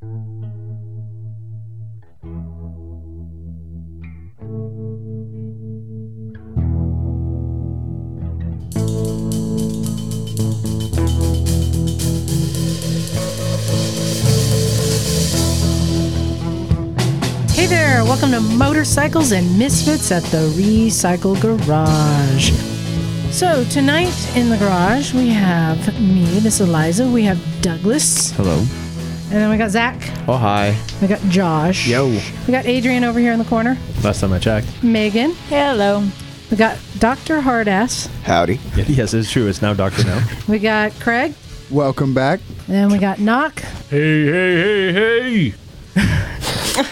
Hey there, welcome to Motorcycles and Misfits at the Recycle Garage. So, tonight in the garage, we have me, this is Eliza, we have Douglas, Hello. And then we got Zach, Oh, hi. we got Josh, Yo. we got Adrian over here in the corner, Last time I checked. Megan, Hello. we got Dr. Hardass, Howdy. yes, it's true. It's now Doctor now. we got Craig, Welcome back. and we got Knock, hey, hey, hey, hey!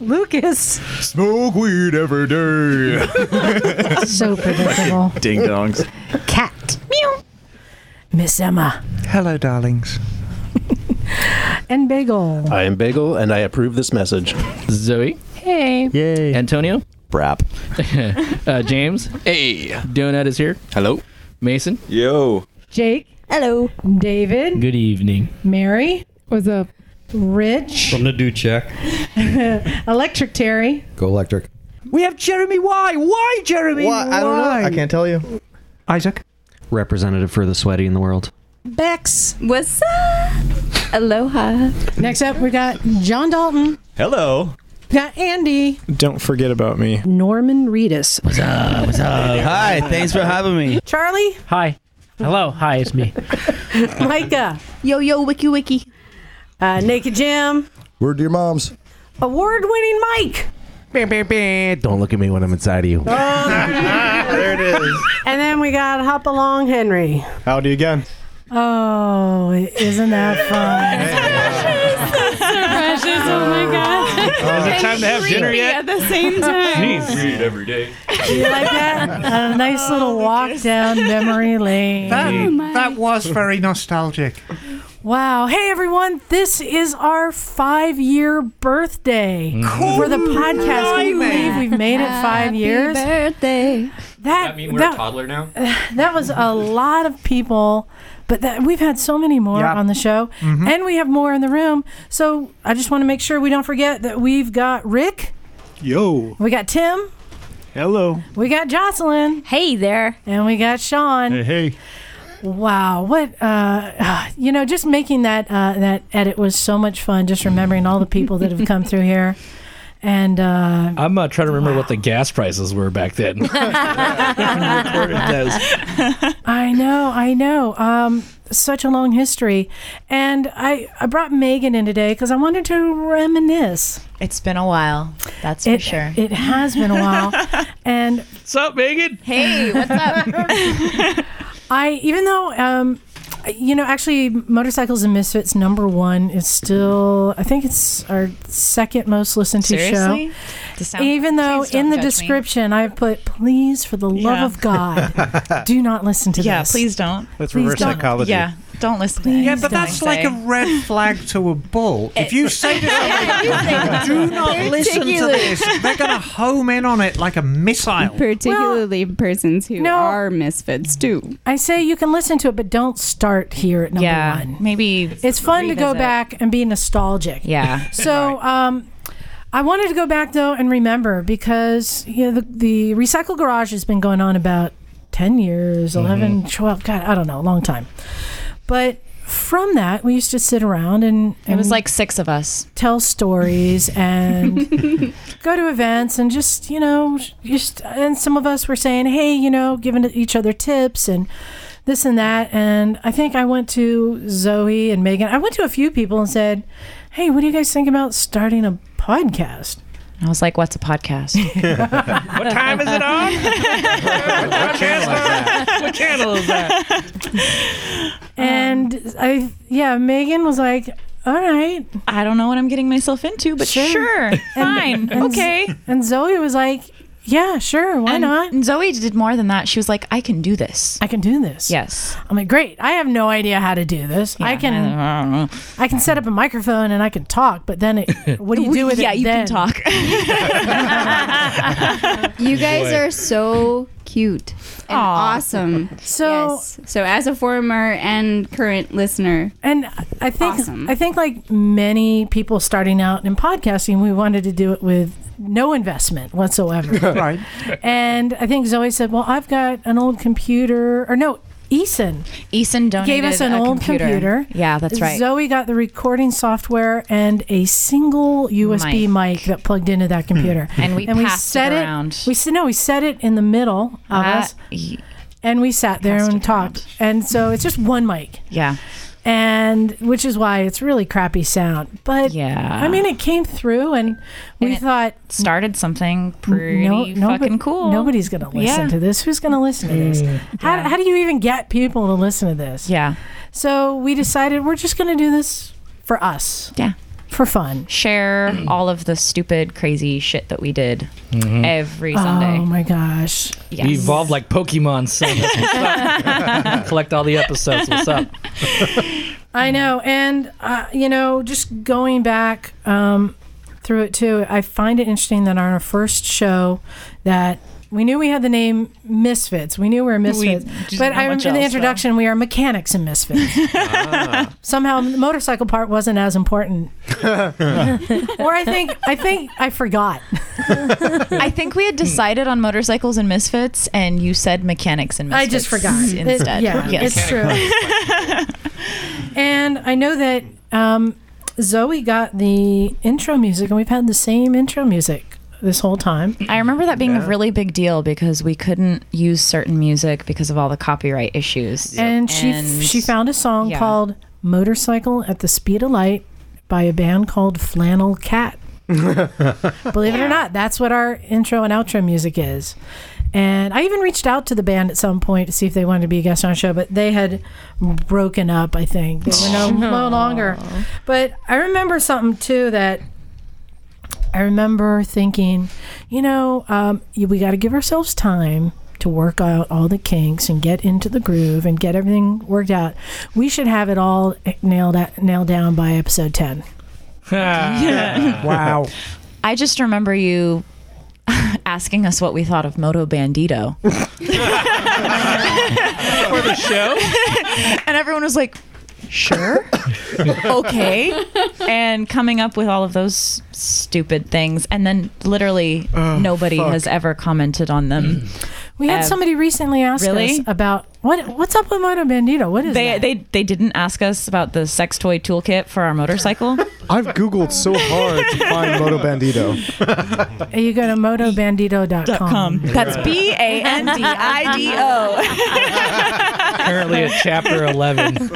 Lucas. Smoke weed every day. So predictable. Ding dongs. Cat. Meow. Miss Emma. Hello, darlings. And Bagel. I am Bagel, and I approve this message. Zoe, Hey. Yay. Antonio, Brap. uh, James, Hey. Donut is here. Hello. Mason, Yo. Jake. Hello. David. good evening. Mary. What's up? Rich. From the do check. Electric Terry. Go electric. We have Jeremy. Why? Why, Jeremy? What? I don't know. I can't tell you. Isaac. representative for the sweaty in the world. Bex. What's up? Aloha. Next up, we got John Dalton. Hello. We got Andy. Don't forget about me. Norman Reedus. What's up? What's up? Hi, thanks for having me. Charlie. Hi. Hello. Hi, it's me. Micah. Yo, yo, wiki, wiki. Uh, Naked Jim. Word to your moms. Award winning Mike. Bam, bam, bam. Don't look at me when I'm inside of you. There it is. And then we got Hop Along Henry. Howdy again. Oh, isn't that fun? Precious. Oh my god. Is it time to have dinner yet? At the same time. Read every day. You like that? A oh, nice little walk down memory lane. That, oh that was very nostalgic. Wow. Hey, everyone. This is our five year birthday mm. for the podcast. Can you believe we've made it five years? birthday. That, that, toddler now? that was a lot of people, but that, we've had so many more Yep. on the show, and we have more in the room. So I just want to make sure we don't forget that we've got Rick, Yo. we got Tim, Hello. we got Jocelyn, Hey there. and we got Sean. hey. Wow, what uh, you know, just making that uh, that edit was so much fun. Just remembering all the people that have come through here, and uh, I'm uh, trying to remember what the gas prices were back then. I know, I know, um, such a long history. And I I brought Megan in today because I wanted to reminisce. It's been a while, that's for It, sure. it has been a while, and What's up, Megan? Hey, what's up? I even though um, you know actually motorcycles and misfits number one is still I think it's our second most listened to Seriously? show. Sound- Even though in the judge me. description I've put, please, for the love Yeah. of God, do not listen to Yeah, this. please don't. That's Please reverse don't. psychology. Yeah, don't listen to Please Yeah, but that's I like a red flag to a bull. If you say to someone, do not listen to this, they're going to home in on it like a missile. Particularly persons who no. are misfits too. I say you can listen to it, but don't start here at number yeah, one. maybe It's fun to go revisit. back and be nostalgic. Yeah. So, um, I wanted to go back though and remember because you know the, the recycle garage has been going on about 10 years, 11, 12, God, I don't know, a long time. But from that, we used to sit around and, It was like six of us. tell stories and go to events and just you know just and some of us were saying hey you know giving each other tips and this and that. And i think i went to zoe and megan. I went to a few people and said hey what do you guys think about starting a podcast I was like, "What's a podcast?" What time is it on? what, channel is that? What channel is that? and i yeah megan was like all right I don't know what I'm getting myself into, but Sure. sure, fine, and- okay. and zoe was like yeah sure why and, not and Zoe did more than that. She was like, "I can do this." i can do this Yes. i'm like great i have no idea how to do this i can I don't know. I can set up a microphone and I can talk, but then it, what do you do with yeah, it? Yeah, you then? can talk. You guys are so cute and Aw. awesome. So- yes. so as a former and current listener, And I think Awesome. I think like many people starting out in podcasting, we wanted to do it with no investment whatsoever. Right. and I think Zoe said, "Well, I've got an old computer." Or no, Eason Eason donated gave us an a old computer. Yeah, that's right. Zoe got the recording software and a single USB mic, that plugged into that computer. And we passed it set around. We said no, we set it in the middle of Uh, us, and we sat there and it talked. And so it's just one mic yeah. And which is why it's really crappy sound. But Yeah. I mean, it came through, and we And thought Started something pretty no, nobody- fucking cool. Nobody's gonna listen Yeah. to this. Who's gonna listen to this? Mm. How, how do you even get people to listen to this? Yeah. So we decided we're just gonna do this for us, Yeah. For fun. Share all of the stupid, crazy shit that we did every Sunday. Oh my gosh! Yes. We evolved like Pokemon. So that's what's up. Collect all the episodes. What's up? I know, and uh, you know, just going back um, through it too, I find it interesting that on our first show, that we knew we had the name Misfits. We knew we were Misfits, didn't but I remember in the else, though. introduction we are mechanics and Misfits. Somehow the motorcycle part wasn't as important, or I think I think I forgot. I think we had decided on motorcycles and misfits, and you said mechanics and Misfits. I just forgot. It- instead. yeah, yes. it's true. and I know that um, Zoe got the intro music, and we've had the same intro music this whole time. I remember that being a really big deal because we couldn't use certain music because of all the copyright issues. And she And- she found a song yeah. called "Motorcycle at the Speed of Light" by a band called Flannel Cat. Believe it or not, that's what our intro and outro music is. And I even reached out to the band at some point to see if they wanted to be a guest on our show, but they had broken up. I think they were no, no longer. But I remember something too that I remember thinking, you know, um, we got to give ourselves time to work out all the kinks and get into the groove and get everything worked out. We should have it all nailed at, nailed down by episode ten. Wow. I just remember you asking us what we thought of Moto Bandido. For the show? and everyone was like, sure. okay. And coming up with all of those stupid things. And then literally oh, nobody fuck. has ever commented on them. Mm. We had Uh, somebody recently ask really? us about what what's up with Moto Bandido. What is They, that? they they didn't ask us about the sex toy toolkit for our motorcycle. I've Googled so hard to find Moto Bandido. you go to motobandido.com. That's B A N D I D O. Currently at chapter 11.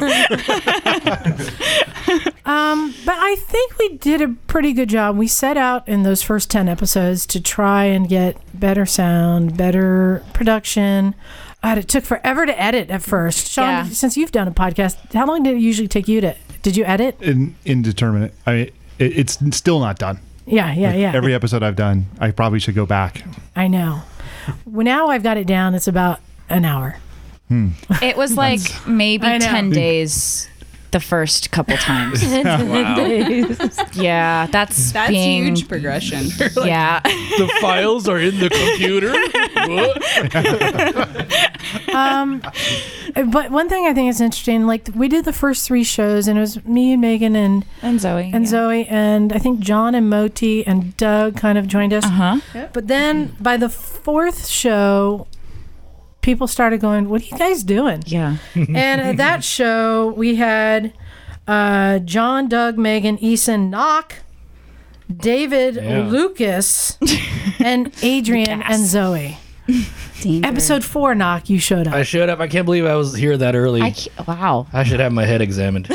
Um, but I think we did a pretty good job. We set out in those first 10 episodes to try and get better sound, better production. God, it took forever to edit at first. Sean, Yeah. since you've done a podcast, how long did it usually take you to? Did you edit? In, indeterminate. I mean, it, it's still not done. Yeah, yeah, yeah. Every episode I've done, I probably should go back. I know. Well, now I've got it down. It's about an hour. It was like maybe 10 days the first couple times. yeah, that's That's being, huge progression. Yeah. The files are in the computer. Um, but one thing I think is interesting, like we did the first three shows, and it was me and Megan and And Zoe. and Zoe, and I think John and Moti and Doug kind of joined us. Uh huh. But then by the fourth show, people started going, "What are you guys doing?" Yeah. and at that show, we had uh, John, Doug, Megan, Eason, Knock, David, Yeah. Lucas, and Adrian and Zoe. Episode four, Knock, you showed up. I showed up. I can't believe I was here that early. I I, wow. I should have my head examined. I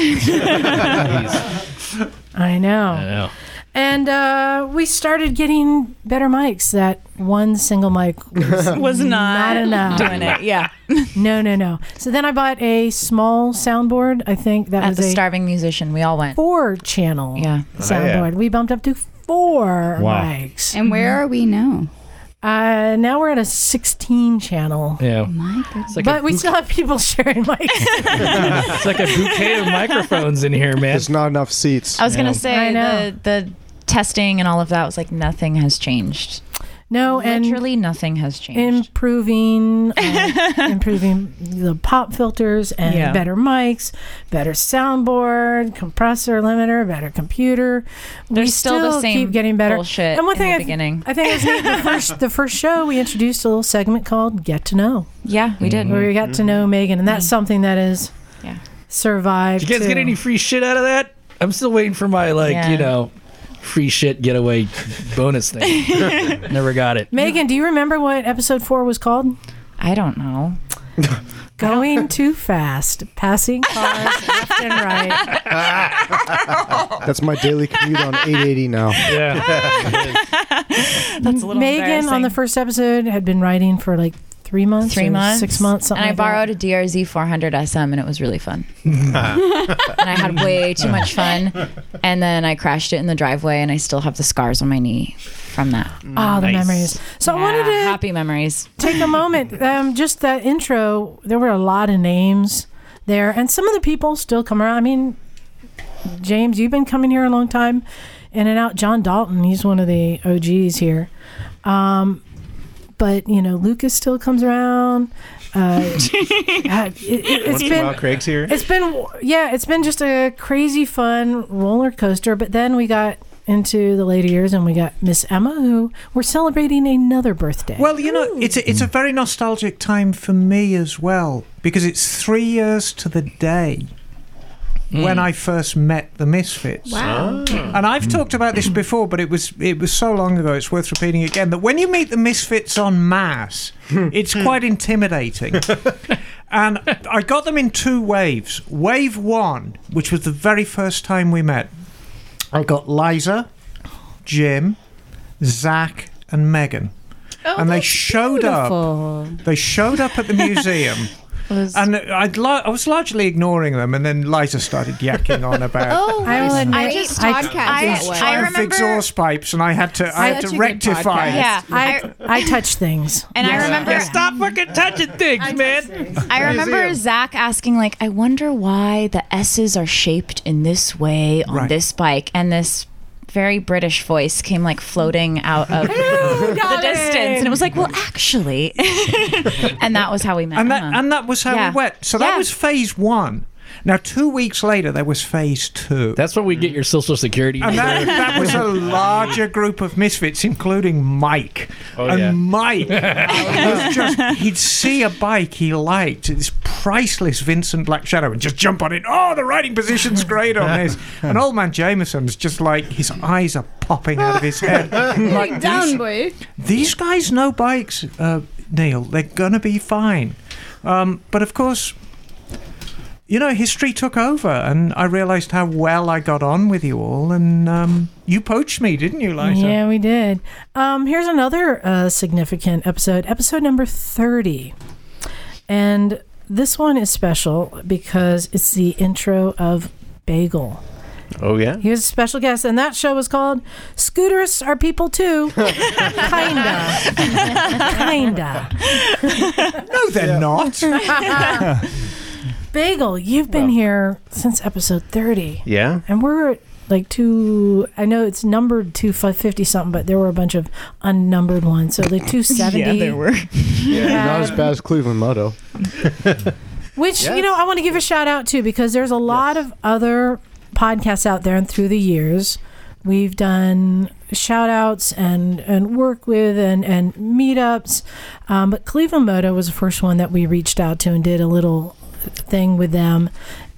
know. I know. And uh, we started getting better mics. That one single mic was, Was not, not enough. doing it. Yeah. No, no, no. So then I bought a small soundboard. I think that At was the a Starving Musician, we all went. four channel Yeah. soundboard. We bumped up to four Wow. mics. And where are we now? Uh, now we're at a 16 channel. Yeah. My goodness. Like, But a, we still have people sharing mics. it's like a bouquet of microphones in here, man. There's not enough seats. I was going to say I know. the, the testing and all of that was like nothing has changed. No, and Literally nothing has changed. improving, uh, improving the pop filters and Yeah. better mics, better soundboard, compressor limiter, better computer. we There's still the same keep getting better. bullshit and one in thing the I, beginning. I think it was the first the first show we introduced a little segment called "Get to Know," yeah, we did. where we got to know Megan, and that's something that is Yeah. survived. Did you guys too. get any free shit out of that? I'm still waiting for my like, Yeah. you know, free shit getaway bonus thing. Never got it. Megan, do you remember what episode four was called? I don't know. Going too fast, passing cars left and right. That's my daily commute on 880 now. Yeah. That's a little Megan on the embarrassing. first episode had been writing for like three months, three months, six months, something and I like borrowed a DRZ 400 SM, and it was really fun. and I had way too much fun, and then I crashed it in the driveway, and I still have the scars on my knee from that. that. Ah, the Nice. memories. So I wanted to happy memories. take a moment. Um, just that intro, there were a lot of names there, and some of the people still come around. I mean, James, you've been coming here a long time, in and out. John Dalton, he's one of the OGs here. Um, but you know, Lucas still comes around. Uh, it, it, Once it's in a been while, Craig's here. It's been yeah, it's been just a crazy fun roller coaster. But then we got into the later years, and we got Miss Emma, who we're celebrating another birthday. Well, you know, it's a, it's a very nostalgic time for me as well because it's three years to the day when hmm. I first met the Misfits. Wow. Ah. And I've hmm. talked about this before, but it was it was so long ago. It's worth repeating again. That when you meet the Misfits on mass, hmm. it's quite intimidating. and I got them in two waves. Wave one, which was the very first time we met, I got Liza, Jim, Zach, and Megan. Oh, and they showed up. They showed up at the museum. And I'd la- I was largely ignoring them, and then Liza started yakking on about Oh, I will admit, I I- just I- podcast I- I remember- exhaust pipes, and I had to I had to rectify. it. Yeah, I I touch things. and I remember Yeah, stop fucking touching things, man. I remember Zach asking, like, I wonder why the S's are shaped in this way on Right. this bike. And this very British voice came, like, floating out of oh, the distance. And it was like, well, actually. and that was how we met. and that Emma. and that was how Yeah. we went. So that Yeah. was phase one. Now two weeks later, there was phase two. That's where we get your social security and number. that, that was a larger group of misfits, including Mike. Oh, and yeah. Mike was just, he'd see a bike he liked, this priceless Vincent Black Shadow, and just jump on it. Oh, the riding position's great on this. And old man Jameson's just like, his eyes are popping out of his head. like, Down, these, boy. these guys know bikes, uh, Neil. They're going to be fine. Um, but of course, you know, history took over, and I realized how well I got on with you all. And um, you poached me, didn't you, Liza? Yeah, we did. Um, here's another uh, significant episode, episode number 30. And this one is special because it's the intro of Bagel. Oh yeah. He was a special guest, and that show was called Scooters Are People Too. Kinda. Kinda. No, they're not. Bagel, you've been here since episode 30. Yeah. And we're like two, I know it's numbered 250 something, but there were a bunch of unnumbered ones. So the 270. Yeah, there were. Yeah. Not as bad as Cleveland Moto. Which, you know, I want to give a shout out to because there's a lot of other podcasts out there and through the years we've done shout outs and, and work with and, and meetups. Um, but Cleveland Moto was the first one that we reached out to and did a little thing with them.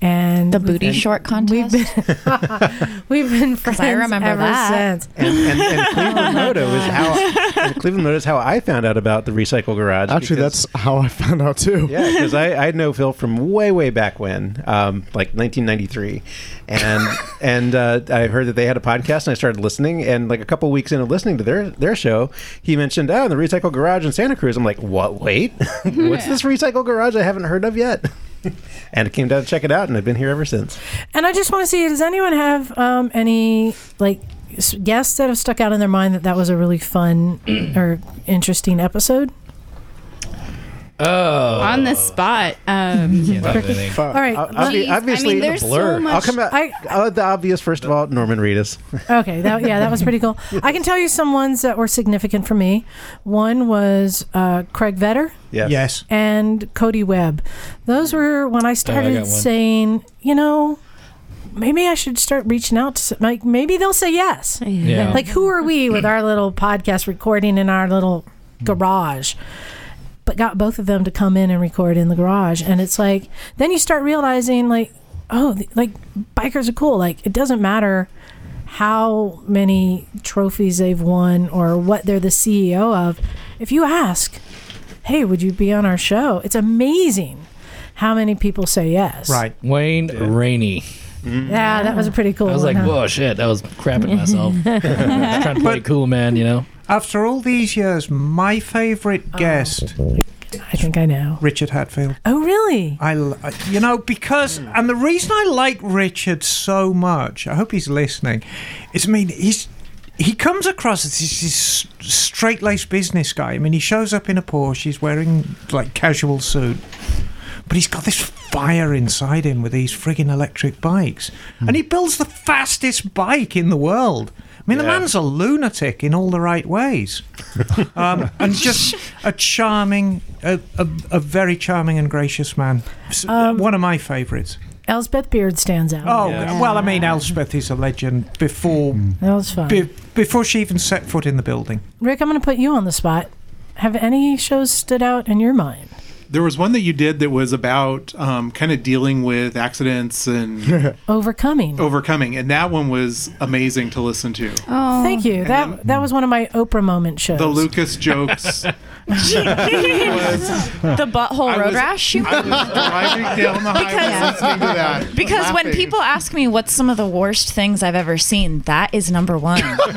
And The booty been- short contest. We've been, we've been friends I remember ever that. since. And, and, and Cleveland Moto is how Cleveland Moto is how I found out about the Recycle Garage. Actually, because- that's how I found out too. yeah, because I, I know Phil from way way back when, um, like 1993, and and uh, I heard that they had a podcast, and I started listening. And like a couple weeks into listening to their their show, he mentioned oh the Recycle Garage in Santa Cruz. I'm like, what? Wait, what's this Recycle Garage I haven't heard of yet? and I came down to check it out, and I've been here ever since. And I just want to see does anyone have um, any like guests that have stuck out in their mind that that was a really fun or interesting episode? Oh. On the spot. Um, All right. Ob- obvi- Jeez, I obviously, mean, there's so I'll come back. I- uh, the obvious, first of all, Norman Reedus. Okay, that, yeah, that was pretty cool. I can tell you some ones that were significant for me. One was uh, Craig Vetter Yes. Yes. and Cody Webb. Those were when I started got one. saying, you know, maybe I should start reaching out to some, like maybe they'll say yes. Yeah. Like who are we with our little podcast recording in our little garage? But got both of them to come in and record in the garage, and it's like then you start realizing like, oh, th- like bikers are cool. Like it doesn't matter how many trophies they've won or what they're the CEO of. If you ask, hey, would you be on our show? It's amazing how many people say yes. Right. Wayne Rainey. Mm-hmm. Yeah, that was a pretty cool I was one. like, huh? whoa, shit, that was crapping myself. trying to play cool, man, you know? After all these years, my favourite oh. guest, I think I know. Richard Hatfield. Oh, really? I, l- I- you know, because, mm. and the reason I like Richard so much, I hope he's listening, is I mean, he's. He comes across as this, this straight laced business guy. I mean, he shows up in a Porsche, he's wearing like casual suit, but he's got this fire inside him with these friggin' electric bikes. And hmm. he builds the fastest bike in the world. I mean, the man's a lunatic in all the right ways. um, and just a charming, a, a, a very charming and gracious man. S- uh, um, One of my favourites. Elspeth Beard stands out. Oh, well, I mean, Elspeth is a legend before, mm. that was fun. be, before she even set foot in the building. Rick, I'm going to put you on the spot. Have any shows stood out in your mind? There was one that you did that was about um, kind of dealing with accidents and Overcoming. overcoming, and that one was amazing to listen to. oh, Thank you. That that was one of my Oprah moment shows. The Lucas jokes. the butthole I road was- rash. You I was driving down the highway listening to that. because when people ask me what's some of the worst things I've ever seen, that is number one. Watching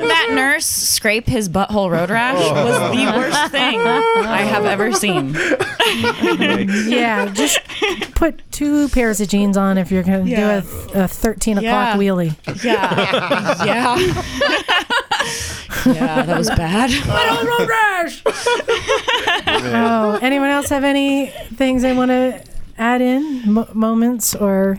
that nurse scrape his butthole road rash oh. was the worst thing I have ever seen. yeah, just put two pairs of jeans on if you're going to Yeah. do a, a 13 Yeah. o'clock wheelie. Yeah. Yeah. yeah, that was bad. road rash. oh, anyone else have any things they want to add in? Mo- moments or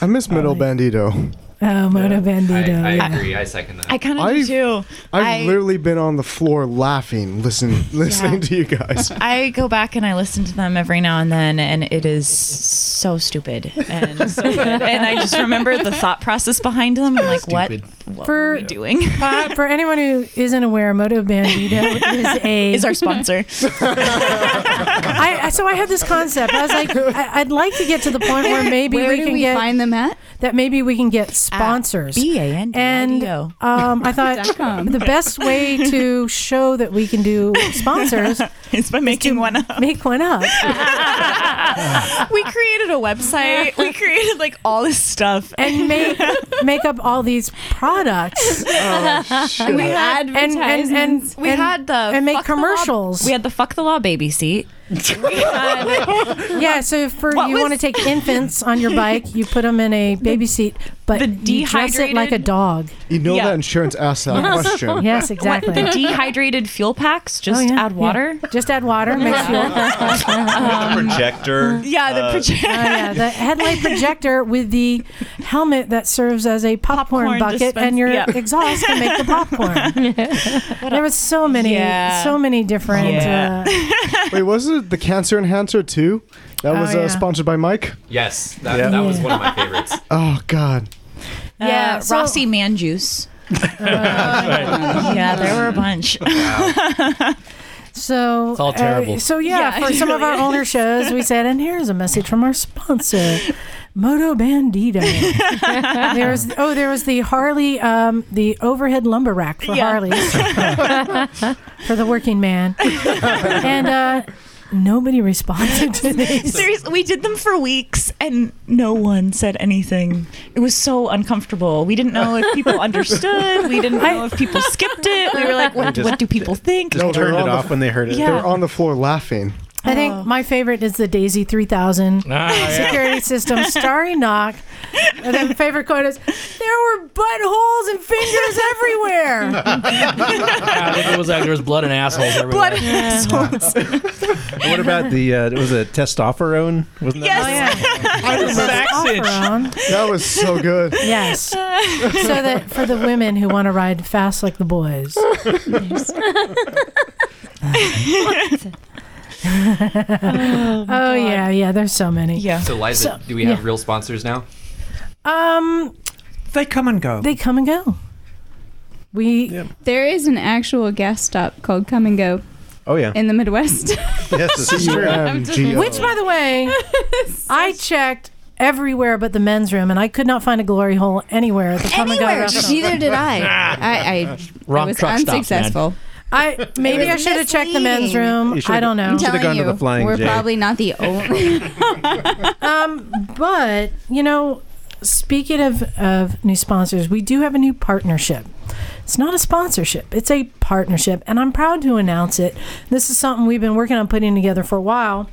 I miss Middle uh, Bandito. Oh, Moto Bandido? I, I yeah. agree. I second that. I kind of do too. I've I- literally been on the floor laughing, listening, listening to you guys. I go back and I listen to them every now and then, and it is so stupid and so good. And I just remember the thought process behind them. I'm like, what? What For- are we doing? For anyone who isn't aware, Moto Bandido is a Is our sponsor. I, I- so I had this concept. I was like, I, I'd like to get to the point where maybe Where we can we get find them at? That maybe we can get sponsors. B A N D I and D O. um, I thought the best way to show that we can do sponsors is by making one up. make one up. We created a website. We created like all this stuff. and make make up all these products And we had and and and We and, had the and make fuck the law- commercials. we had the fuck the law baby seat. Yeah, so for What you was- want to take infants on your bike, you put them in a baby seat, but the you dress it like a dog. You know Yeah. that insurance asks that question. Yes, what, exactly. the dehydrated fuel packs. Just Oh, yeah, add yeah. water. Just add water, make fuel. the projector. Yeah, the uh, project. Oh yeah, the headlight projector with the helmet that serves as a popcorn, Popcorn bucket, dispense- and your yeah. exhaust to make the popcorn. there was so many, Yeah. so many different. Yeah. Uh, Wait, was it the Cancer Enhancer too? That Oh, was yeah. uh, sponsored by Mike. Yes, that, Yeah. that was one of my favorites. Oh God. Yeah, Uh, so- Rossi Man Juice. yeah, there were a bunch. so It's all uh, terrible. so yeah, Yeah, for it some of our really older shows, we said, and here's a message from our sponsor. Moto Bandido. there was oh, there was the Harley, um, the overhead lumber rack for Yeah. Harleys for the working man, and uh, nobody responded to these. Seriously, we did them for weeks and no one said anything. It was so uncomfortable. We didn't know if people understood. We didn't know if people skipped it. We were like, what, Just- what do people think? Just No, they're turned it on the- off when they heard it. Yeah. They were on the floor laughing. And I think my favorite is the Daisy 3000 Ah, yeah. security system starry knock. And then favorite quote is, "There were buttholes and fingers everywhere." I think it was like there was blood and assholes everywhere. Blood and assholes. what about the uh, was it testosterone? Wasn't that? Yes. I remember That was so good. Yes. so that for the women who want to ride fast like the boys. oh yeah, yeah. There's so many. Yeah. So, Liza, do we have real sponsors now? Um, they come and go. They come and go. We There is an actual gas stop called Come and Go Oh yeah. in the Midwest. yes, this is true. Which, by the way, I checked everywhere but the men's room, and I could not find a glory hole anywhere at the Come and Go Anywhere. restaurant. Neither did I. I, I, Wrong I was truck stops, man. unsuccessul. I maybe I should have checked the men's room. You should've- I don't know. you should've gone to the Flying We're J. probably not the only. um, but you know, speaking of of new sponsors, we do have a new partnership. It's not a sponsorship; it's a partnership, and I'm proud to announce it. This is something we've been working on putting together for a while.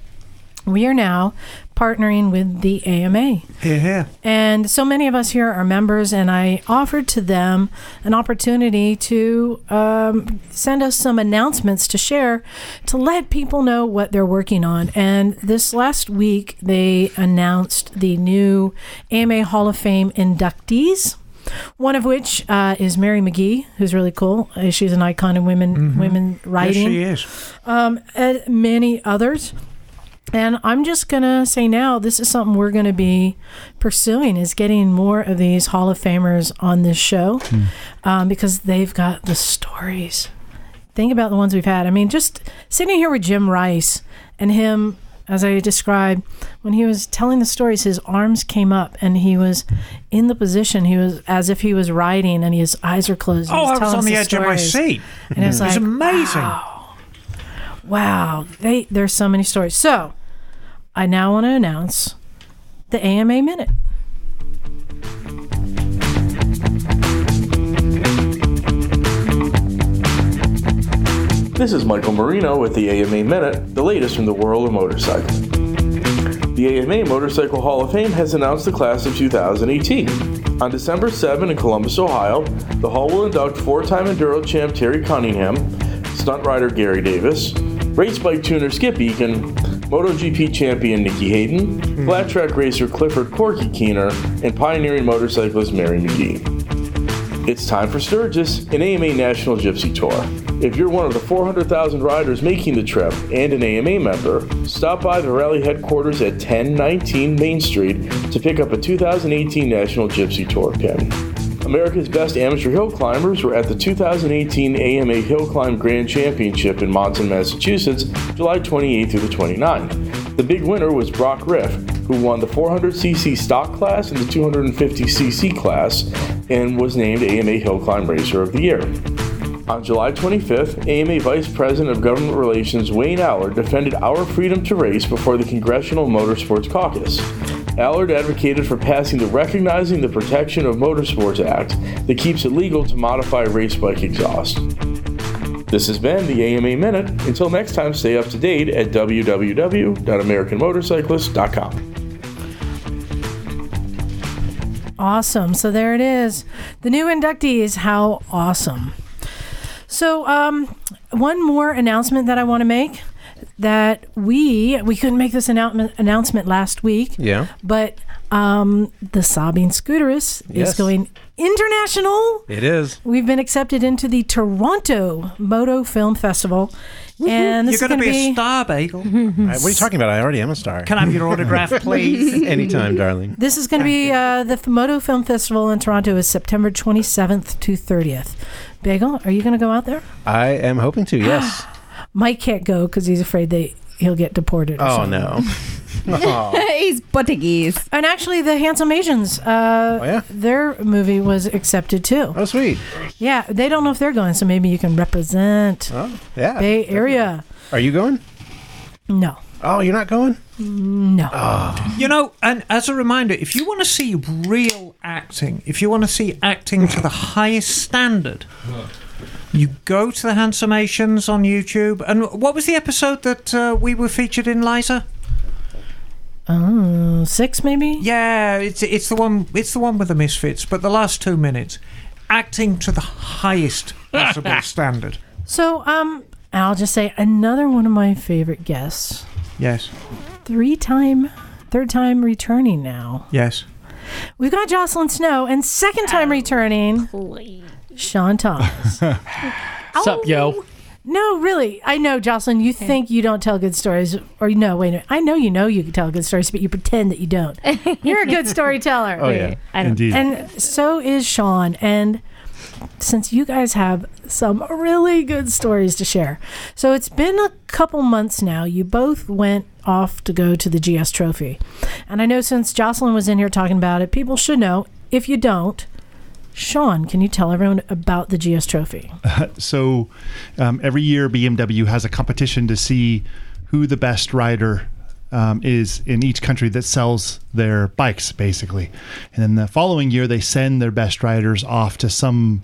We are now partnering with the AMA. Here. And so many of us here are members, and I offered to them an opportunity to um, send us some announcements to share to let people know what they're working on. And this last week, they announced the new AMA Hall of Fame inductees. One of which uh, is Mary McGee, who's really cool. Uh, She's an icon in women women writing. Yes, she is. Um, and many others. And I'm just going to say now, this is something we're going to be pursuing is getting more of these Hall of Famers on this show um, because they've got the stories. Think about the ones we've had. I mean, just sitting here with Jim Rice and him, as I described, when he was telling the stories, his arms came up and he was in the position. He was as if he was writing and his eyes were closed. Oh, he I was telling on us the edge of my seat. And it's It was like, amazing. Wow, wow. They there's so many stories. So I now want to announce the AMA minute. This is Michael Marino with the AMA Minute, the latest from the world of motorcycling. The AMA Motorcycle Hall of Fame has announced the class of 2018. On December 7 in Columbus, Ohio, the Hall will induct four time Enduro champ Terry Cunningham, stunt rider Gary Davis, race bike tuner Skip Eaken, MotoGP champion Nicky Hayden, hmm. flat track racer Clifford Corky Keener, and pioneering motorcyclist Mary McGee. It's time for Sturgis, an AMA National Gypsy Tour. If you're one of the 400,000 riders making the trip and an AMA member, stop by the rally headquarters at 1019 Main Street to pick up a 2018 National Gypsy Tour pin. America's best amateur hill climbers were at the 2018 AMA Hill Climb Grand Championship in Monson, Massachusetts, July 28 through the 29th. The big winner was Brock Riff, who won the 400cc stock class and the 250cc class and was named AMA Hill Climb Racer of the Year. On July 25th, AMA Vice President of Government Relations Wayne Allard defended our freedom to race before the Congressional Motorsports Caucus. Allard advocated for passing the Recognizing the Protection of Motorsports Act that keeps it legal to modify race bike exhaust. This has been the AMA Minute. Until next time, stay up to date at www.americanmotorcyclist.com. Awesome. So there it is. The new inductees. How awesome. So, um, one more announcement that I want to make that we we couldn't make this announcement announcement last week. Yeah. But um, the Sabine Scooterus Yes. is going international. It is. We've been accepted into the Toronto Moto Film Festival, and this You're is going to going be, be a star, Bagel. Uh, what are you talking about? I already am a star. Can I have your autograph, please? Anytime, darling. This is going to be uh, the Moto Film Festival in Toronto is September 27th to 30th. Bagel, are you going to go out there? I am hoping to. Yes. Mike can't go because he's afraid they he'll get deported. Or oh something. no. Oh. He's Portuguese. And actually, the Handsome Asians, uh, their movie was accepted too. Oh, sweet. Yeah, they don't know if they're going, so maybe you can represent Oh, yeah. Bay Area. Are you going? No. Oh, you're not going? No. You know, and as a reminder, if you want to see real acting, if you want to see acting to the highest standard, You go to the Handsomations on YouTube. And what was the episode that uh, we were featured in, Liza? Oh, six maybe. Yeah, it's it's the one it's the one with the misfits. But the last two minutes, acting to the highest possible standard. So, um, I'll just say another one of my favorite guests. Yes, Three time, third time returning now. yes. We've got Jocelyn Snow, and second time returning, Sean Thomas. Sup, yo? Oh, no, really. I know, Jocelyn, you think you don't tell good stories. Or, no, wait a minute. I know you know you can tell good stories, but you pretend that you don't. You're a good storyteller. Oh, yeah. I don't- Indeed. And so is Sean. And since you guys have some really good stories to share. So it's been a couple months now. You both went off to go to the GS Trophy. And I know since Jocelyn was in here talking about it, people should know. If you don't, Sean, can you tell everyone about the GS Trophy? so um, every year BMW has a competition to see who the best rider um, is in each country that sells their bikes, basically. And then the following year, they send their best riders off to some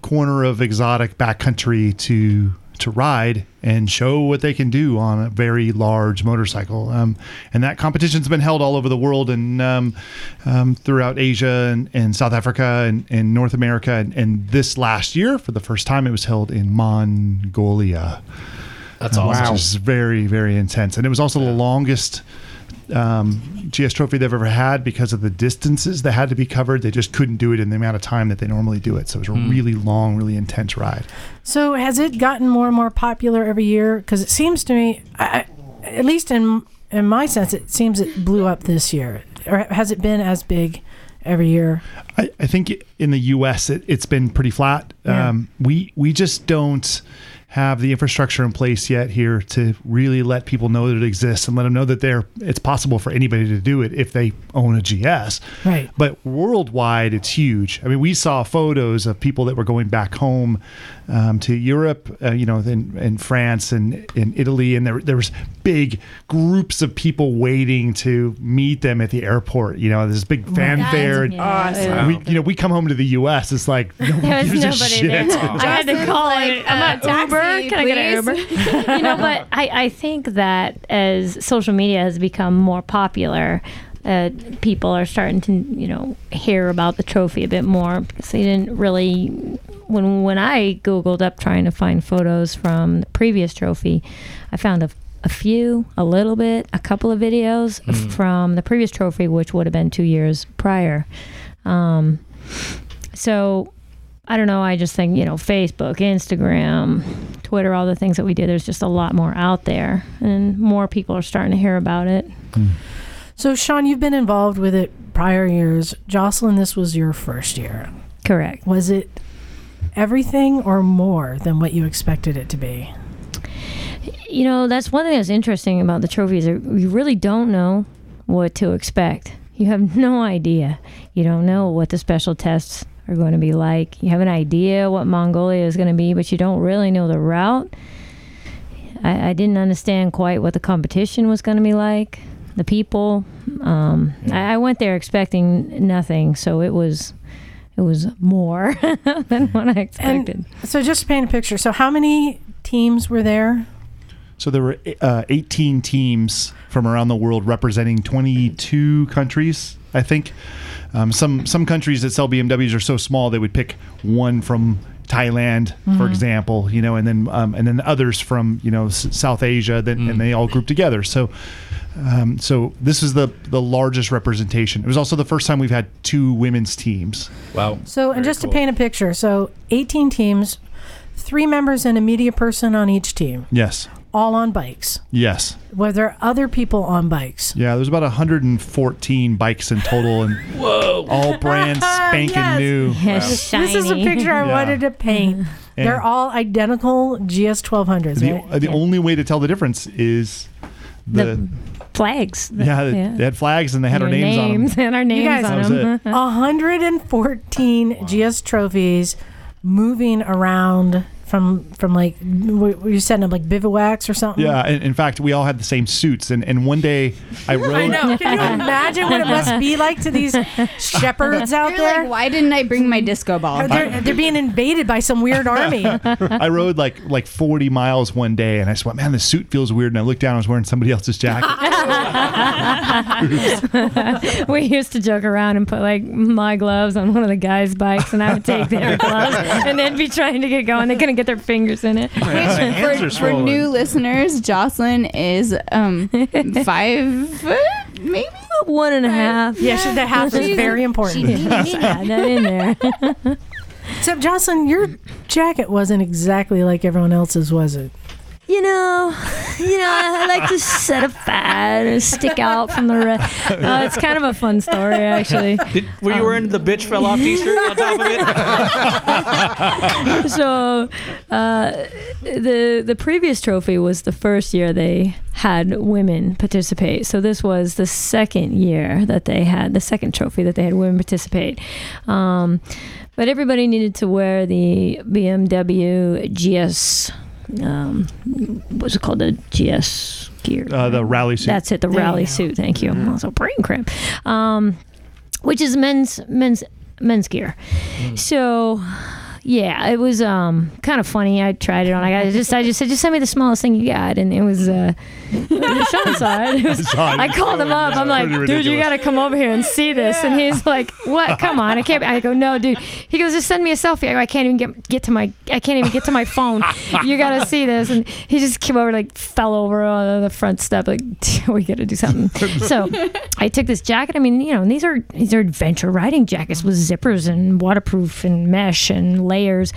corner of exotic backcountry to to ride and show what they can do on a very large motorcycle. Um, and that competition's been held all over the world and um, um, throughout Asia and, and South Africa and, and North America. And, and this last year, for the first time, it was held in Mongolia. That's Um, awesome. Which is very, very intense. And it was also the longest um, GS trophy they've ever had because of the distances that had to be covered. They just couldn't do it in the amount of time that they normally do it. So it was a Hmm. really long, really intense ride. So has it gotten more and more popular every year? Because it seems to me, I, I- at least in in my sense, it seems it blew up this year. Or has it been as big every year? I, I think in the U.S. It, it's been pretty flat. Yeah. Um, we we just don't have the infrastructure in place yet here to really let people know that it exists and let them know that they're it's possible for anybody to do it if they own a GS. Right. But worldwide, it's huge. I mean, we saw photos of people that were going back home um, to Europe, uh, you know, in, in France and in Italy, and there there was big groups of people waiting to meet them at the airport. You know, there's big fanfare. and awesome. We, you know, we come home to the U.S. It's like nobody There's gives a nobody shit. there. I had to call it. I'm a Uber. Can I get an Uber? you know, but I, I think that as social media has become more popular, uh, people are starting to, you know, hear about the trophy a bit more. So you didn't really. When when I googled up trying to find photos from the previous trophy, I found a, a few, a little bit, a couple of videos Mm. from the previous trophy, which would have been two years prior. Um, so I don't know. I just think, you know, Facebook, Instagram, Twitter, all the things that we do, there's just a lot more out there and more people are starting to hear about it. So Sean, you've been involved with it prior years. Jocelyn, this was your first year. Correct. Was it everything or more than what you expected it to be? You know, that's one thing that's interesting about the trophies. You really don't know what to expect. You have no idea. You don't know what the special tests are going to be like. You have an idea what Mongolia is going to be, but you don't really know the route. I, I didn't understand quite what the competition was going to be like, the people. Um, I, I went there expecting nothing, so it was it was more than what I expected. And so just to paint a picture. So how many teams were there? So there were uh, 18 teams from around the world representing 22 countries, I think. Um, some some countries that sell BMWs are so small they would pick one from Thailand, for Mhm. example, you know, and then um, and then others from you know S- South Asia, then and they all group together. So. Um, so this is the the largest representation. It was also the first time we've had two women's teams. Wow. So, and just to paint a picture, so 18 teams, three members and a media person on each team, Yes. all on bikes. Yes. Were there other people on bikes? Yeah, there's about 114 bikes in total, and Whoa. all brands spanking Yes. new. This is a picture I Yeah. wanted to paint. They're all identical GS 1200s, The, right? the only way to tell the difference is the, The flags. yeah, they had flags and they had our names, names on them. and our You names guys, on That was them. 114 GS trophies moving around from from like were were you setting up like bivouacs or something? Yeah, in, in fact, we all had the same suits, and, and one day I rode. I know. Can you imagine what it must be like to these shepherds out You're there? like, why didn't I bring my disco ball? They're, they're being invaded by some weird army. I rode like like 40 miles one day, and I just went, man, the suit feels weird. And I looked down, I was wearing somebody else's jacket. we used to joke around and put like my gloves on one of the guys' bikes, and I would take their gloves, and they'd be trying to get going. They couldn't get their fingers in it. for, for new listeners, Jocelyn is um five foot, maybe one and a half. Yeah, she, the half is very important. yeah, that in there. Except Jocelyn, your jacket wasn't exactly like everyone else's, was it? You know, you know, I like to set a aside and stick out from the rest. Uh, it's kind of a fun story, actually. Did, were you wearing the bitch fell off T-shirt on top of it? so uh, the the previous trophy was the first year they had women participate. So this was the second year that they had the second trophy that they had women participate. Um, but everybody needed to wear the BMW GS. Um, what's it called? The GS gear. Uh, the rally suit. That's it. The There rally suit. Thank you. Also brain cramp. Um, which is men's men's men's gear. So yeah, it was um kind of funny. I tried it on. I got just I just said just send me the smallest thing you got, and it was uh Sean saw it. It was- Saw. I called him up. I'm like, dude, you got to come over here and see this. And he's like, what? Come on, I can't. I go, no, dude. He goes, just send me a selfie. I go, I can't even get get to my I can't even get to my phone. You got to see this. And he just came over like fell over on the front step. Like we got to do something. So I took this jacket. I mean, you know, and these are these are adventure riding jackets with zippers and waterproof and mesh and layers.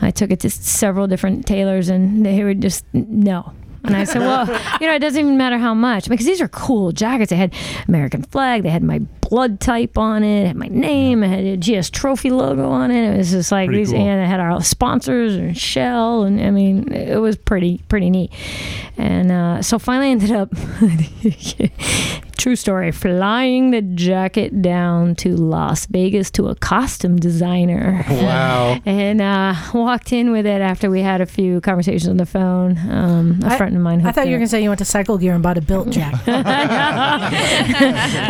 I took it to several different tailors, and they were just no. And I said, well, you know, it doesn't even matter how much because these are cool jackets. They had American flag, they had my blood type on it, it had my name, it had a GS Trophy logo on it. It was just like Pretty these, cool. and it had our sponsors and Shell, and I mean, it was pretty pretty neat. And uh, so finally, I ended up. True story. Flying the jacket down to Las Vegas to a costume designer. Wow. And uh, walked in with it after we had a few conversations on the phone. Um, a I- friend of mine. I thought you were going to say you went to Cycle Gear and bought a built jacket. a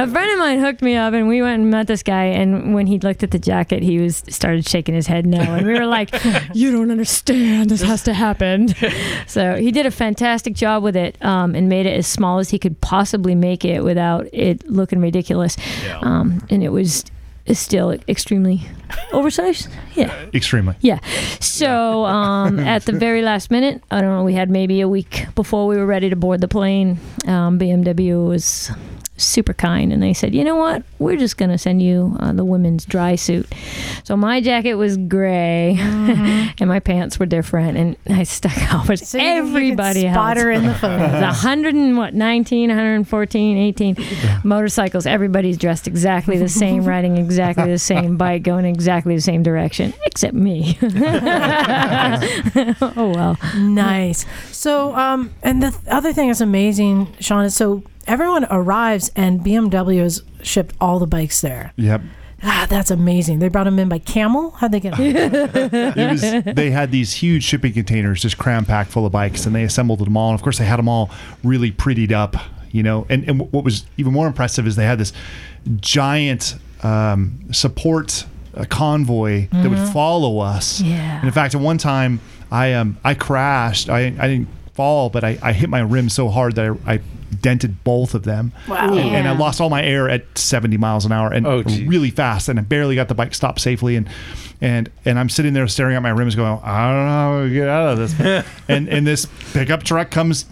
friend of mine hooked me up, and we went and met this guy. And when he looked at the jacket, he was started shaking his head no, and we were like, "You don't understand. This has to happen." so he did a fantastic job with it, um, and made it as small as he could possibly make it without it looking ridiculous. Um, and it was still extremely oversized. Yeah. Extremely. Yeah. So um, at the very last minute, I don't know, we had maybe a week before we were ready to board the plane. Um, BMW was super kind and they said, you know what? We're just going to send you uh, the women's dry suit. So my jacket was gray and my pants were different and I stuck out with So you- you could everybody spot else. her in the photos. The 100 and what, 19, 114, 18 motorcycles. Everybody's dressed exactly the same, riding exactly the same bike, going exactly the same direction, except me. oh, well. Nice. So, um, and the th- other thing that's amazing, Sean, is so everyone arrives and BMW has shipped all the bikes there. Yep. Ah, that's amazing. They brought them in by camel. How'd they get them? was they had these huge shipping containers just cram packed full of bikes and they assembled them all and of course they had them all really prettied up you know and, and what was even more impressive is they had this giant um, support uh, convoy that would Mhm. follow us Yeah. and in fact at one time i um i crashed i i didn't fall but i, I hit my rim so hard that i, I dented both of them. Wow. and, and i lost all my air at 70 miles an hour and oh, really fast and i barely got the bike stopped safely and and and i'm sitting there staring at my rims going i don't know how to get out of this. And and this pickup truck comes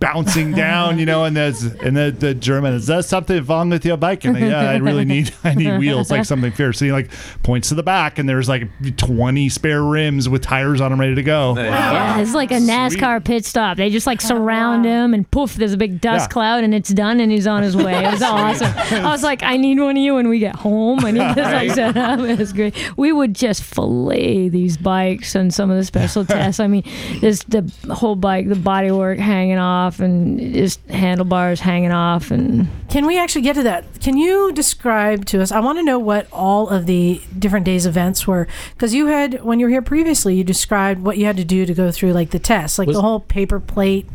bouncing down, you know, and there's and the, the German is there something wrong with your bike? And I, yeah, I really need I need wheels like something fierce. So he like points to the back, and there's like 20 spare rims with tires on them ready to go. Yeah, it's like a NASCAR pit stop. They just like surround him, and poof, there's a big dust Yeah. cloud, and it's done, and he's on his way. It was awesome. I was like, I need one of you when we get home. I need this like set up. It was great. We would just fillet these bikes and some of the special tests. I mean, this the whole bike, the bodywork hanging off. Off and just handlebars hanging off and Can we actually get to that? Can you describe to us? I want to know what all of the different days events were because you had when you were here previously, you described what you had to do to go through like the test, like Was- the whole paper plate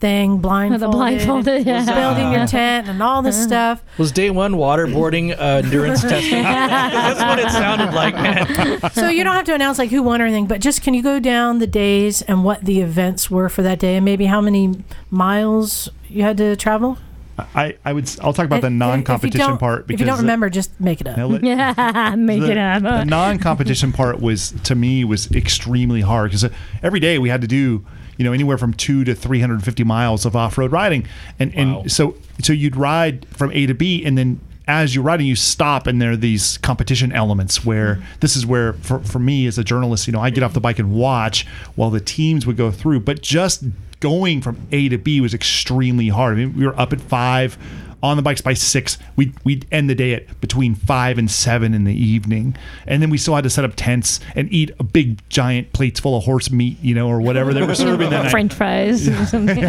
thing, blindfolded, blindfolded, yeah. building your Uh-huh. tent, and all this stuff. Was day one waterboarding uh, endurance testing? That's what it sounded like, man. so you don't have to announce like who won or anything, but just can you go down the days and what the events were for that day, and maybe how many miles you had to travel? I, I would. s- I'll talk about the And- and if you non-competition part because if you don't remember, just make it up. Now yeah, make the, it up. the non-competition part was to me was extremely hard because every day we had to do you know anywhere from two to 350 miles of off-road riding. And and so so you'd ride from a to b and then as you're riding you stop and there are these competition elements where mm-hmm. this is where for, for me as a journalist you know i get off the bike and watch while the teams would go through. But just going from a to b was extremely hard. I mean we were up at five on the bikes by six. We'd, we'd end the day at between five and seven in the evening. And then we still had to set up tents and eat a big giant plates full of horse meat, you know, or whatever they were serving that night. French fries or something.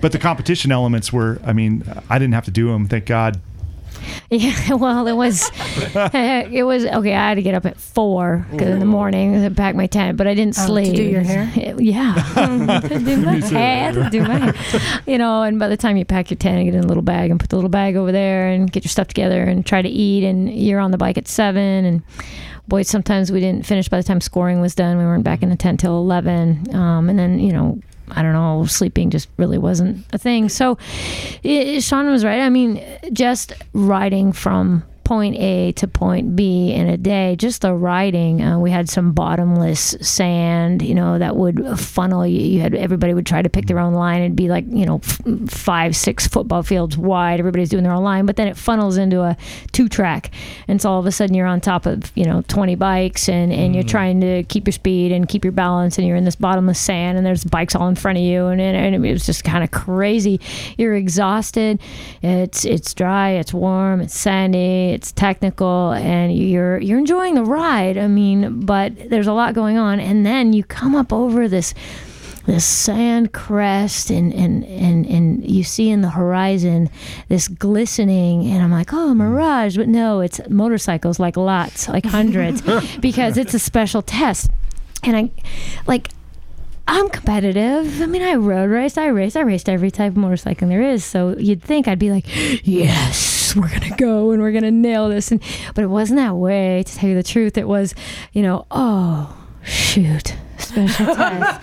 But the competition elements were, I mean, I didn't have to do them, thank God. Yeah, well, it was, it was okay. I had to get up at four in the morning to pack my tent, but I didn't Oh, to sleep. do your hair? Yeah, do my hair, do my hair. You know, and by the time you pack your tent and get in a little bag and put the little bag over there and get your stuff together and try to eat, and you're on the bike at seven and. Boy, sometimes we didn't finish by the time scoring was done. We weren't back in the tent till eleven, um, and then you know I don't know, sleeping just really wasn't a thing. So it, Sean was right. I mean, just riding from point A to point B in a day, just the riding, uh, we had some bottomless sand, you know, that would funnel you. You had everybody would try to pick their own line. It'd be like, you know, f- five, six football fields wide. Everybody's doing their own line, but then it funnels into a two track. And so all of a sudden you're on top of, you know, 20 bikes and, and you're trying to keep your speed and keep your balance and you're in this bottomless sand and there's bikes all in front of you and, and, and it was just kind of crazy. You're exhausted. It's, it's dry, it's warm, it's sandy, it's technical and you're, you're enjoying the ride. I mean, but there's a lot going on. And then you come up over this, this sand crest and, and, and, and you see in the horizon this glistening and I'm like, oh, mirage. But no, it's motorcycles like lots, like hundreds, because it's a special test. And I like I'm competitive. I mean, I road race, I race, I raced every type of motorcycle there is. So you'd think I'd be like, yes, we're gonna go and we're gonna nail this. And but it wasn't that way. To tell you the truth, it was, you know, oh shoot, special test.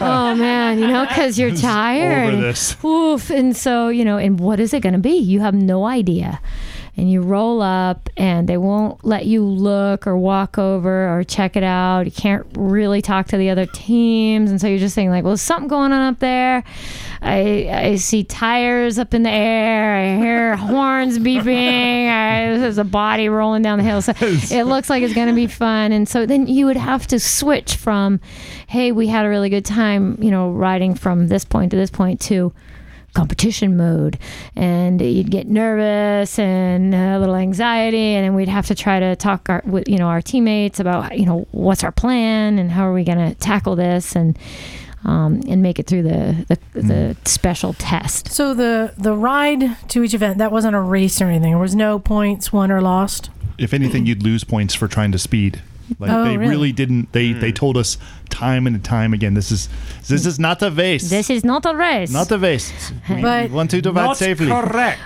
oh man, you know, because you're tired. over this. Oof. And so, you know, and what is it going to be? You have no idea. And you roll up, and they won't let you look or walk over or check it out. You can't really talk to the other teams. And so you're just thinking, like, well, there's something going on up there. I, I see tires up in the air. I hear horns beeping. I, there's a body rolling down the hill. So it looks like it's going to be fun. And so then you would have to switch from, hey, we had a really good time, you know, riding from this point to this point to competition mode and you'd get nervous and a little anxiety and then we'd have to try to talk our, with you know our teammates about you know what's our plan and how are we going to tackle this and um, and make it through the the, the special test So the the ride to each event that wasn't a race or anything. There was no points won or lost. If anything, you'd lose points for trying to speed. Like Oh, they really? really didn't. They they hmm. told us time and time again. This is this is not a race. this is not a race not a race. We, But- we want you to ride safely.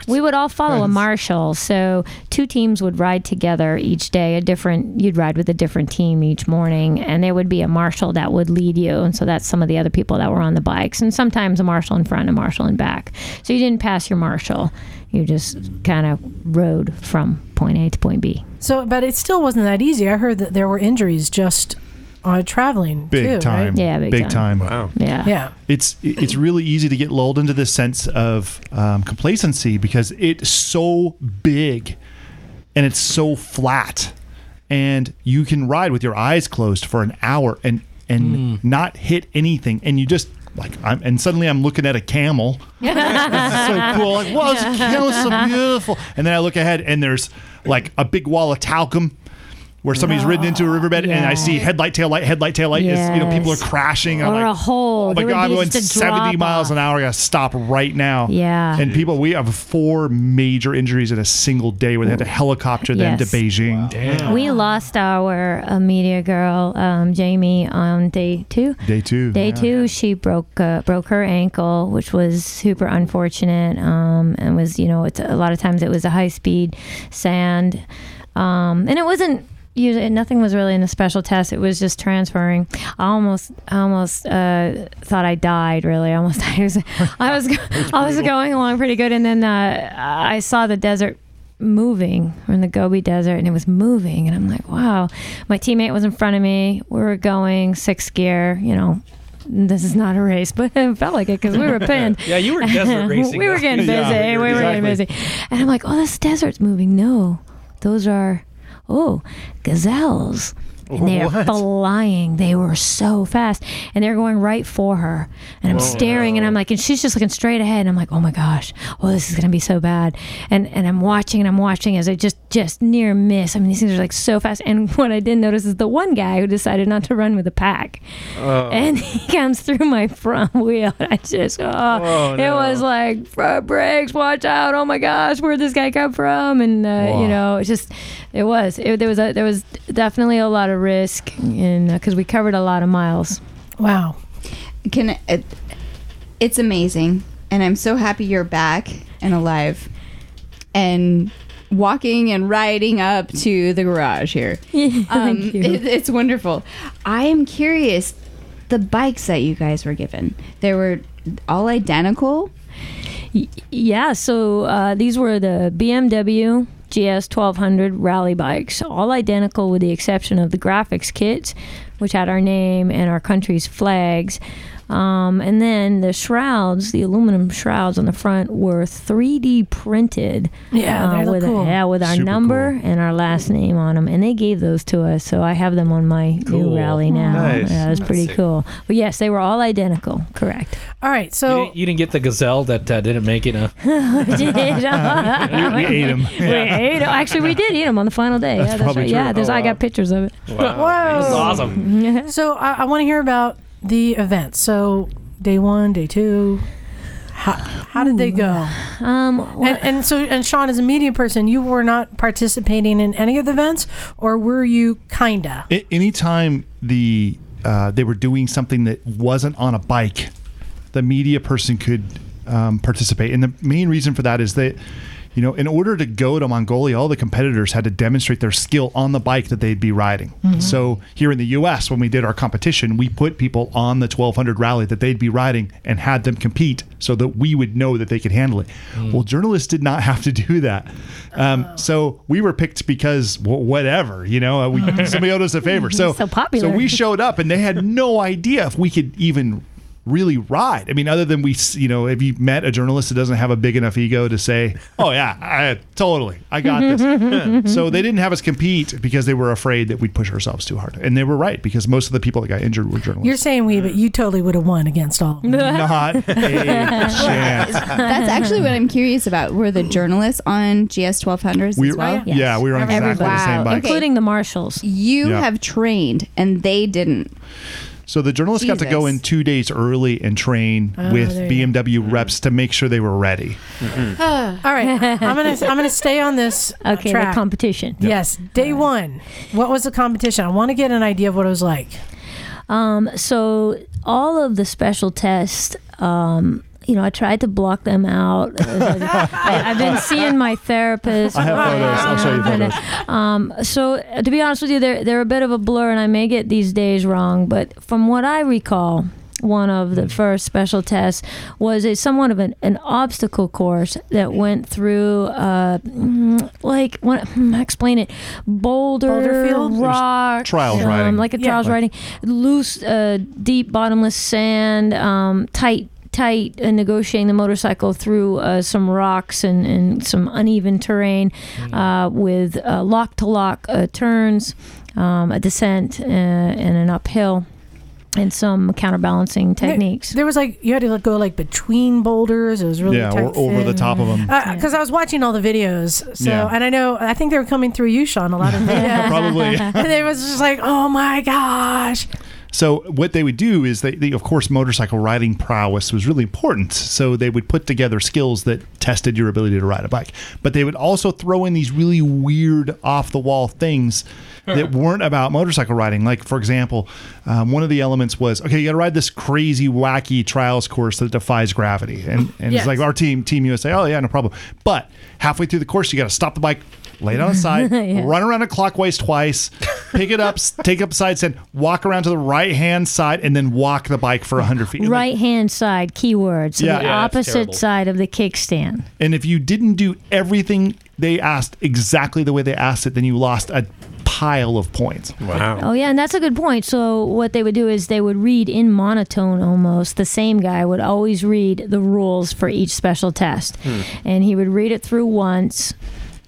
We would all follow a marshal. So two teams would ride together each day. A different you'd ride with a different team each morning, and there would be a marshal that would lead you. And so that's some of the other people that were on the bikes, and sometimes a marshal in front, and a marshal in back. So you didn't pass your marshal. You just kind of rode from point A to point B. So, but it still wasn't that easy. I heard that there were injuries just uh, traveling Big too, time. Right? Yeah, big time. Wow. Yeah. Yeah. It's it's really easy to get lulled into this sense of um, complacency because it's so big and it's so flat, and you can ride with your eyes closed for an hour and and not hit anything, and you just like I'm and suddenly I'm looking at a camel. this is so cool. Like, wow, this camel's so beautiful. And then I look ahead and there's like a big wall of talcum. Where somebody's ridden into a riverbed and I see headlight, tail light, headlight, tail light. It's, you know, people are crashing. and I'm Or like, a hole. Oh my There God, I'm going 70 miles off. an hour. I got to stop right now. Yeah. And people, we have four major injuries in a single day where they had to helicopter them Yes. to Beijing. Damn. We lost our uh, media girl, um, Jamie, on day two. Day two. Day yeah. two, she broke uh, broke her ankle, which was super unfortunate. Um, and was you know, it's a lot of times it was a high speed sand, um, and it wasn't. Usually, nothing was really in the special test. It was just transferring. I almost, I almost uh, thought I died. Really, I almost I was, I was, I was going along pretty good, and then uh, I saw the desert moving. We're in the Gobi Desert, and it was moving, and I'm like, wow. My teammate was in front of me. We were going sixth gear. You know, this is not a race, but it felt like it because we were pinned. Yeah, you were desert racing, we were getting busy. Yeah, we were getting busy. And I'm like, oh, this desert's moving. No, those are, oh, gazelles. And they're What? flying. They were so fast. And they're going right for her. And I'm Whoa. staring and I'm like, and she's just looking straight ahead. And I'm like, oh my gosh, oh, this is going to be so bad. And and I'm watching and I'm watching as I just, just near miss. I mean, these things are like so fast. And what I didn't notice is the one guy who decided not to run with the pack. Oh. And he comes through my front wheel. I just, oh, Oh, it no. was like, front brakes, watch out. Oh my gosh, where'd this guy come from? And, uh, you know, it just, it was, it, there was a, there was definitely a lot of risk and because we covered a lot of miles. Wow. Can it, it's amazing, and I'm so happy you're back and alive, and walking and riding up to the garage here. Um, you. it- it's wonderful. I am curious. The bikes that you guys were given, they were all identical. Yeah, so uh, these were the BMW GS 1200 rally bikes, all identical with the exception of the graphics kit, which had our name and our country's flags. Um, and then the shrouds, the aluminum shrouds on the front, were 3D printed. Yeah, they look with cool. yeah, with our Super number and our last name on them, and they gave those to us. So I have them on my Cool. new rally now. Nice. Yeah, it was That's pretty sick. cool. But yes, they were all identical. Correct. All right, You so didn't, you didn't get the gazelle that uh, didn't make it. Uh, we did. We- we ate 'em. We ate 'em. Actually, we did eat them on the final day. That's yeah, that's right. true. Yeah, there's, Oh, I got pictures of it. Wow, Whoa. That's awesome. So I, I want to hear about the events. So day one, day two. How, how did they go? Um, and, and so, and Sean, as a media person, you were not participating in any of the events, or were you kinda? A- anytime the uh, they were doing something that wasn't on a bike, the media person could um, participate. And the main reason for that is that, you know, in order to go to Mongolia, all the competitors had to demonstrate their skill on the bike that they'd be riding. Mhm. So here in the U.S., when we did our competition, we put people on the 1200 rally that they'd be riding and had them compete so that we would know that they could handle it. Well, journalists did not have to do that. Um, so we were picked because well, whatever, you know, uh, we, somebody owed us a favor. So, So popular. so we showed up and they had no idea if we could even really ride. I mean, other than we, you know, have you met a journalist that doesn't have a big enough ego to say, "Oh yeah, I, totally, I got this." so they didn't have us compete because they were afraid that we'd push ourselves too hard, and they were right because most of the people that got injured were journalists. You're saying we, but you totally would have won against all. Not a chance. That's actually what I'm curious about. Were the journalists on GS 1200s We- as well? yeah, we were on exactly the same bike. including the marshals. You Yeah. have trained, and they didn't. So the journalists got to go in two days early and train Oh, with there you BMW reps to make sure they were ready. all right, I'm gonna I'm gonna stay on this. uh, Okay, the track. competition. Yes, day one. What was the competition? I want to get an idea of what it was like. Um, so all of the special tests, um, you know, I tried to block them out. I, I've been seeing my therapist. I have photos. I'll show you And, photos. Um, so uh, to be honest with you, they're they're a bit of a blur, and I may get these days wrong. But from what I recall, one of the first special tests was a somewhat of an, an obstacle course that went through, uh, mm, like what? mm, Explain it. Boulder, Boulder field? There's rock, trials um, riding. like a Yeah. trials Like- riding, loose, uh, deep, bottomless sand, um, tight tight uh, negotiating the motorcycle through uh, some rocks and, and some uneven terrain uh, with uh, lock to lock uh, turns, um, a descent, uh, and an uphill. and some counterbalancing techniques. There was like you had to like, go like between boulders. It was really Yeah, or over the top of them. Because I was watching all the videos, so Yeah. and I know I think they were coming through you, Sean. A lot of videos, Probably. and it was just like, oh my gosh. So what they would do is they, they, of course, motorcycle riding prowess was really important. So they would put together skills that tested your ability to ride a bike, but they would also throw in these really weird, off the wall things that weren't about motorcycle riding. Like, for example, um, one of the elements was okay, you got to ride this crazy, wacky trials course that defies gravity, and and Yes. it's like our team, Team USA. Oh yeah, no problem. But halfway through the course, you got to stop the bike. Lay it on its side, Yeah. run around it clockwise twice, pick it up, take up the side stand, walk around to the right hand side, and then walk the bike for 100 feet. Right hand side keyword. So Yeah. the Yeah, opposite side of the kickstand. And if you didn't do everything they asked exactly the way they asked it, then you lost a pile of points. Wow. Oh yeah, and that's a good point. So what they would do is they would read in monotone almost. The same guy would always read the rules for each special test, Hmm. and he would read it through once,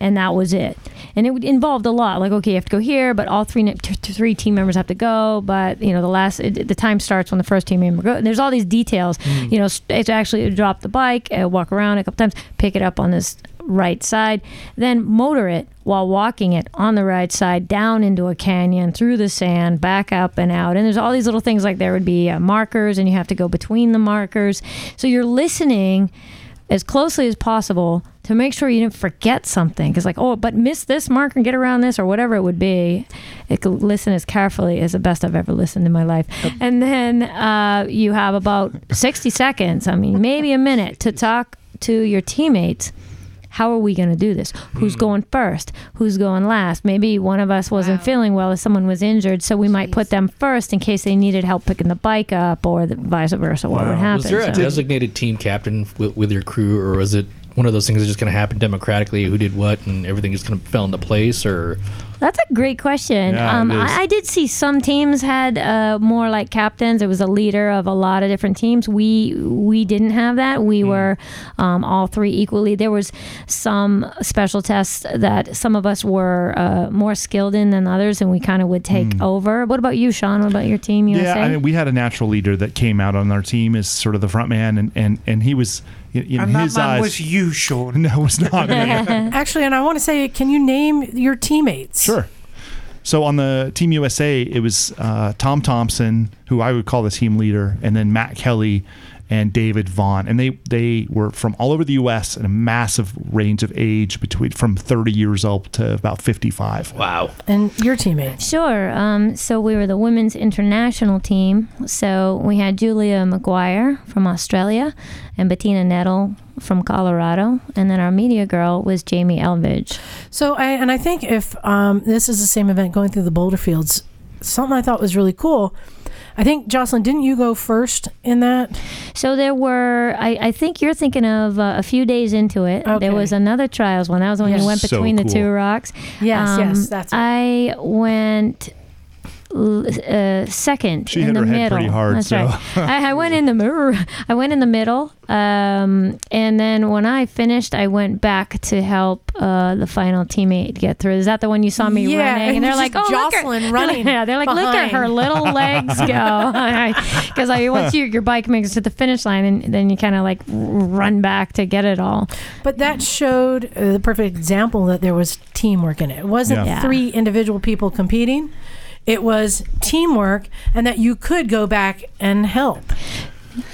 and that was it. And it involved a lot. Like okay, you have to go here, but all three three team members have to go. But you know the last it, the time starts when the first team member goes. There's all these details. Hmm. You know, it's actually drop the bike, uh, walk around a couple times, pick it up on this right side, then motor it while walking it on the right side down into a canyon, through the sand, back up and out. And there's all these little things like there would be uh, markers, and you have to go between the markers. So you're listening as closely as possible to make sure you didn't forget something. Because, like, oh, but miss this marker and get around this, or whatever it would be. It could listen as carefully as the best I've ever listened in my life. And then uh, you have about 60 seconds, I mean, maybe a minute to talk to your teammates. How are we going to do this? Who's hmm. going first? Who's going last? Maybe one of us wasn't feeling well if someone was injured, so we might put them first in case they needed help picking the bike up or the vice versa. What would happen? Was there a So- designated team captain with, with your crew, or was it one of those things that's just going to happen democratically? Who did what, and everything just kind of fell into place, or That's a great question. Yeah, um. I, I did see some teams had uh, more like captains. It was a leader of a lot of different teams. We we didn't have that. We were um, all three equally. There was some special tests that some of us were uh, more skilled in than others, and we kind of would take over. What about you, Sean? What about your team? USA? Yeah, I mean, we had a natural leader that came out on our team as sort of the front man, and and, and he was, in in And that his man eyes, was you, Sean. No, it was not me. Actually, and I want to say, can you name your teammates? Sure. So on the Team USA, it was uh, Tom Thompson, who I would call the team leader, and then Matt Kelly and David Vaughn, and they they were from all over the U.S. and a massive range of age between from 30 years old to about 55. Wow. And your teammates? Sure. Um, so we were the women's international team. So we had Julia McGuire from Australia and Bettina Nettle from Colorado. And then our media girl was Jamie Elvidge. So, I, and I think if um, this is the same event going through the Boulder Fields, something I thought was really cool. I think Jocelyn, didn't you go first in that? So there were, I, I think you're thinking of uh, a few days into it. Okay. There was another trials one. That was when Yes. you went So between the two rocks. Yes, Um, yes, that's it. I went l- uh, second She in hit the her head middle. pretty hard, That's so- right. I, I went in the mirror. I went in the middle, um, and then when I finished, I went back to help uh, the final teammate get through. Is that the one you saw me Yeah, running? and And they're like, just "Oh, look at- Jocelyn running Yeah, they're like, "Look at her little legs go." Because I once you, your bike makes it to the finish line, and then you kind of like run back to get it all. But that showed uh, the perfect example that there was teamwork in it. It wasn't Yeah. three individual people competing. It was teamwork, and that you could go back and help.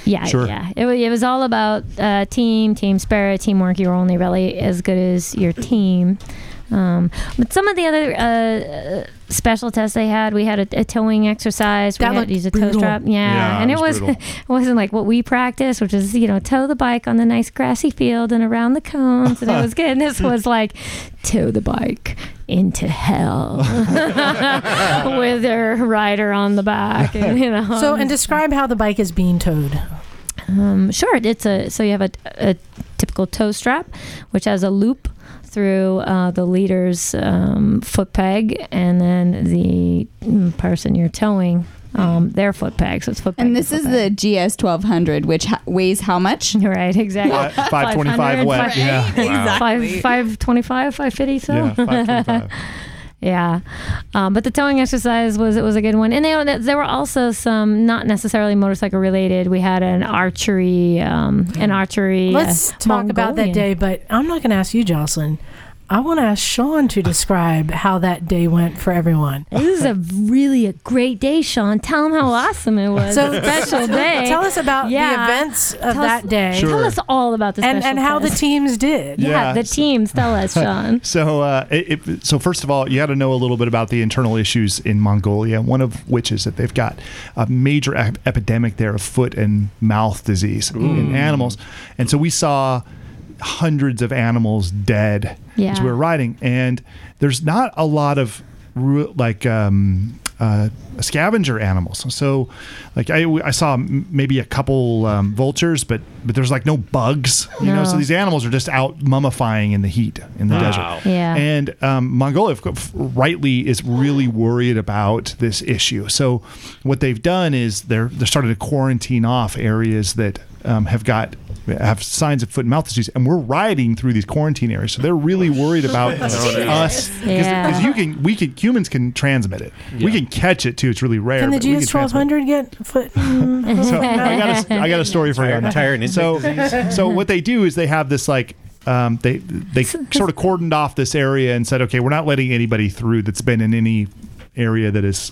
Yeah, Sure. yeah. It, it was all about uh, team, team spirit, teamwork. You were only really as good as your team. Um, but some of the other uh, special tests they had, we had a, a towing exercise. We That had to use a tow brutal. strap. Yeah, Yeah, and it it was, was it wasn't like what we practiced, which is you know tow the bike on the nice grassy field and around the cones, and it was good. And this was like tow the bike into hell with their rider on the back, and, you know. So, and describe how the bike is being towed. Um, sure, it's a so you have a, a typical tow strap, which has a loop through uh, the leader's um, foot peg, and then the mm, person you're towing um, their foot peg. So it's foot peg. And this is peg. the GS 1200, which ha- weighs how much? Right, exactly. Uh, 525 wet, five- yeah. Five, Exactly. 525, 550, so. Yeah, 525. Yeah, um, but the towing exercise was it was a good one, and they, there were also some not necessarily motorcycle related. We had an archery, um, an archery. Let's uh, talk about that day, but I'm not going to ask you, Jocelyn. I want to ask Sean to describe how that day went for everyone. This is a really a great day, Sean. Tell them how awesome it was. So a special day. Tell us about Yeah. the events of Tell that us- day. Tell us all about the and, special and how the teams did. Yeah, Yeah, the teams. Tell us, Sean. So, uh, it, it, so first of all, you got to know a little bit about the internal issues in Mongolia. One of which is that they've got a major ep- epidemic there of foot and mouth disease in animals, and so we saw hundreds of animals dead as we were riding, and there's not a lot of like. Um, uh, scavenger animals. So, like I, I saw maybe a couple um, vultures, but but there's like no bugs, you know. So these animals are just out mummifying in the heat in the Wow. desert. Yeah. And um, Mongolia, rightly, is really worried about this issue. So what they've done is they're they're starting to quarantine off areas that um, have got have signs of foot and mouth disease, and we're riding through these quarantine areas. So they're really worried about us because Yeah. you can we can humans can transmit it. We can catch it too. It's really rare. Can the but we GS transmit it. 1200 get foot? mm, So I got a, I got a story for you. on that. Tire so disease. so what they do is they have this like um, they they sort of cordoned off this area and said, okay, we're not letting anybody through that's been in any area that is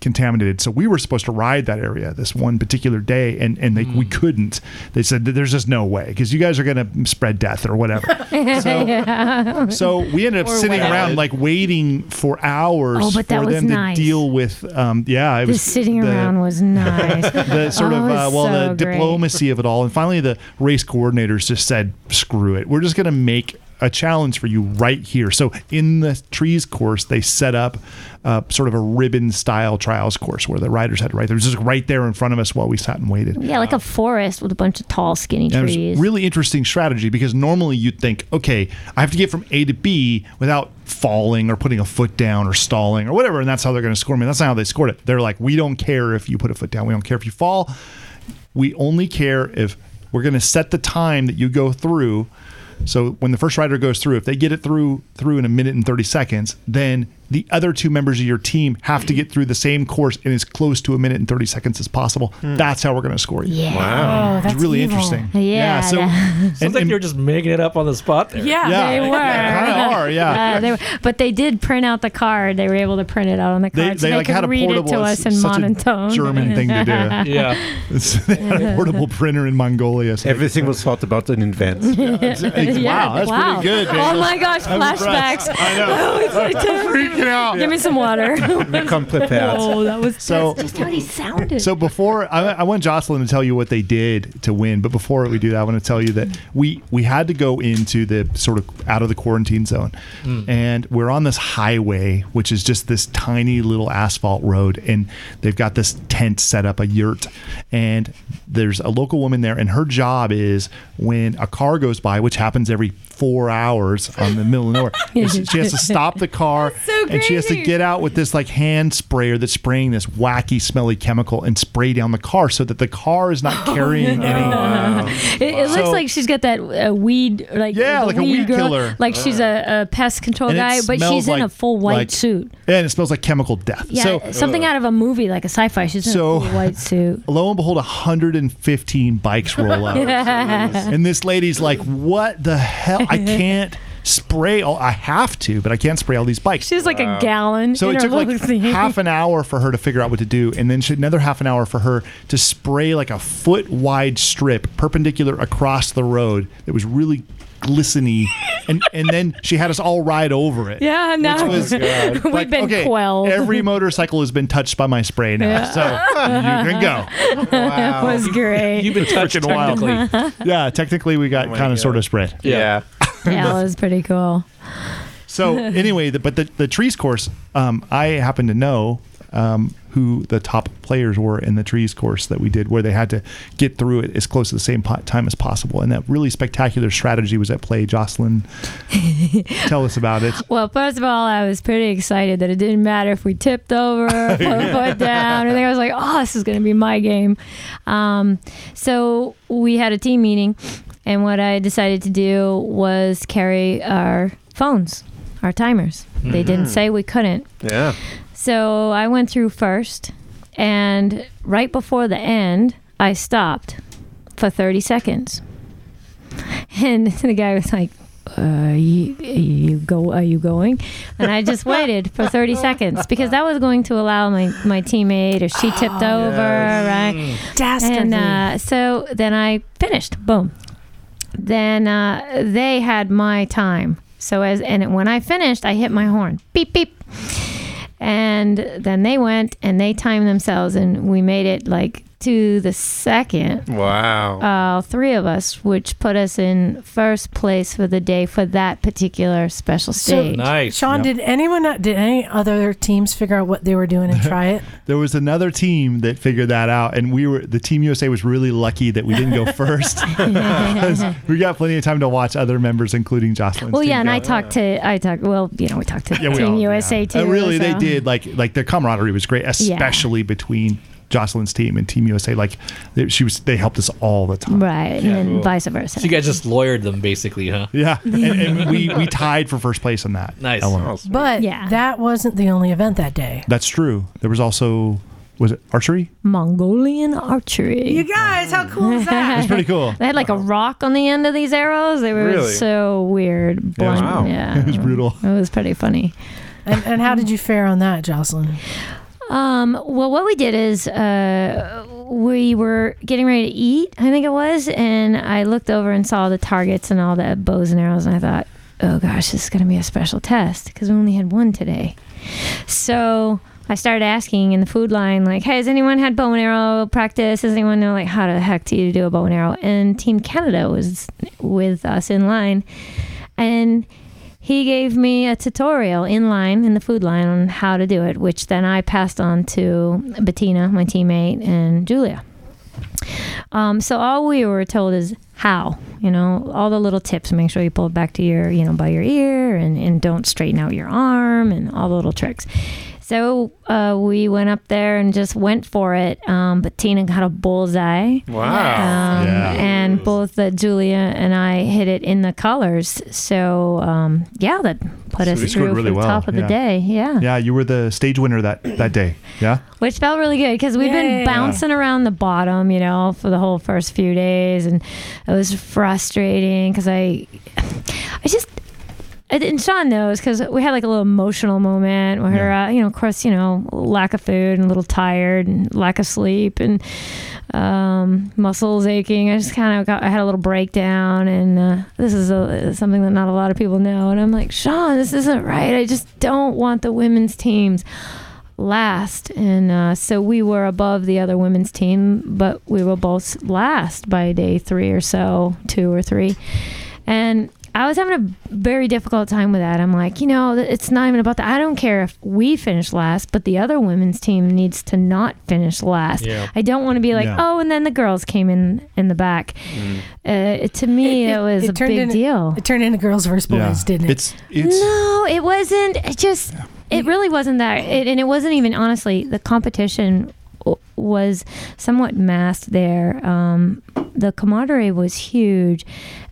contaminated. So we were supposed to ride that area this one particular day, and and they, we couldn't. They said there's just no way because you guys are going to spread death or whatever. Yeah. So we ended up Or sitting around like waiting for hours Oh, but that for was them nice. to deal with. Um, yeah, it The was sitting the- around was nice. the sort Oh, of uh, well so the great. diplomacy of it all and finally the race coordinators just said screw it we're just going to make a challenge for you right here so in the trees course they set up uh, sort of a ribbon style trials course where the riders had to ride there was just right there in front of us while we sat and waited Yeah, like a forest with a bunch of tall, skinny and it was trees. really interesting strategy because normally you'd think, okay, I have to get from A to B without falling or putting a foot down or stalling or whatever, and that's how they're going to score me. That's not how they scored it. They're like, we don't care if you put a foot down. We don't care if you fall. We only care if we're going to set the time that you go through. So when the first rider goes through, if they get it through through in a minute and 30 seconds, then the other two members of your team have to get through the same course in as close to a minute and 30 seconds as possible. That's how we're going to score you. Yeah. Wow. Oh, It's that's really evil. interesting. Yeah, so that- Sounds like you're just making it up on the spot there. Yeah, Yeah. they were. Kinda are, yeah. Uh, they were, but they did print out the card. They were able to print it out on the They- card, so they, they like, could had a read it portable- to us in such a monotone. German thing to do. Yeah. It's- they had a portable printer in Mongolia. So Everything was thought about in advance. Yeah, wow, that's wow. pretty good. Oh my gosh, flashbacks. I know. Oh, it's like I'm freaking. Give me some water. Complete pads. oh, that was So- that's just how he sounded. So before I, I want Jocelyn to tell you what they did to win, but before we do that, I want to tell you that we we had to go into the sort of out of the quarantine zone, hmm. and we're on this highway, which is just this tiny little asphalt road, and they've got this tent set up, a yurt, and there's a local woman there, and her job is when a car goes by, which happens every four hours on the middle of nowhere, she has to stop the car, so and she has to get out with this like hand sprayer that's spraying this wacky smelly chemical and spray down the car so that the car is not carrying any It, it looks So- like she's got that uh, weed, like Yeah, the like a weed girl. killer. Like she's a, a pest control And guy, but smells she's in a full white like- suit. and it smells like chemical death Yeah, so something out of a movie, like a sci-fi. She's in So- a full white suit. lo and behold 115 bikes roll out and this lady's like what the hell i can't spray all i have to but i can't spray all these bikes She has like a gallon. So in it her took like little thing. half an hour for her to figure out what to do, and then she, another half an hour for her to spray like a foot wide strip perpendicular across the road. It was really glistening, and and then she had us all ride over it. Yeah, no. Which was We've like, been okay, quelled. Every motorcycle has been touched by my spray now, Yeah. so you can go. That was great. You've been touched Freaking wild. technically. Yeah, technically we got oh kind of sort of spread. Yeah. yeah, it was pretty cool. So anyway, the, but the, the trees course, um, I happen to know um, who the top players were in the trees course that we did, where they had to get through it as close to the same time as possible, and that really spectacular strategy was at play. Jocelyn, tell us about it. Well, first of all, I was pretty excited that it didn't matter if we tipped over, put foot down. I think I was like, oh, this is going to be my game. Um, so we had a team meeting, and what I decided to do was carry our phones our timers. They didn't say we couldn't. Yeah. So I went through first, and right before the end, I stopped for 30 seconds. And the guy was like, uh, you, you go, are you going? And I just waited for 30 seconds because that was going to allow my, my teammate if she tipped over, right? Dastardly. And uh, so then I finished. Boom. Then uh, they had my time. So as and when I finished, I hit my horn. Beep beep. And then they went and they timed themselves, and we made it like to the second. Wow. Uh, three of us, which put us in first place for the day for that particular special So, stage. Sean, did anyone, did any other teams figure out what they were doing and try it? There was another team that figured that out, and we were the Team USA was really lucky that we didn't go first. we got plenty of time to watch other members, including Jocelyn. Well, yeah, and I talked to I talked. Well, you know, we talked to Yeah, we Team all- USA too. And really, they did like like their camaraderie was great, especially between Jocelyn's team and Team USA. Like they, she was, they helped us all the time. Right, Yeah, and cool. vice versa. So you guys just lawyered them, basically, huh? Yeah, and, and we we tied for first place on that. Nice. element. But that wasn't the only event that day. That's true. There was also was it archery? Mongolian archery. You guys, how cool is that? It's pretty cool. They had like a rock on the end of these arrows. They were Really? so weird. Yeah, it was- Wow. Yeah, It was brutal. It was pretty funny. And, and how did you fare on that, Jocelyn? Um, well, what we did is uh, we were getting ready to eat, I think it was, and I looked over and saw the targets and all the bows and arrows, and I thought, oh gosh, this is going to be a special test because we only had one today. So I started asking in the food line, like, hey, has anyone had bow and arrow practice? Does anyone know, like, how the heck do you do a bow and arrow? And Team Canada was with us in line, and he gave me a tutorial in line in the food line on how to do it, which then I passed on to Bettina, my teammate, and Julia. Um, so all we were told is how, you know, all the little tips. Make sure you pull it back to your, you know, by your ear, and, and don't straighten out your arm, and all the little tricks. So uh, we went up there and just went for it. Um, Bettina got a bullseye. Wow. Um, Yeah. And both uh, Julia and I hit it in the colors. So um, yeah, that put us So you scored through really for the well, top of the day. Yeah. Yeah, you were the stage winner that that day. Yeah. Which felt really good because we've Yeah. been bouncing around the bottom, you know, for the whole first few days, and it was frustrating because I, I just, I- and Sean knows because we had like a little emotional moment where, uh, you know, of course, you know, lack of food and a little tired and lack of sleep and um, muscles aching. I just kind of got, I had a little breakdown, and uh, this is a, something that not a lot of people know. And I'm like, Sean, this isn't right. I just don't want the women's teams last. And uh, so we were above the other women's team, but we were both last by day three or so, two or three. And I was having a very difficult time with that. I'm like, you know, it's not even about that. I don't care if we finish last, but the other women's team needs to not finish last. Yeah. I don't want to be like, Yeah. oh, and then the girls came in in the back. Uh, to me, it, was a big into, deal. It turned into girls versus boys, didn't it? It's it's No, it wasn't. It just, it really wasn't that. It, and it wasn't even, honestly, the competition w- was somewhat masked there. Um, the camaraderie was huge,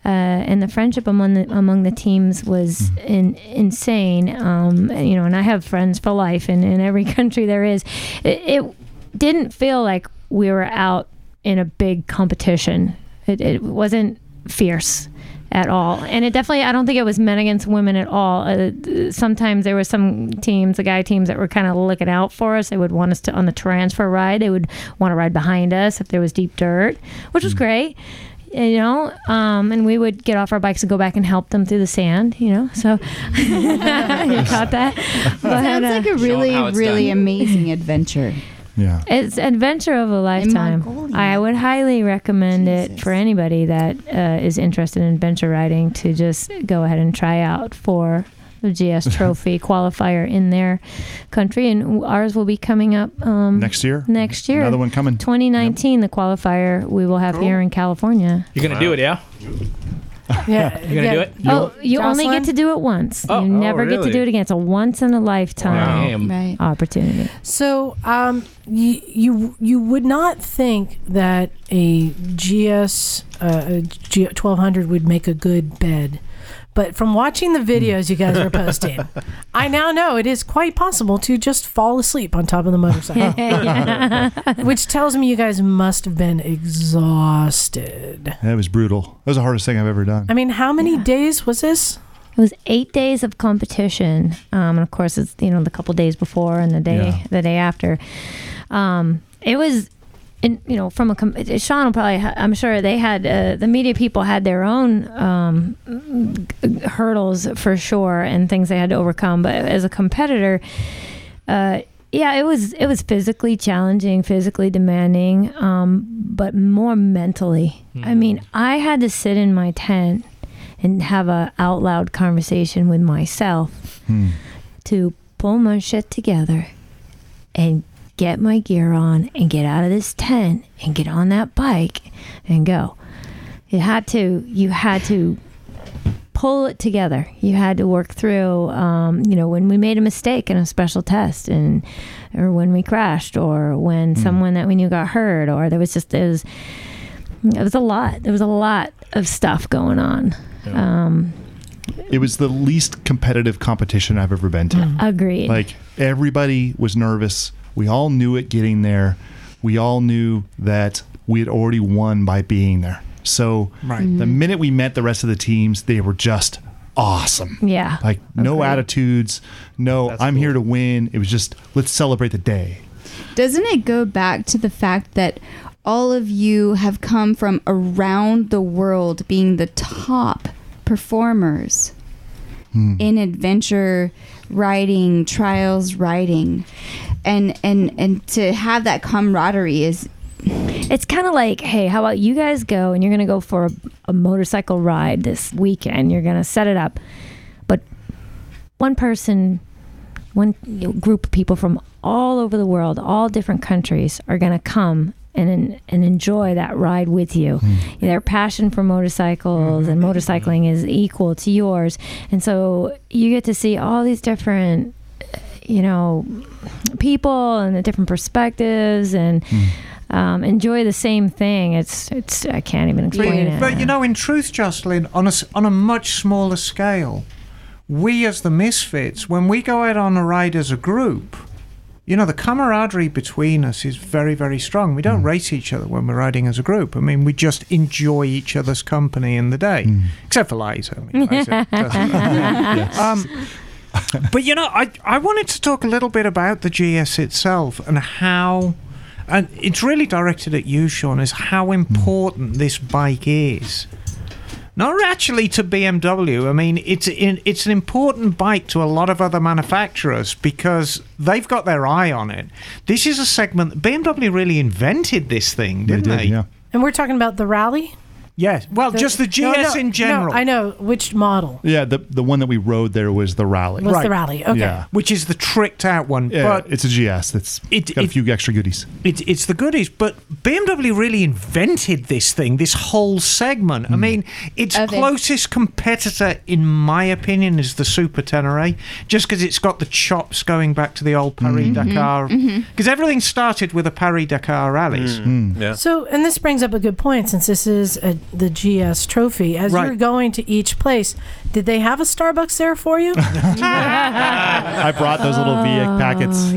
uh, and the friendship among the among the teams was in, insane. Um, you know, and I have friends for life, in, in every country there is. It, it didn't feel like we were out in a big competition. It, it wasn't fierce at all. And it definitely, I don't think it was men against women at all. Uh, sometimes there were some teams, the guy teams that were kind of looking out for us. They would want us to, on the transfer ride, they would want to ride behind us if there was deep dirt, which was great. You know, um, and we would get off our bikes and go back and help them through the sand. You know, so you caught that. But, Sounds uh, like a really, really done. amazing adventure. Yeah. It's adventure of a lifetime. I would highly recommend it for anybody that uh, is interested in adventure riding to just go ahead and try out for the GS Trophy qualifier in their country, and ours will be coming up um, Next year? Next year, Another one coming. 2019, the qualifier we will have here in California. You're gonna do it, yeah? Yeah, You're gonna do it? Oh, you only get to do it once. Oh. you never Oh, get to do it again. It's a once in a lifetime Damn. Right. opportunity. So, um, you, you you would not think that a GS uh, a G twelve hundred would make a good bed, But from watching the videos you guys are posting, I now know it is quite possible to just fall asleep on top of the motorcycle. Which tells me you guys must have been exhausted. That was brutal. That was the hardest thing I've ever done. I mean, how many days was this? It was eight days of competition, um, and of course, it's you know the couple days before and the day Yeah. the day after. Um, it was, and you know, from a Sean will probably. Ha- I'm sure they had uh, the media people had their own um, g- hurdles for sure and things they had to overcome. But as a competitor, uh, yeah, it was it was physically challenging, physically demanding, um, but more mentally. I mean, I had to sit in my tent and have a out loud conversation with myself to pull my shit together and get my gear on and get out of this tent and get on that bike and go. You had to you had to pull it together. You had to work through um, you know, when we made a mistake in a special test and or when we crashed or when someone that we knew got hurt or there was just it was it was a lot. There was a lot of stuff going on. Um, It was the least competitive competition I've ever been to. Agreed. Like everybody was nervous. We all knew it getting there. We all knew that we had already won by being there. So Right. the Mhm. minute we met the rest of the teams, they were just awesome. Yeah. Like no Agreed. attitudes, no I'm here to win. It was just let's celebrate the day. Doesn't it go back to the fact that all of you have come from around the world being the top performers Hmm. in adventure riding, trials riding. And and and to have that camaraderie is it's kind of like, hey, how about you guys go and you're going to go for a, a motorcycle ride this weekend? You're going to set it up. But one person, one group of people from all over the world, all different countries, are going to come and and enjoy that ride with you. Their passion for motorcycles and motorcycling is equal to yours, and so you get to see all these different, you know, people and the different perspectives and. Um, enjoy the same thing. It's it's I can't even explain But, it. but you know, in truth, Jocelyn, on a, s- on a much smaller scale, we as the Misfits, when we go out on a ride as a group, you know, the camaraderie between us is very, very strong. We don't mm. race each other when we're riding as a group. I mean, we just enjoy each other's company in the day, mm. except for Liza. I mean, Liza. Yes. um, but you know, I I wanted to talk a little bit about the GS itself and how, and it's really directed at you, Sean, is how mm. important this bike is. Not actually to BMW. I mean, it's in, it's an important bike to a lot of other manufacturers because they've got their eye on it. This is a segment. BMW really invented this thing, didn't they? yeah. And we're talking about the rally? Yes. Well, just the GS no, in no, general. I know. Which model? Yeah, the the one that we rode there was the rally. Was the rally. Okay. Yeah. Which is the tricked out one. Yeah, but it's a GS that's It- got a few extra goodies. It's it's the goodies, but BMW really invented this thing, this whole segment. I hmm. mean, its Of it. closest competitor, in my opinion, is the Super Tenere, just because it's got the chops going back to the old hmm. Paris mm-hmm. Dakar. Mm-hmm. Because everything started with a Paris Dakar rallies. Hmm. Yeah. So, and this brings up a good point since this is a, the GS trophy. As Right. you're going to each place, did they have a Starbucks there for you? I brought those little V packets.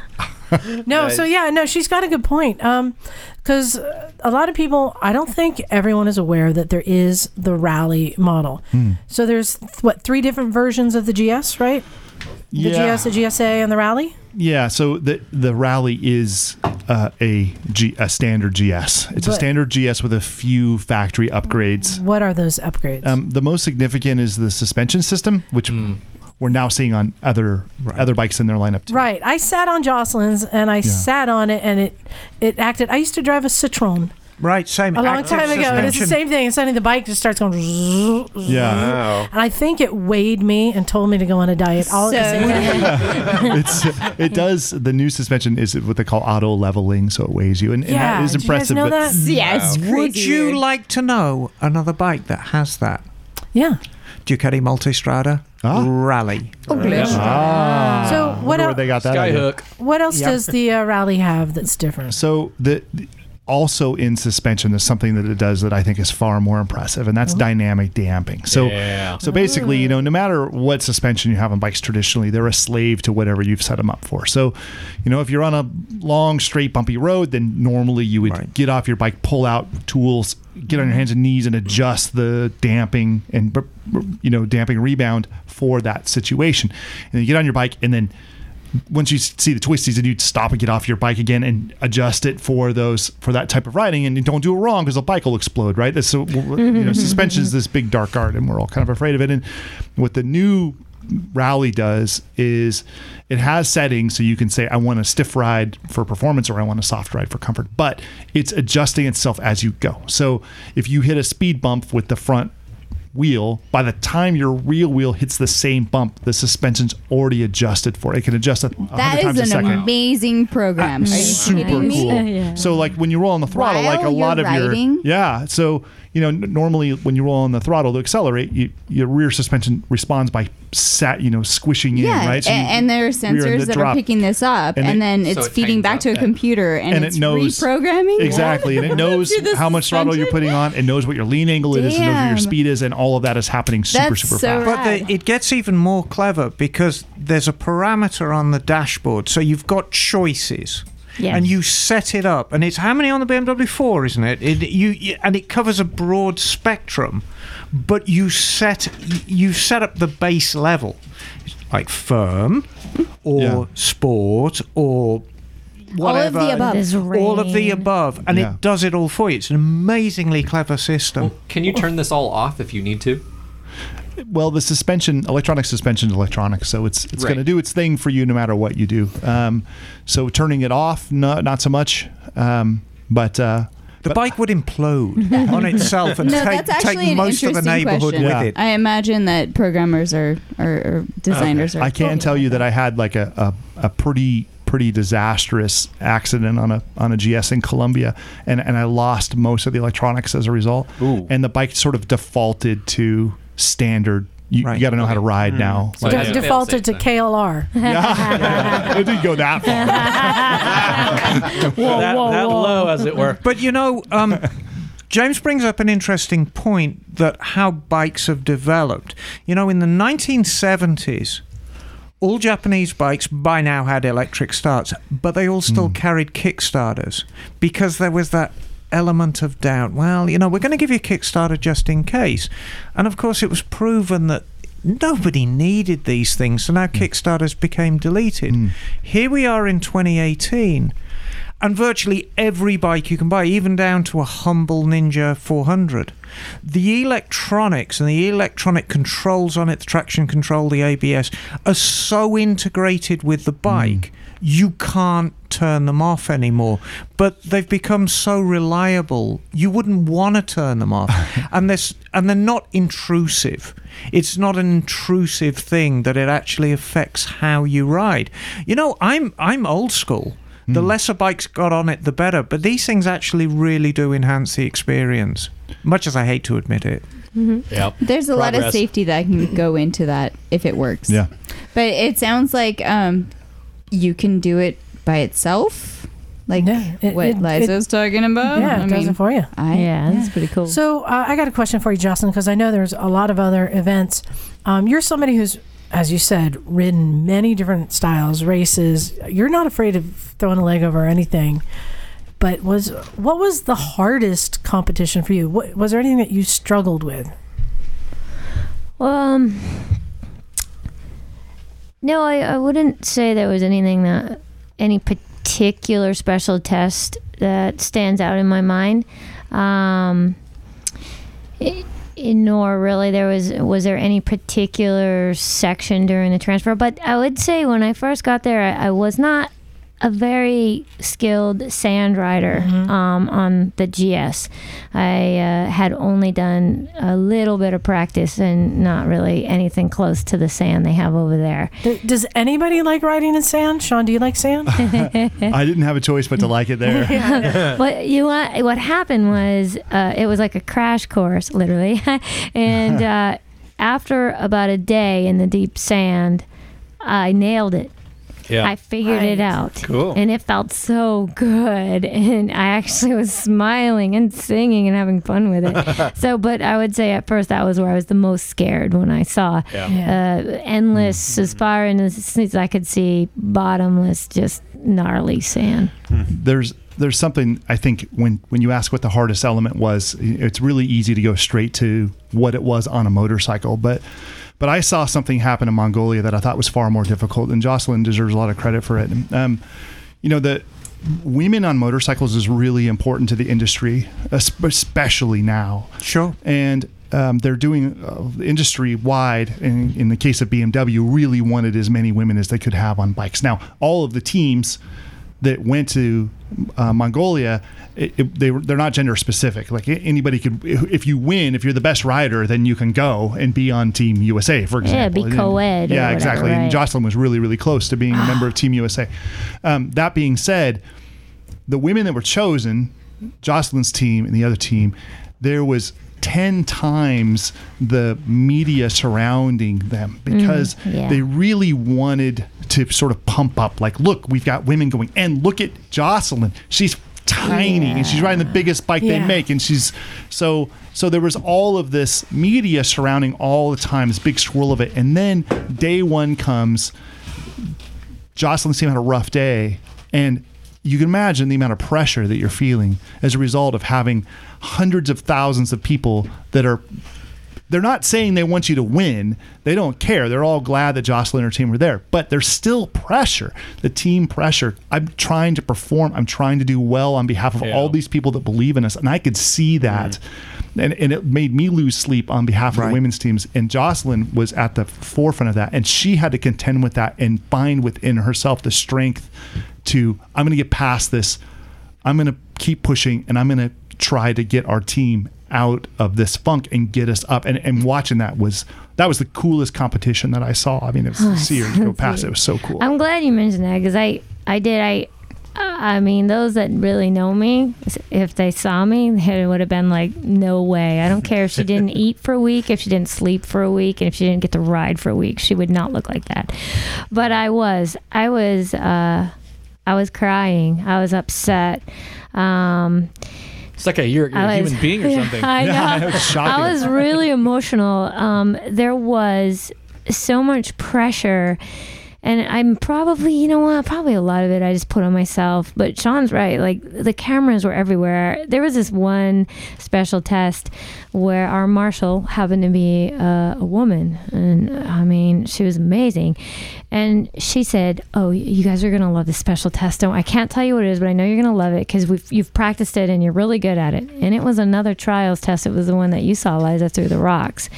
No, so yeah, no, she's got a good point. Um, because a lot of people, I don't think everyone is aware that there is the rally model. Hmm. So there's what three different versions of the GS, right? The Yeah. GS, the GSA, and the rally. Yeah, so the the rally is uh, a G, a standard GS. It's a standard GS with a few factory upgrades. What are those upgrades? Um, the most significant is the suspension system, which we're now seeing on other other bikes in their lineup too. Right. I sat on Jocelyn's and I sat on it and it it acted. I used to drive a Citroen Right, same. a long time ago, and it's the same thing. And suddenly the bike just starts going. Yeah. And I think it weighed me and told me to go on a diet all at the same it's it does the new suspension is what they call auto leveling, so it weighs you, and, and Yeah, that is did you guys impressive. know but that? Yeah, it's Would you like to know another bike that has that? Yeah. Ducati Multistrada Rally. Oh, bless you. Ah. So what Wonder where else? they got that idea. What else Yep. does the uh, rally have that's different? So the also in suspension, there's something that it does that I think is far more impressive, and that's oh. dynamic damping. So, Yeah. so basically, you know, no matter what suspension you have on bikes traditionally, they're a slave to whatever you've set them up for. So, you know, if you're on a long, straight, bumpy road, then normally you would get off your bike, pull out tools, get on your hands and knees, and adjust the damping and b- b- you know damping rebound for that situation. And then you get on your bike, and then once you see the twisties, then you stop and get off your bike again and adjust it for those for that type of riding, and you don't do it wrong because the bike will explode, right? That's so you know mm-hmm. suspension is mm-hmm. this big dark art, and we're all kind of afraid of it. And what the new rally does is it has settings so you can say I want a stiff ride for performance or I want a soft ride for comfort, but it's adjusting itself as you go. So if you hit a speed bump with the front wheel, by the time your rear wheel hits the same bump, the suspension's already adjusted for it. It can adjust it 100 That times a an second. amazing program. Are you Super kidding cool. me? So like when you roll on the throttle, like a lot you're of your yeah. So you know n- normally when you roll on the throttle to accelerate, you, your rear suspension responds by sat you know squishing Yeah, in right. So a- you and there are sensors the that drop. are picking this up, And and, it- then So it's it feeding back to a computer, and, and it's it knows reprogramming. exactly, and it knows To the how much throttle you're putting on. It knows what your lean angle is, it knows what your speed is, and all of that is happening super That's super so fast. But the, it gets even more clever because there's a parameter on the dashboard, so you've got choices. Yes. And you set it up, and it's how many on the BMW 4, isn't it? it you, you and it covers a broad spectrum, but you set you set up the base level, like firm, or Yeah. sport, or whatever. the above. There's All of the above, and Yeah. it does it all for you. It's an amazingly clever system. Can you turn this all off if you need to? Well, the suspension, electronic suspension, is electronic, so it's it's Right. going to do its thing for you no matter what you do. Um, so turning it off, no, not so much. Um, but uh, The bike would implode on itself and No, take, that's actually take most of the neighborhood question. with Yeah. it. I imagine that programmers are or, or designers are. I can tell you that I had like a, a, a pretty pretty disastrous accident on a on a GS in Colombia, and and I lost most of the electronics as a result. Ooh. And the bike sort of defaulted to standard. You, Right. you got to know how to ride now. So De- it defaulted to fail-safe KLR. Yeah, it didn't go that far. Whoa, that, whoa, that whoa. low, as it were. But you know, um, James brings up an interesting point that how bikes have developed. You know, in the 1970s, all Japanese bikes by now had electric starts, but they all still carried kickstarters because there was that element of doubt. Well, you know, we're going to give you a kickstarter just in case. And of course, it was proven that nobody needed these things, so now hmm. kickstarters became deleted. Hmm. Here we are in 2018 and virtually every bike you can buy, even down to a humble Ninja 400. The electronics and the electronic controls on it, the traction control, the ABS, are so integrated with the hmm. bike, you can't turn them off anymore. But they've become so reliable, you wouldn't want to turn them off. and, this, and they're not intrusive. It's not an intrusive thing that it actually affects how you ride. You know, I'm I'm old school. The lesser bikes got on it, the better. But these things actually really do enhance the experience, much as I hate to admit it. Yep. There's a lot of safety that can go into that if it works. Yeah. But it sounds like um, you can do it by itself, like Yeah, it- what it- Liza's talking about. Yeah, it I does mean, it for you. I, yeah, that's pretty cool. So uh, I got a question for you, Jocelyn, because I know there's a lot of other events. Um, you're somebody who's, as you said, ridden many different styles, races. You're not afraid of throwing a leg over anything. But was what was the hardest competition for you? What, was there anything that you struggled with? Um, no, I, I wouldn't say there was anything that any particular special test that stands out in my mind. Um, it, nor really there was was there any particular section during the transfer. But I would say when I first got there, I, I was not a very skilled sand rider um, on the GS. I uh, had only done a little bit of practice and not really anything close to the sand they have over there. Does anybody like riding in sand? Sean, do you like sand? I didn't have a choice but to like it there. But you what? What happened was uh, it was like a crash course, literally, and uh, after about a day in the deep sand, I nailed it. Yeah. I figured it out. Cool. And it felt so good. And I actually was smiling and singing and having fun with it. so, but I would say at first that was where I was the most scared when I saw Yeah. uh, endless, as far in as, as I could see, bottomless, just gnarly sand. there's there's something I think when when you ask what the hardest element was, it's really easy to go straight to what it was on a motorcycle, but but I saw something happen in Mongolia that I thought was far more difficult, and Jocelyn deserves a lot of credit for it. Um, you know the women on motorcycles is really important to the industry, especially now. Sure. And um, they're doing uh, industry wide. In, in the case of BMW, really wanted as many women as they could have on bikes. Now, all of the teams that went to uh, Mongolia, it, it, they they're not gender specific. Like anybody could, if you win, if you're the best rider, then you can go and be on Team USA, for example. Yeah, be co-ed Yeah, whatever, exactly. right. And Jocelyn was really, really close to being a member of Team USA. Um, that being said, the women that were chosen, Jocelyn's team and the other team, there was 10 times the media surrounding them because Mm, yeah. they really wanted to sort of pump up like look we've got women going and look at Jocelyn. She's tiny and she's riding the biggest bike they make and she's so so there was all of this media surrounding all the time this big swirl of it and then day one comes Jocelyn's team had a rough day, and you can imagine the amount of pressure that you're feeling as a result of having hundreds of thousands of people that are. They're not saying they want you to win. They don't care. They're all glad that Jocelyn and her team were there, but there's still pressure. The team pressure. I'm trying to perform. I'm trying to do well on behalf of all these people that believe in us, and I could see that. Mm-hmm. And, and it made me lose sleep on behalf of the women's teams. And Jocelyn was at the forefront of that. And she had to contend with that and find within herself the strength to, I'm going to get past this. I'm going to keep pushing and I'm going to try to get our team out of this funk and get us up. And, and watching that was, that was the coolest competition that I saw. I mean, it was Oh, to see her go past it was so cool. I'm glad you mentioned that because I, I did. I, I mean, those that really know me, if they saw me, it would have been like, no way. I don't care if she didn't eat for a week, if she didn't sleep for a week, and if she didn't get to ride for a week, she would not look like that. But I was, I was, uh, I was crying. I was upset. Um, It's like a you're, you're a was- human being or something. I know. Was. I was really emotional. Um, there was so much pressure. And I'm probably, you know what, probably a lot of it I just put on myself. But Sean's right. Like the cameras were everywhere. There was this one special test where our marshal happened to be uh, a woman. And I mean, she was amazing. And she said, Oh, you guys are going to love this special test. Don't, I can't tell you what it is, but I know you're going to love it because you've practiced it and you're really good at it. And it was another trials test. It was the one that you saw, Liza, through the rocks.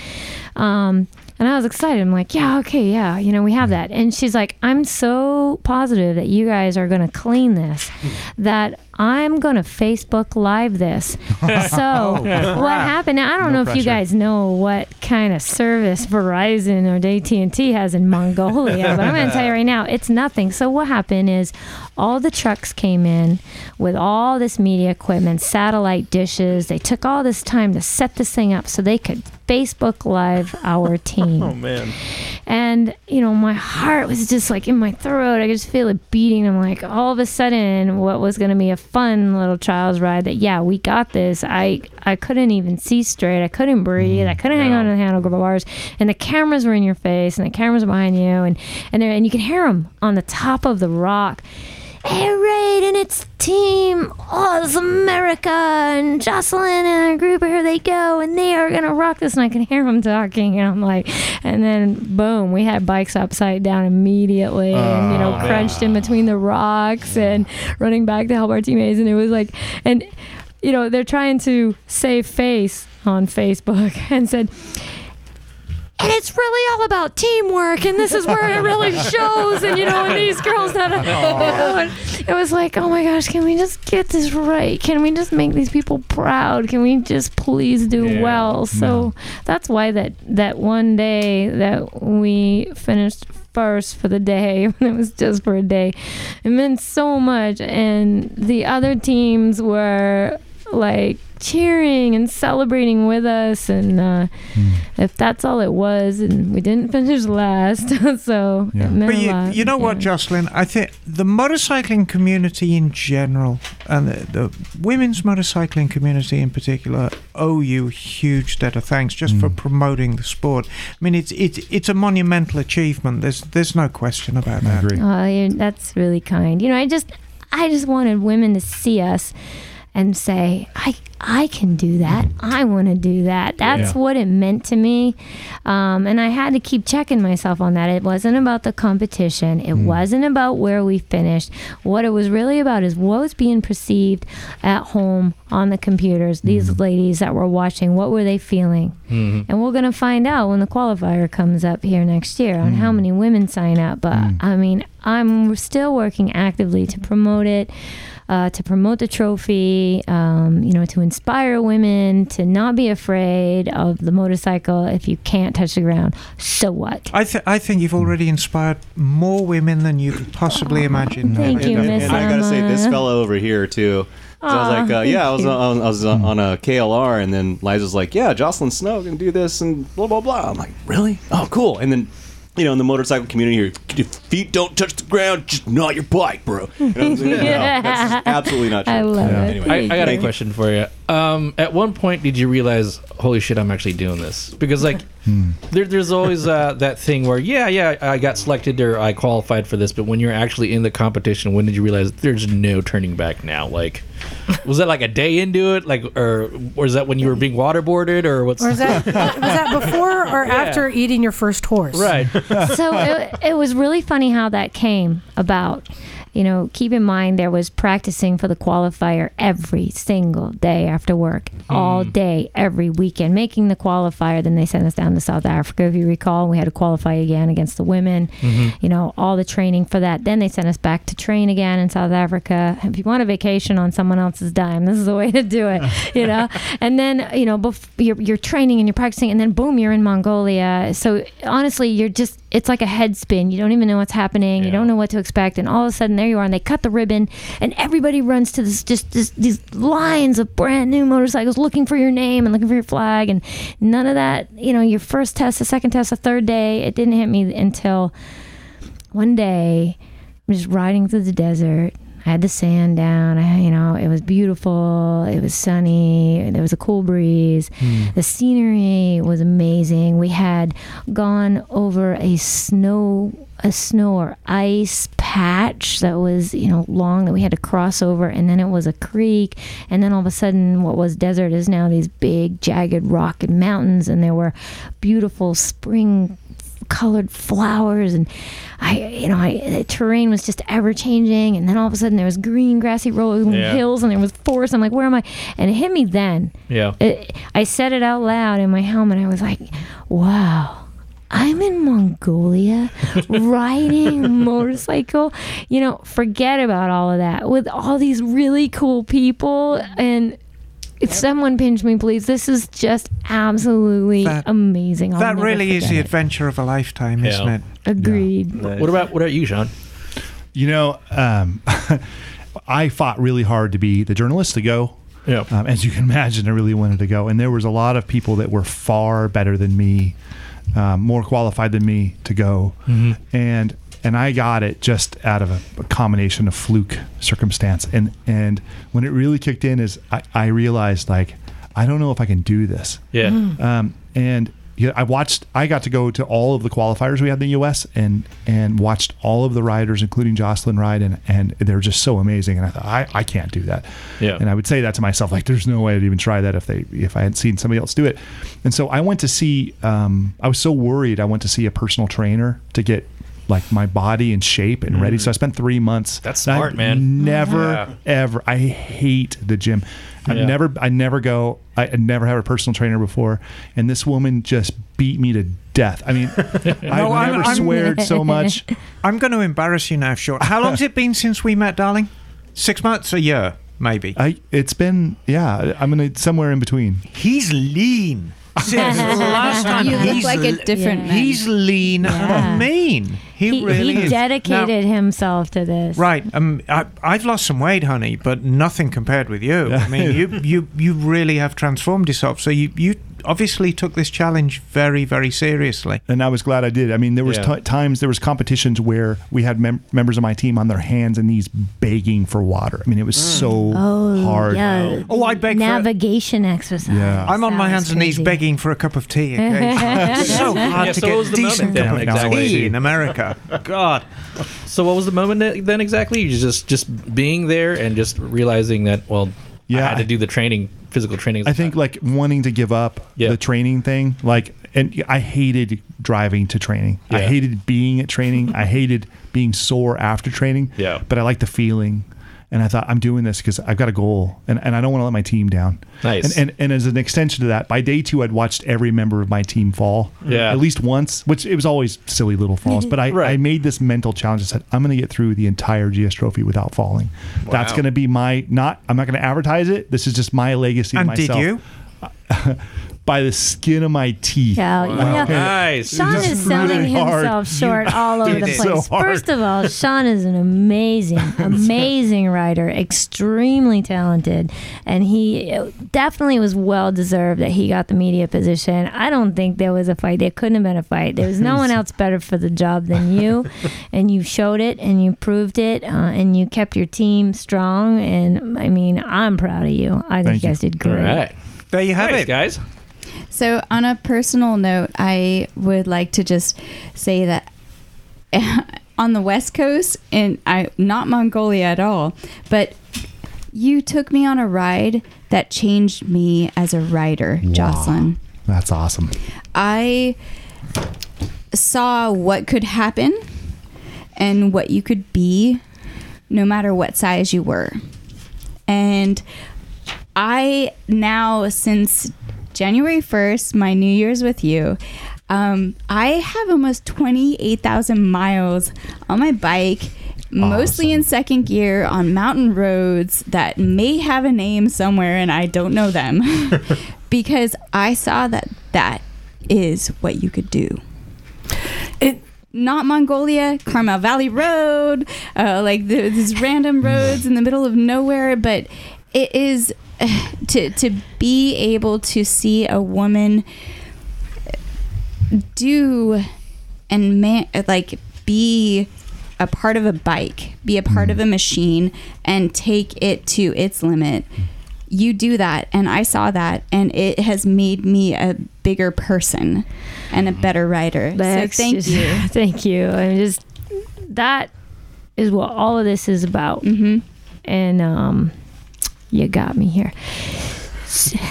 Um, and I was excited. I'm like, yeah, okay, yeah, you know, we have hmm. that. And she's like, I'm so positive that you guys are going to clean this hmm. that I'm going to Facebook Live this. So oh, what happened? Now, I don't No know if you guys know what kind of service Verizon or AT&T has in Mongolia, but I'm going to tell you right now, it's nothing. So what happened is all the trucks came in with all this media equipment, satellite dishes. They took all this time to set this thing up so they could Facebook Live our oh, team. Oh man. And, you know, my heart was just like in my throat. I could just feel it beating. I'm like, all of a sudden, what was going to be a fun little child's ride that, yeah, we got this. I, I couldn't even see straight. I couldn't breathe. I mm, couldn't hang on to the handlebars. And the cameras were in your face and the cameras behind you. And, and, there, and you can hear them on the top of the rock. Hey, Raid and its team. Oh, it's America and Jocelyn and our group. Here they go, and they are gonna rock this. And I can hear them talking, and I'm like, and then boom, we had bikes upside down immediately, and you know, Oh, crunched in between the rocks and running back to help our teammates. And it was like, and you know, they're trying to save face on Facebook and said. And it's really all about teamwork, and this is where it really shows. And you know, and these girls that it was like, oh my gosh, can we just get this right? Can we just make these people proud? Can we just please do Yeah. well? So that's why that that one day that we finished first for the day, it was just for a day, it meant so much. And the other teams were like cheering and celebrating with us. And uh, if that's all it was, and we didn't finish last, so it meant But a you, lot. you know what, Jocelyn? I think the motorcycling community in general, and the, the women's motorcycling community in particular, owe you a huge debt of thanks just for promoting the sport. I mean, it's it's it's a monumental achievement. There's there's no question about that. Oh, you that's really kind. You know, I just, I just wanted women to see us and say, I, I can do that. I want to do that. That's Yeah. what it meant to me. Um, and I had to keep checking myself on that. It wasn't about the competition. It hmm. wasn't about where we finished. What it was really about is what was being perceived at home on the computers. These hmm. ladies that were watching, what were they feeling? Hmm. And we're going to find out when the qualifier comes up here next year on how many women sign up. But I mean, I'm still working actively to promote it, uh, to promote the trophy, um, you know, to inspire women to not be afraid of the motorcycle if you can't touch the ground. So what? I, th- I think you've already inspired more women than you could possibly imagine. Thank you, and, Miss and I gotta say, this Emma. fellow over here too. So I was like, uh, yeah, I was, on, I was on, on a KLR, and then Liza's like, yeah, Jocelyn Snow can do this, and blah blah blah. I'm like, really? Oh, cool. And then, you know, in the motorcycle community here, your feet don't touch the ground, just not your bike, bro. You know what I'm saying? No, that's absolutely not true. I love it. Anyway, I, I got a question for you. Um, at one point, did you realize, holy shit, I'm actually doing this? Because like, there, there's always uh, that thing where, yeah, yeah, I got selected or I qualified for this, but when you're actually in the competition, when did you realize there's no turning back now? Like, was that like a day into it, like, or was that when you were being waterboarded, or what's? Or is that was that before or Yeah. after eating your first horse? Right. so it, it was really funny how that came about. You know, keep in mind there was practicing for the qualifier every single day after work, all day, every weekend, making the qualifier. Then they sent us down to South Africa, if you recall. We had to qualify again against the women. Mhm. You know, all the training for that. Then they sent us back to train again in South Africa. If you want a vacation on someone else's dime, this is the way to do it. You know, and then you know, bef- you're you're training and you're practicing, and then boom, you're in Mongolia. So honestly, you're just it's like a head spin. You don't even know what's happening. You don't know what to expect, and all of a sudden there you are, and they cut the ribbon, and everybody runs to this just this, these lines of brand new motorcycles looking for your name and looking for your flag, and none of that. You know, your first test, the second test, the third day, it didn't hit me until one day I'm just riding through the desert. I had the sand down. I, you know, it was beautiful. It was sunny. There was a cool breeze. Hmm. The scenery was amazing. We had gone over a snow, a snow or ice patch that was, you know, long that we had to cross over, and then it was a creek, and then all of a sudden, what was desert is now these big, jagged rock and mountains, and there were beautiful spring colored flowers and I you know I the terrain was just ever changing and then all of a sudden there was green grassy rolling Yeah. hills and there was forest I'm like where am I and it hit me then Yeah. it, I said it out loud in my helmet I was like wow I'm in Mongolia riding motorcycle. You know, forget about all of that with all these really cool people. And if someone pinch me, please. This is just absolutely That- amazing. I'll that really is forget the it. adventure of a lifetime, isn't it? Agreed. What about what about you, Sean? You know, um, I fought really hard to be the journalist to go. Yeah. Um, as you can imagine, I really wanted to go, and there was a lot of people that were far better than me, um, more qualified than me to go, Mhm. and and I got it just out of a, a combination of fluke circumstance, and and when it really kicked in is I, I realized like I don't know if I can do this. Yeah. Mm. Um, and yeah, I watched. I got to go to all of the qualifiers we had in the U.S. and and watched all of the riders, including Jocelyn ride, and and they're just so amazing. And I thought I, I can't do that. Yeah. And I would say that to myself, like, there's no way I'd even try that if they if I had seen somebody else do it. And so I went to see. Um, I was so worried. I went to see a personal trainer to get like my body in shape and ready. So I mm. spent three months. That's And I smart, man. Never Yeah. ever. I hate the gym. I Yeah. never. I never go. I I never have a personal trainer before, and this woman just beat me to death. I mean, I've No, I'm- never I'm- sweared so much. I'm going to embarrass you now, Sean. How long's it been since we met, darling? Six months, a year, maybe. I. It's been yeah. I'm gonna somewhere in between. He's lean. Since the last time You look he's like a l- different man. He's lean Yeah. and mean. He, He, really he is. dedicated himself to this. Right. Um, I, I've lost some weight, honey, but nothing compared with you. I mean, you you you really have transformed yourself. So you you obviously took this challenge very very seriously. and I was glad I did. I mean, there was Yeah. ti times there was competitions where we had mem- members of my team on their hands and knees begging for water. I mean, it was mm. so Oh, hard. yeah. Oh, I beg for- Navigation exercise. Yeah. I'm on That my hands and knees begging for a cup of tea. occasionally. It's so hard Yeah, to so get what was the decent moment cup then, of exactly? tea in America. God. So what was the moment then exactly? You just just being there and just realizing that well, Yeah, I had to do the training, physical training. I think like wanting to give up the training thing, like, and I hated driving to training. I hated being at training. I hated being sore after training. Yeah. But I like the feeling. And I thought, I'm doing this because I've got a goal and, and I don't want to let my team down. Nice. And, and, and as an extension to that, by day two, I'd watched every member of my team fall. Yeah. At least once, which it was always silly little falls. Mhm. But I, I made this mental challenge. I said, I'm going to get through the entire GS trophy without falling. That's going to be my, not, I'm not going to advertise it. This is just my legacy to And did you? by the skin of my teeth. Yeah, you know, Nice. Sean is selling really hard. himself short all over the place. So. First of all, Sean is an amazing, amazing writer, extremely talented, and he definitely was well deserved that he got the media position. I don't think there was a fight. There couldn't have been a fight. There was no one else better for the job than you, and you showed it and you proved it, uh, and you kept your team strong. And I mean, I'm proud of you. I think Thank you guys did great. right, There you have Thanks, it. guys. So, on a personal note, I would like to just say that on the West Coast, and I not Mongolia at all, but you took me on a ride that changed me as a rider, Jocelyn. That's awesome. I saw what could happen and what you could be no matter what size you were. And I now, since January 1st, my New Year's with you, um, I have almost 28,000 miles on my bike, mostly in second gear on mountain roads that may have a name somewhere and I don't know them. Because I saw that that is what you could do. It not Mongolia, Carmel Valley Road, uh, like the, these random roads in the middle of nowhere, but it is to to be able to see a woman do and man like be a part of a bike, be a part of a machine, and take it to its limit. You do that, and I saw that, and it has made me a bigger person and a better writer. Bex, so thank just- you. thank you. I'm just that is what all of this is about. Mm-hmm. And um, you got me here.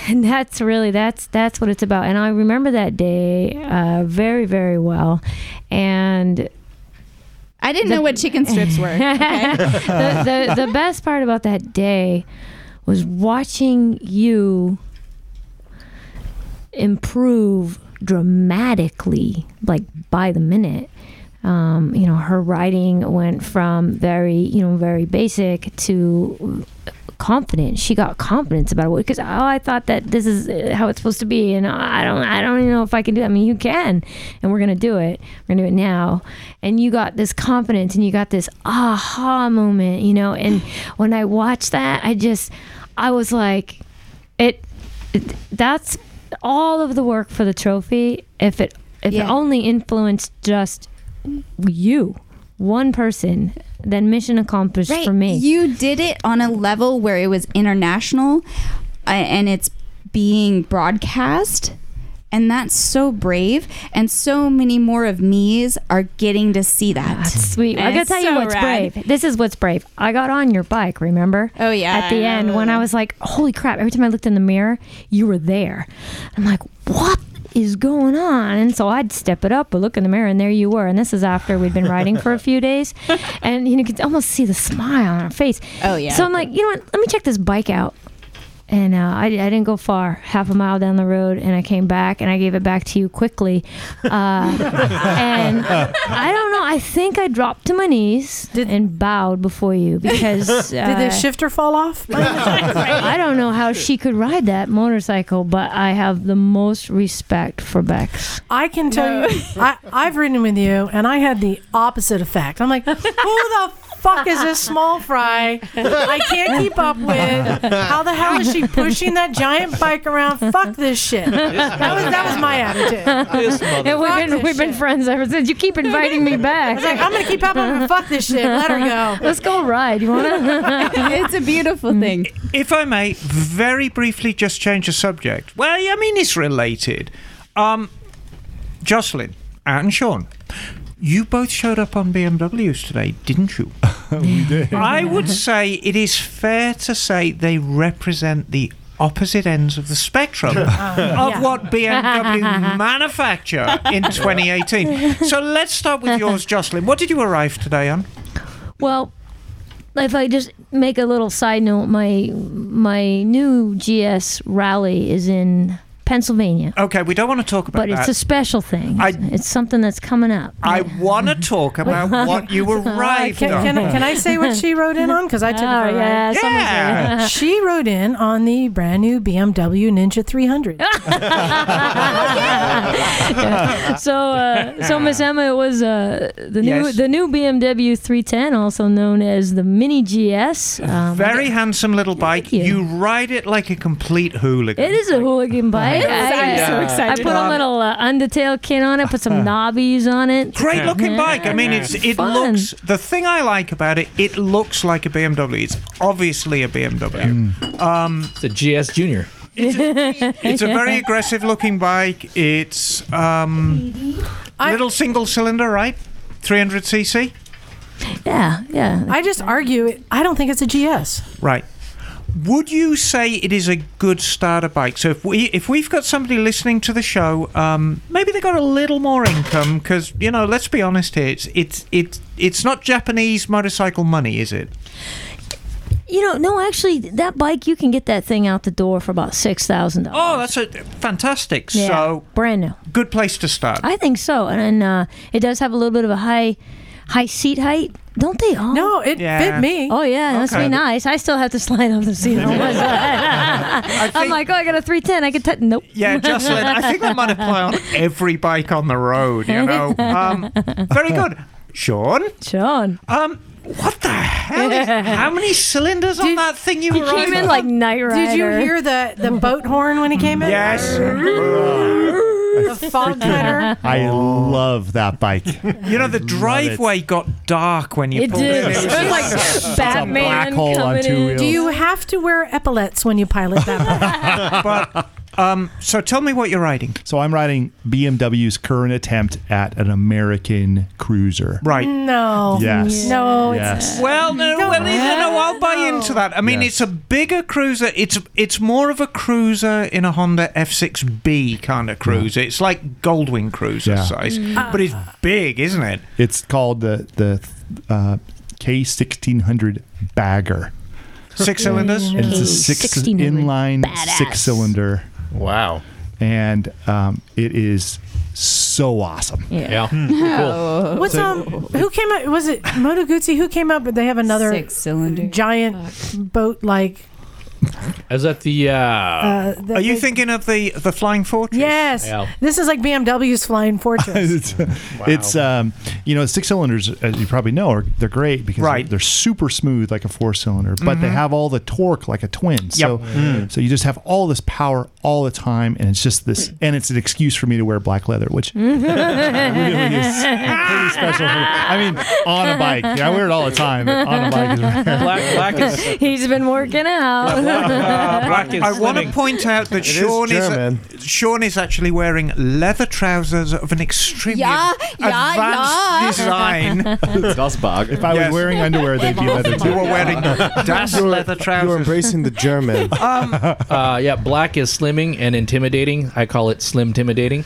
And that's really that's that's what it's about. And I remember that day uh, very very well. And I didn't know what chicken strips were. Okay? the, the the best part about that day was watching you improve dramatically, like by the minute. Um, you know, her writing went from very, you know, very basic to confident. She got confidence about it because oh, I thought that this is uh, how it's supposed to be, and I don't, I don't even know if I can do. That. I mean, you can, and we're gonna do it. We're gonna do it now. And you got this confidence, and you got this aha moment, you know. And when I watched that, I just, I was like, it. it that's all of the work for the trophy. If it, if it only influenced just you, one person, then mission accomplished for me. You did it on a level where it was international uh, and it's being broadcast. And that's so brave. And so many more of me's are getting to see that. That's sweet. I gotta tell you what's rad. brave. This is what's brave. I got on your bike, remember? Oh, yeah. At the end, when I was like, holy crap, every time I looked in the mirror, you were there. I'm like, what is going on? And so I'd step it up, but look in the mirror, and there you were. And this is after we'd been riding for a few days. And you, know, you could almost see the smile on her face. Oh, yeah. So I'm like, you know what? Let me check this bike out. And uh, I, I didn't go far, half a mile down the road, and I came back and I gave it back to you quickly. Uh, and I don't know. I think I dropped to my knees and bowed before you because uh, Did the shifter fall off? I don't know how she could ride that motorcycle, but I have the most respect for Bex. I can tell you, I, I've ridden with you, and I had the opposite effect. I'm like, who the fuck is this small fry? I can't keep up with. How the hell is she pushing that giant bike around? Fuck this shit. That was that was my attitude. And we've been we've been friends ever since. You keep inviting me I back. was like, I'm gonna keep up with her. Fuck this shit. Let her go. Let's go ride. You wanna? it's a beautiful thing. If I may, very briefly, just change the subject. Well, I mean, it's related. Um, Jocelyn and Sean, you both showed up on BMWs today, didn't you? we did. I would say it is fair to say they represent the opposite ends of the spectrum of Yeah. what BMW manufacture in 2018. So let's start with yours, Jocelyn. What did you arrive today on? Well, if I just make a little side note, my my new GS rally is in Pennsylvania, Okay, we don't want to talk about but that. it's a special thing. It's, it's something that's coming up. I want to talk about what you arrived Can, on. can, I- can I say what she wrote in on? Because I took Oh, it. yeah, ride. someone say Yeah. she wrote in on the brand new BMW Ninja 300. so, uh, so Miss Emma, it was uh, the new Yes. the new BMW 310, also known as the Mini GS. Um, Very handsome little bike. You. ride it like a complete hooligan. It is a hooligan bike. It is. I'm so excited. I put a little uh, undertail kit on it, put some knobbies on it. Great looking bike. I mean, it's it Fun. looks. The thing I like about it, it looks like a BMW. It's obviously a BMW. Um, it's a GS Junior. It's a very aggressive looking bike. It's um, little single cylinder, right? 300 cc. Yeah, yeah. I just argue. I don't think it's a GS. Right. Would you say it is a good starter bike? So if we if we've got somebody listening to the show, um, maybe they got a little more income because you know, let's be honest here, it's it's it's it's not Japanese motorcycle money, is it? You know, no, actually, that bike you can get that thing out the door for about six thousand dollars. Oh, that's a fantastic. Yeah, So brand new. good place to start. I think so, and, and uh, it does have a little bit of a high, high seat height. Don't they all? No, it Yeah. fit me. Oh yeah, that's Okay. be nice. I still have to slide off the seat on one side. I'm like, oh, I got a 310. I can t- nope. Yeah, Jocelyn, I think that might apply on every bike on the road, you know. Um, very good. Sean? Sean. Um, what the hell? Is, how many cylinders on that thing you He were came in like Knight Rider. Did you hear the, the boat horn when he came in? Yes. the fog cutter. I oh. love that bike. You know, the driveway got dark when you It pulled did. in. It was like Batman black hole on coming two in. wheels. Do you have to wear epaulets when you pilot that? bike? but um, so tell me what you're riding. So I'm riding BMW's current attempt at an American cruiser. Right. no. Yes. No. Yes. It's, Well, no, well, no, no, I'll buy into that. I mean, Yes. it's a bigger cruiser. It's it's more of a cruiser in a Honda F6B kind of cruiser. It's like Goldwing cruiser Yeah. size, Mm. but it's big, isn't it? It's called the the uh, K1600 Bagger. Six cylinders. And it's a six inline badass. six cylinder, Wow. and um, it is so awesome. Yeah. Hmm. What's um? Who came up? Was it Moto Guzzi? Who came up? But they have another Six cylinder. giant boat like. Is that the? Uh, Uh, the- Are you the- thinking of the the Flying Fortress? Yes. Yeah. This is like BMW's Flying Fortress. it's it's um you know six cylinders as you probably know are they're great because Right. they're, they're super smooth like a four cylinder but they have all the torque like a twin so so you just have all this power all the time and it's just this and it's an excuse for me to wear black leather which really is pretty special for, I mean on a bike yeah, I wear it all the time but on a bike is black, black is. He's been working out. Black is I want to slimming. point out that Sean is, German. Sean is actually wearing leather trousers of an extremely Yeah, yeah, advanced design. Das Bog. if I Yes. was wearing underwear they'd be leather You too were wearing Das leather trousers. You're trousers. embracing the German. Uh, yeah, black is slimming and intimidating. I call it slim intimidating.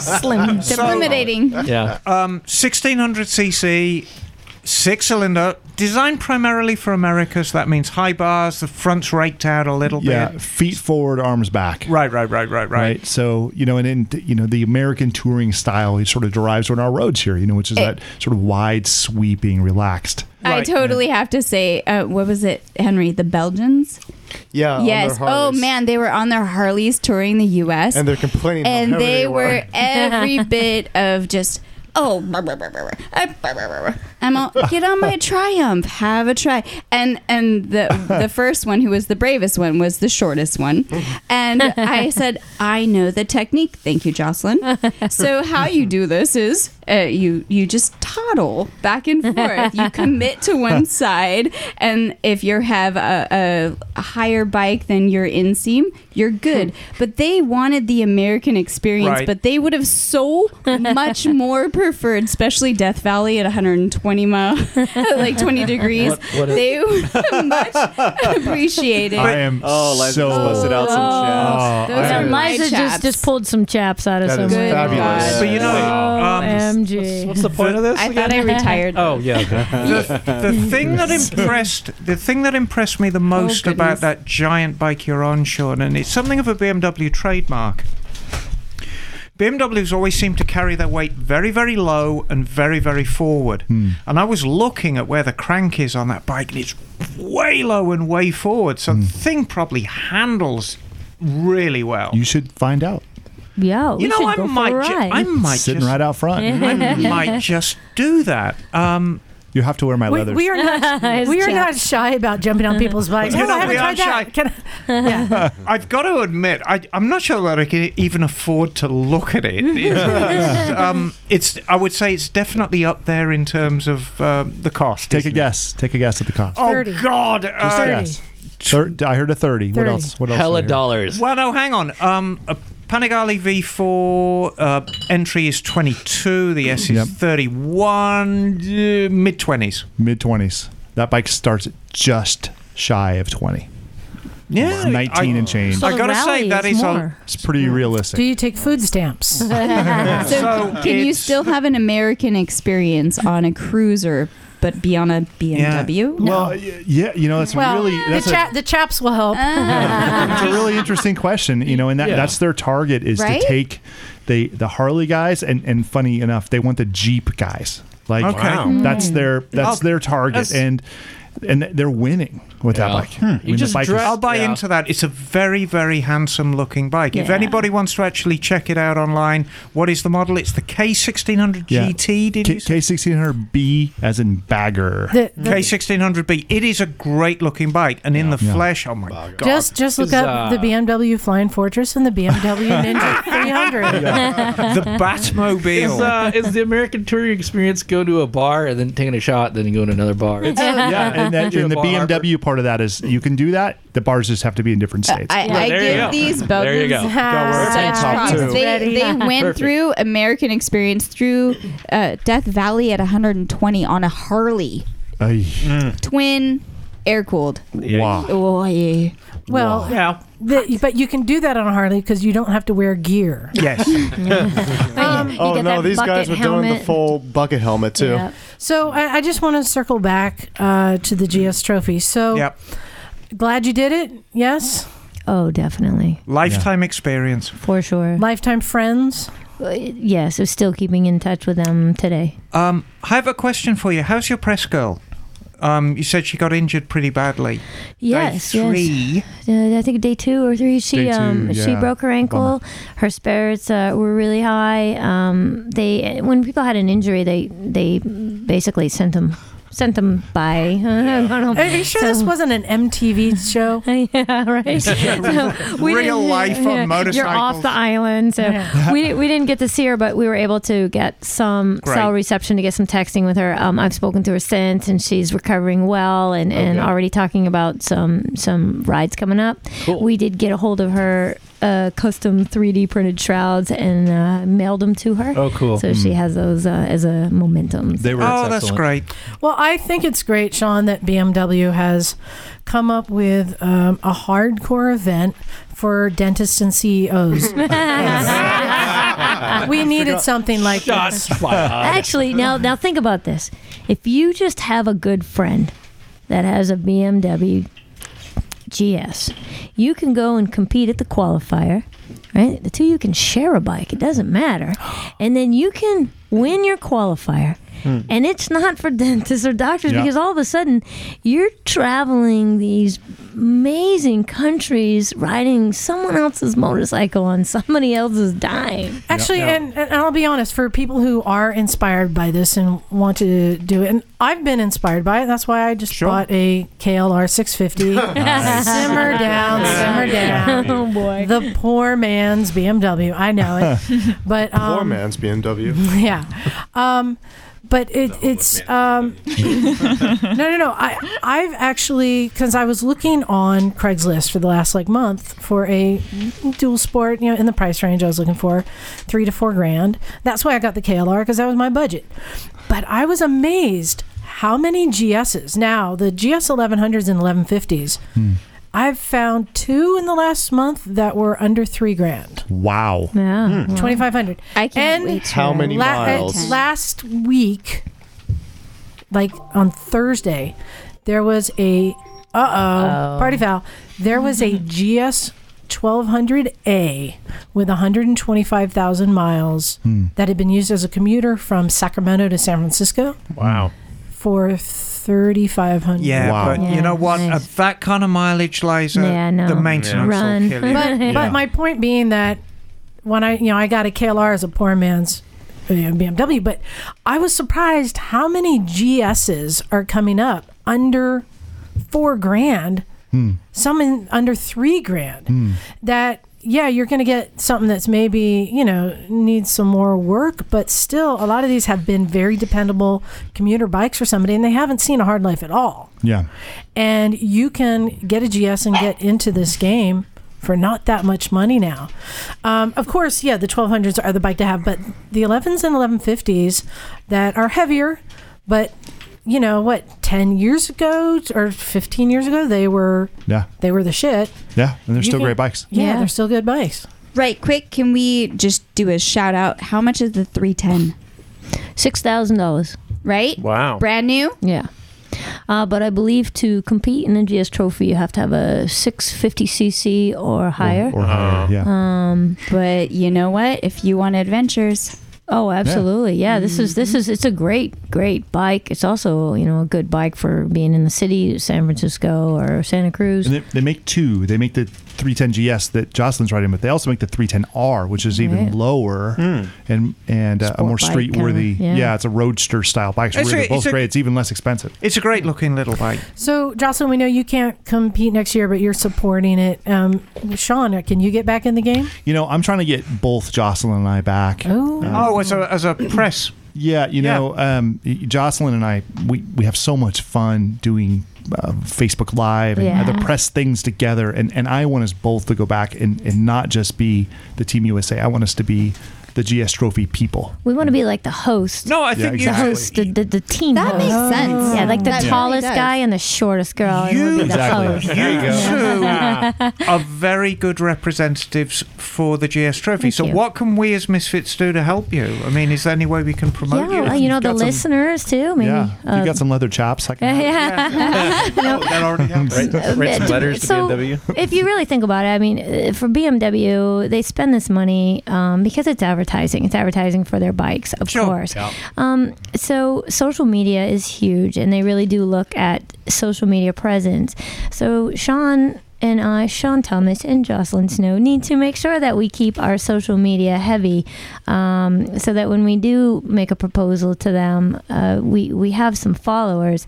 Slim. So- Intimidating. Yeah. Um, 1600 cc, Six cylinder, designed primarily for America, so That means high bars, the front's raked out a little Yeah, bit. feet forward, arms back. Right, right, right, right, right. Right. So, you know, and in, you know, the American touring style it sort of derives from our roads here, you know, which is It- that sort of wide, sweeping, relaxed. I totally have to say, uh, what was it, Henry? The Belgians? Yeah. on yes. their Oh man, they were on their Harleys touring the U.S. And they're complaining and heavy they they were were. every bit of just. Oh, brr, brr, brr. I'm all get on my Triumph, have a try, and and the the first one, who was the bravest one, was the shortest one, and I said, I know the technique. Thank you, Jocelyn. So how you do this is uh, you you just toddle back and forth. You commit to one side, and if you have a, a higher bike than your inseam, you're good. But they wanted the American experience, Right. but they would have so much more preferred, especially Death Valley at 120 mile, like 20 degrees. What- what is- they would have much appreciated. I am Oh, Liza so busted out some chaps. Those are my Liza just, chaps. just pulled some chaps out of some somewhere. fabulous. But you know, um, OMG. What's the point of this? I thought I retired. Oh yeah. Okay. the, the thing that impressed the thing that impressed me the most Oh, about that giant bike you're on, Sean, and it's something of a BMW trademark. BMWs always seem to carry their weight very, very low and very, very forward. Hmm. And I was looking at where the crank is on that bike, and it's way low and way forward. So the thing probably handles really well. You should find out. Yeah, we You know, should I go might, for a ju- I might Sitting just, right out front. I might just do that. Um, You have to wear my We, leathers. we are not we are not shy about jumping on people's bikes. You oh, know, I haven't we tried aren't that. Can I- yeah. I've got to admit, I, I'm not sure that I can even afford to look at it. It's, um, it's I would say it's definitely up there in terms of um, the cost. Take a isn't it? guess. Take a guess at the cost. Oh 30. God! Just uh, guess. Thir- I heard a 30. What else? What else? Hella did dollars. well, no, hang on. Um, a Panigale V4 uh, entry is 22. The S is Yep. 31. Uh, Mid 20s. Mid 20s. That bike starts at just shy of 20. Yeah, 19 I, and change. So I gotta say rally that is is a- It's pretty realistic. Do you take food stamps? So, So can you still have an American experience on a cruiser, but be on a BMW? Well, yeah, you know, that's well, really that's the, a, the chaps will help. Ah. it's a really interesting question, you know, and that, Yeah. that's their target is Right? to take the the Harley guys and and funny enough, they want the Jeep guys. Like Okay. Wow. that's mm. their that's Oh, their target that's- and and they're winning with that Yeah. bike. Hmm. I You mean, the just bike is- dra- I'll buy Yeah. into that. It's a very, very handsome looking bike. If Yeah. anybody wants to actually check it out online, what is the model? It's the K1600 Yeah. GT, did K you say? K1600B as in bagger. The- the- K1600B. It is a great looking bike. And in the Yeah. flesh, oh my God. just just look Is, up the uh, BMW Flying Fortress and the BMW Ninja 300. the Batmobile. Is, uh, is the American touring experience go to a bar and then taking a shot, then you go to another bar? It's, yeah, and, that, To a the bar harbor. BMW part of that is you can do that. The bars just have to be in different states. I, I there you give go. these There you Belgians go. such top props. two. They, they went Perfect. through American experience through uh, Death Valley at 120 on a Harley, Ay, twin, air cooled. wow. Oh yeah. Well, yeah. the, but you can do that on a Harley because you don't have to wear gear. yes. Um, you Oh get no, that these guys were bucket doing the helmet. full bucket helmet too. Yeah. So I, I just want to circle back uh, to the GS Trophy. So Yep. glad you did it. Yes. Oh, definitely, Lifetime experience. for sure. Lifetime friends. Uh, yes, so still keeping in touch with them today. Um, I have a question for you. How's your press girl? Um, you said she got injured pretty badly. Yes, Day yes. three. Uh, I think day two or three, she two, um she broke her ankle. Her spirits uh, were really high. Um, they when people had an injury, they they basically sent them sent them by. I don't know. Are you sure this wasn't an MTV show? yeah, right. So we Real didn't- life on You're off the island, so Yeah. we we didn't get to see her, but we were able to get some Great. cell reception to get some texting with her. Um, I've spoken to her since, and she's recovering well, and, and already talking about some some rides coming up. Cool. We did get a hold of her uh, custom 3D printed shrouds and uh, mailed them to her. Oh, cool. So she has those uh, as a momentum. They were Oh, that's great. Well, I think it's great, Sean, that BMW has come up with um, a hardcore event for dentists and CEOs. we needed something like Shots this. Actually, now now think about this. If you just have a good friend that has a BMW GS, you can go and compete at the qualifier. Right, the two of you can share a bike. It doesn't matter, and then you can win your qualifier. Hmm. And it's not for dentists or doctors Yeah. because all of a sudden you're traveling these amazing countries riding someone else's motorcycle on somebody else's dime. Actually, and, and I'll be honest, for people who are inspired by this and want to do it, and I've been inspired by it. That's why I just bought a KLR 650. Nice. Simmer down, simmer down. oh boy, the poor man's BMW. I know it, but um, Poor man's BMW. yeah. Um, but it, it's um, no, no, no. I I've actually because I was looking on Craigslist for the last like month for a dual sport, you know, in the price range I was looking for, three to four grand. That's why I got the KLR because that was my budget. But I was amazed how many GSs now the GS 1100s and 1150s. I've found two in the last month that were under three grand. Wow. Yeah. Twenty five hundred. I can't and wait How many la- miles? last week, like on Thursday, there was a uh oh party foul. There was a GS 1200A with 125,000 miles that had been used as a commuter from Sacramento to San Francisco Wow. For 3,500. Yeah, Wow. but you know what? nice. At that kind of mileage, Liza, Yeah, no. the maintenance Run. will kill you. But Yeah. but my point being that when I you know I got a KLR as a poor man's uh, BMW, but I was surprised how many GSs are coming up under four grand, hmm. some in under three grand. Hmm. That yeah, you're going to get something that's maybe you know needs some more work, but still a lot of these have been very dependable commuter bikes for somebody, and they haven't seen a hard life at all Yeah. and you can get a GS and get into this game for not that much money now. Um, of course, yeah, the 1200s are the bike to have, but the 11s and 1150s that are heavier, but you know what, 10 years ago or 15 years ago, they were Yeah. they were the shit. Yeah. And they're You still can- great bikes. Yeah, Yeah. they're still good bikes. Right, quick, can we just do a shout out? How much is the 310? Six thousand dollars. Right? Wow. Brand new? Yeah. Uh, but I believe to compete in the GS Trophy, you have to have a 650cc or higher. Or higher. Yeah. um, But you know what? If you want adventures, oh, absolutely. Yeah. This is this mm-hmm. is it's a great great bike. It's also you know a good bike for being in the city, San Francisco or Santa Cruz. And they, they make two. They make the 310 GS that Jocelin's riding, but they also make the 310R, which is even Right. lower and and uh, a more street worthy. yeah. Yeah. it's a roadster style bike. So It's really a- both it's a- great. It's even less expensive. It's a great looking little bike. So, Jocelin, we know you can't compete next year, but you're supporting it. Um, Sean, can you get back in the game? You know, I'm trying to get both Jocelin and I back. Oh, Oh, as a, as a press. Yeah, you know, um, Jocelin and I, we, we have so much fun doing uh, Facebook Live and Yeah. other press things together. And, and I want us both to go back and, and not just be the Team USA. I want us to be the GS Trophy people. We want to be like the host. No, I Yeah, think The exactly. host, the, the, the team That host. makes sense. Yeah, like the That really tallest does. guy and the shortest girl. and we'll You- be the Exactly. host. you two are very good representatives for the GS Trophy. Thank so, you. what can we as Misfits do to help you? I mean, is there any way we can promote Yeah, you? well, you know, the got some- listeners too. Maybe. yeah, uh, you got some leather chaps. I can yeah. that already happens. Write, write some Uh, letters to so, BMW. if you really think about it, I mean, uh, for BMW, they spend this money um, because it's advertising. It's advertising for their bikes, of Sure. course. Um, so social media is huge, and they really do look at social media presence. So Sean and I, Sean Thomas and Jocelin Snow, need to make sure that we keep our social media heavy, um, so that when we do make a proposal to them, uh, we we have some followers,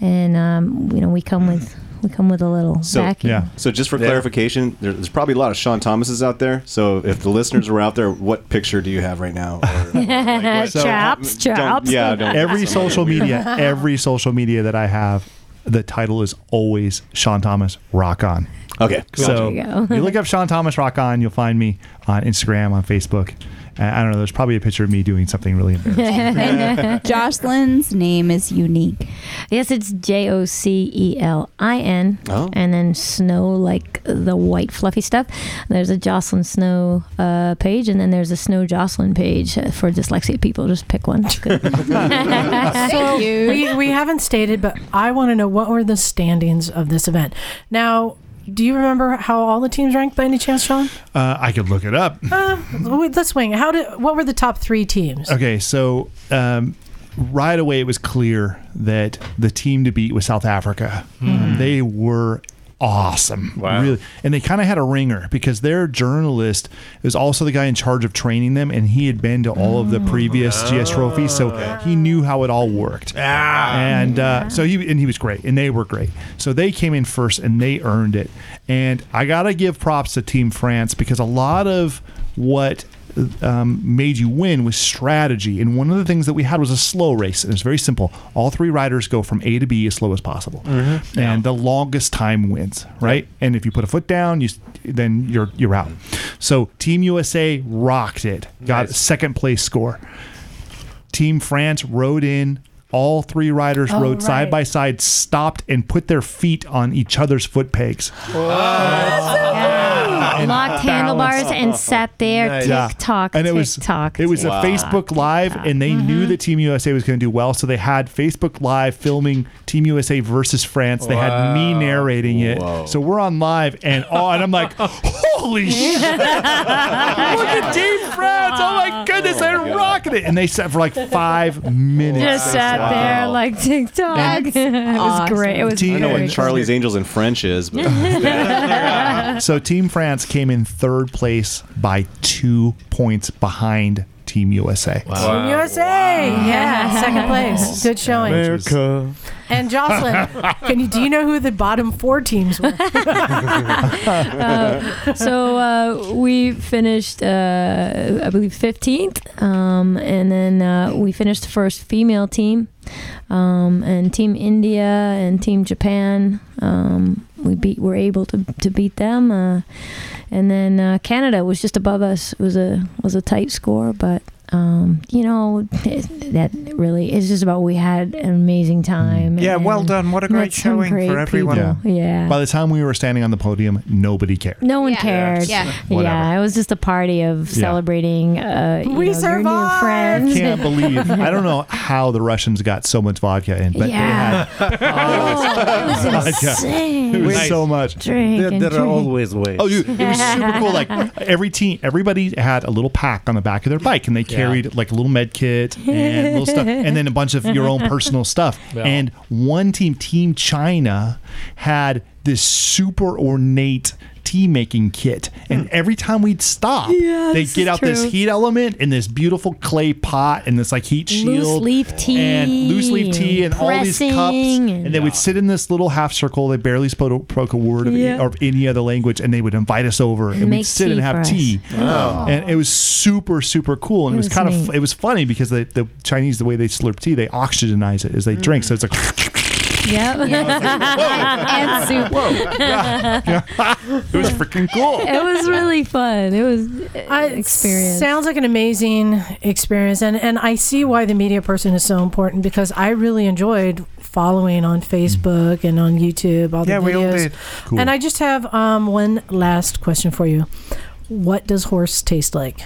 and um, you know we come with we come with a little So, backing. Yeah. So just for Yeah. clarification, there, there's probably a lot of Sean Thomases out there. So if the listeners were out there, what picture do you have right now? Or, like, what- So- chops, Don't- chops. yeah, don't- every social media, every social media that I have, the title is always Sean Thomas Rock On. Okay. So There you go. you look up Sean Thomas Rock On, you'll find me on Instagram, on Facebook, I don't know. There's probably a picture of me doing something really embarrassing. Jocelin's name is unique. Yes, it's J O C E L I N. Oh. And then Snow, like the white fluffy stuff. There's a Jocelin Snow uh, page, and then there's a Snow Jocelin page uh, for dyslexic people. Just pick one. So we, we haven't stated, but I want to know what were the standings of this event. Now, do you remember how all the teams ranked by any chance, Sean? Uh, I could look it up. Uh, let's swing. How did? What were the top three teams? Okay, so um, right away it was clear that the team to beat was South Africa. Um, they were awesome, Wow. really, and they kind of had a ringer because their journalist was also the guy in charge of training them, and he had been to all of the previous GS trophies, so he knew how it all worked. Ah, And uh, so he and he was great, and they were great. So they came in first, and they earned it. And I gotta give props to Team France because a lot of what um, made you win was strategy. And one of the things that we had was a slow race. And it's very simple. All three riders go from A to B as slow as possible, and the longest time wins. Right. And if you put a foot down, you then you're you're out. So Team USA rocked it. Got a second place score. Team France rode in. All three riders Oh, rode side by side, stopped, and put their feet on each other's foot pegs. Yeah. Locked handlebars and sat there. Yeah. TikTok. and it was TikTok. it was TikTok. a Facebook Live, and they knew mm-hmm. that Team USA was going to do well, so they had Facebook Live filming Team USA versus France. They had me narrating it, so we're on live, and oh, and I'm like, holy shit! Look at Team France! Oh my goodness, they're oh rocking it! And they sat for like five minutes. Just sat there like TikTok. it was great. It was Team- I know very what Charlie's Angels in French is, but so Team France came in third place by two points behind Team USA. Team USA. Yeah, second place. Good showing. America. And Jocelin, can you do you know who the bottom four teams were? Uh, so uh, we finished, uh, I believe, 15th, um, and then uh, we finished the first female team, um, and Team India and Team Japan. Um, we beat, were able to, to beat them, uh, and then uh, Canada was just above us. It was a was a tight score, but. Um, you know that really is just about we had an amazing time. Yeah, well done. What a great some showing for everyone. people. Yeah. By the time we were standing on the podium, nobody cared. No one Yeah. cared. Yeah. Whatever. Yeah, it was just a party of Yeah. celebrating uh, you We know, your new survived! friends. Can't believe. I don't know how the Russians got so much vodka in, but Yeah. they had. Oh, it was insane. It was Nice. so much. Drink There, and there are always ways. Oh, dude, it was super cool. Like every team, everybody had a little pack on the back of their bike, and they carried like a little med kit and little stuff, and then a bunch of your own personal stuff. Yeah. And one team, Team China, had this super ornate tea making kit, and every time we'd stop, Yeah, they'd get is out this heat element and this beautiful clay pot and this like heat shield, Loose leaf tea and loose leaf tea, and all these cups, pressing and they would sit in this little half circle. They barely spoke, spoke a word of, Yeah. of any other language, and they would invite us over, and, we'd make sit and have tea. Wow. And it was super, super cool, and it, It was, was kind of it was funny because the, the Chinese the way they slurp tea, they oxygenize it as they drink, so it's like. Yep. and soup. it was freaking cool. it was really fun. It was I, an experience. Sounds like an amazing experience, and and I see why the media person is so important because I really enjoyed following on Facebook and on YouTube all the Yeah, videos. we all did. Cool. And I just have um, one last question for you. What does horse taste like?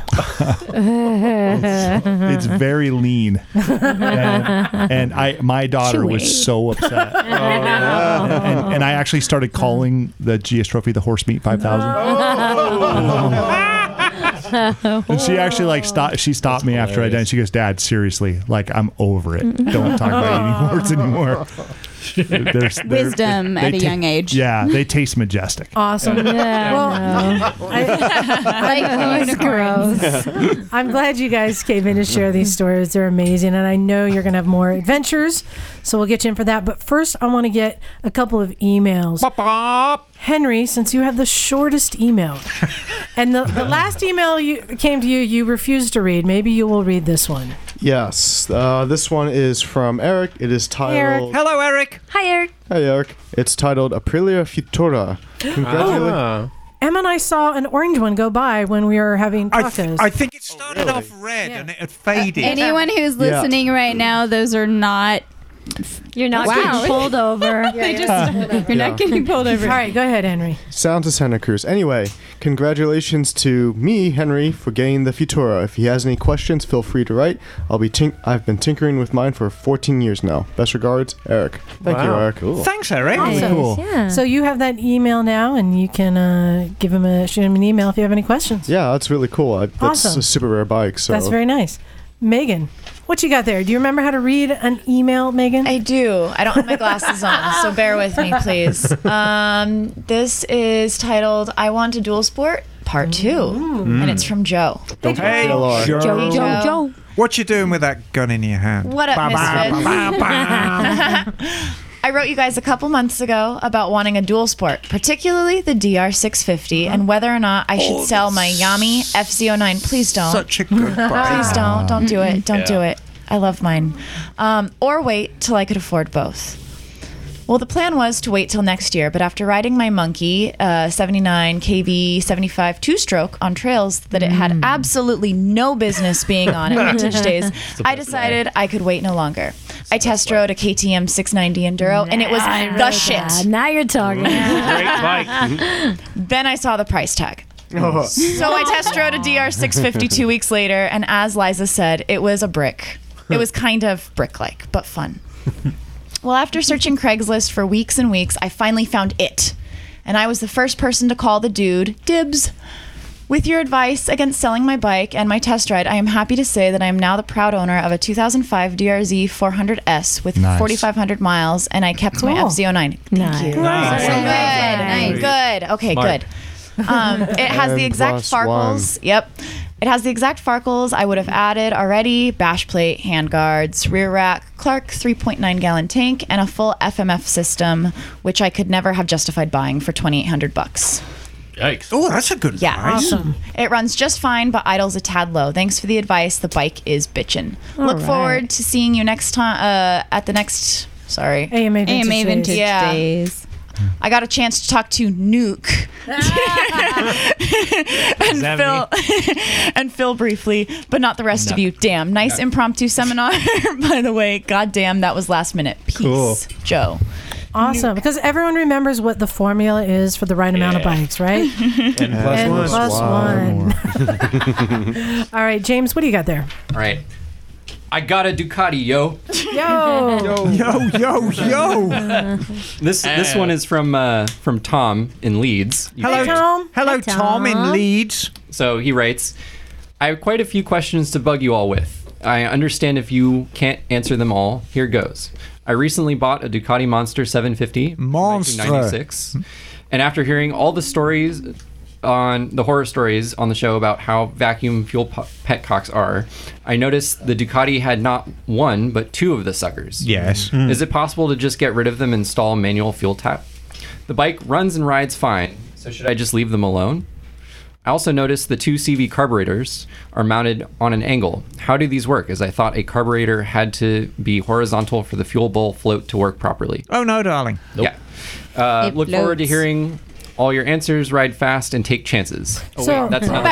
it's very lean, and, and I my daughter Chewy. was so upset, Oh, and, and I actually started calling the GS Trophy the Horse Meat Five Thousand. Oh. And she actually like stopped. She stopped me after I done. She goes, "Dad, seriously, like I'm over it. Don't talk about eating horse anymore." There's, they're- Wisdom they at a ta- young age. Yeah, they taste majestic. Awesome. Yeah, well, I, Like I, unicorns. I'm glad you guys came in to share these stories. They're amazing, and I know you're going to have more adventures. So we'll get you in for that. But first, I want to get a couple of emails. Henry, since you have the shortest email, and the, the last email you came to you, you refused to read. Maybe you will read this one. Yes. Uh, this one is from Eric. It is titled. Hello, Eric. Hi, Eric. Hi, Eric. It's titled Aprilia Futura. Congratulations. Ah. Emma and I saw an orange one go by when we were having I, tacos. th- I think it started off red and it had faded. Anyone who's Yeah. listening right now, those are not. You're not Wow. getting pulled over. They just- you're Yeah. not getting pulled over. All right, go ahead, Henry. Santa Santa Cruz. Anyway, congratulations to me, Henry, for getting the Futura. If he has any questions, feel free to write. I'll be tink- I've been tinkering with mine for 14 years now. Best regards, Eric. Thank you, Eric. cool. Thanks, Eric. Awesome. Cool. Yeah. So you have that email now, and you can uh, give him a shoot him an email if you have any questions. Yeah, that's really cool. I, that's Awesome. a super rare bike. So That's very nice. Megan, what you got there? Do you remember how to read an email, Megan? I do. I don't have my glasses on, so bear with me, please. Um, this is titled "I Want a Dual Sport" Part Two, Mm. and it's from Joe. Hey, Joe. Joe. Joe, Joe, Joe. What you doing with that gun in your hand? What up, Ba, ba, Misfits? ba, ba, ba. I wrote you guys a couple months ago about wanting a dual sport, particularly the DR650, and whether or not I should sell my Yami FZ09. Please don't. Such a good bike. Please don't. Don't do it. Don't do it. I love mine. Um, or wait till I could afford both. Well, the plan was to wait till next year, but after riding my monkey, uh, 79 KV 75 two stroke on trails that it had absolutely no business being on at vintage days, I decided I could wait no longer. I test rode a KTM 690 Enduro, and it was I the shit. that. Now you're talking. Then I saw the price tag. So I test rode a DR 650 two weeks later, and as Liza said, it was a brick. It was kind of brick like, but fun. Well, after searching Craigslist for weeks and weeks, I finally found it. And I was the first person to call the dude dibs. With your advice against selling my bike and my test ride, I am happy to say that I am now the proud owner of a 2005 DRZ 400S with Nice. 4,500 miles, and I kept my Cool. FZ09. Thank Nice. you. Nice. Good. Nice. Good. Okay, Smart. good. Um, it has the exact plus farkles. Yep. It has the exact farkles I would have added already bash plate, hand guards, rear rack, Clarke 3.9 gallon tank, and a full FMF system, which I could never have justified buying for 2800 bucks. Yikes. Oh, that's a good Yeah. price. It runs just fine, but idles a tad low. Thanks for the advice. The bike is bitchin'. All Look right. forward to seeing you next time uh, at the next. Sorry. AMA Vintage AMA Vintage Days. Yeah. Days. I got a chance to talk to Nuke and Phil and Phil briefly, but not the rest of you. Damn, nice No. impromptu seminar. By the way, goddamn, that was last minute. Peace, Cool. Joe. Awesome, because everyone remembers what the formula is for the right amount of bikes, right? And plus and one. plus one. All right, James, what do you got there? All right. I got a Ducati, yo. Yo, Yo, yo, yo. This this one is from uh, from Tom in Leeds. Hello, Hey, Tom. Hello, Hi, Tom in Leeds. So he writes, I have quite a few questions to bug you all with. I understand if you can't answer them all. Here goes. I recently bought a Ducati Monster 750 Monster. 1996. And after hearing all the stories on the horror stories on the show about how vacuum fuel pu- petcocks are, I noticed the Ducati had not one but two of the suckers. Yes. Is it possible to just get rid of them and install a manual fuel tap? The bike runs and rides fine, so should I just leave them alone? I also noticed the two CV carburetors are mounted on an angle. How do these work? As I thought a carburetor had to be horizontal for the fuel bowl float to work properly. Oh no, darling. Yeah. Uh, It look forward to hearing all your answers. Ride fast and take chances. Oh So- wait, that's not.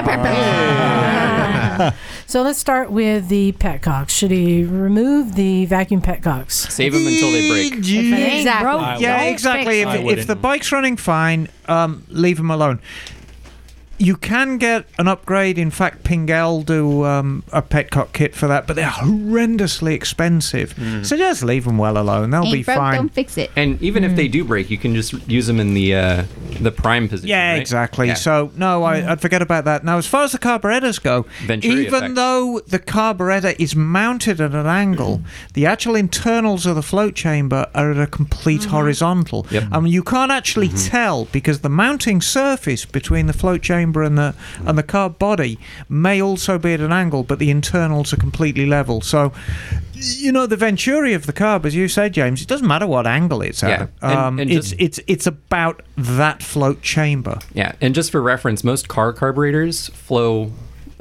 so let's start with the petcocks. Should he remove the vacuum petcocks? Save them until they break. Exactly. Broke, Yeah, exactly. If, if the bike's running fine, um, leave them alone. You can get an upgrade. In fact, Pingel do um, a petcock kit for that, but they're horrendously expensive. Mm. So just leave them well alone. They'll be broke, fine. don't fix it. And even if they mm. do break, you can just use them in the uh, the prime position. Yeah, right? exactly. Yeah. So no, I, mm. I'd forget about that. Now, as far as the carburetors go, Venturi even effect. though the carburetor is mounted at an angle, the actual internals of the float chamber are at a complete mm-hmm. horizontal. Yep. I mean, you can't actually mm-hmm. tell because the mounting surface between the float chamber and the and the carb body may also be at an angle, but the internals are completely level. So. You know the Venturi of the carb, as you said, James. It doesn't matter what angle it's Yeah, at. and- Um, and it's just- it's it's about that float chamber. Yeah, and just for reference, most car carburetors flow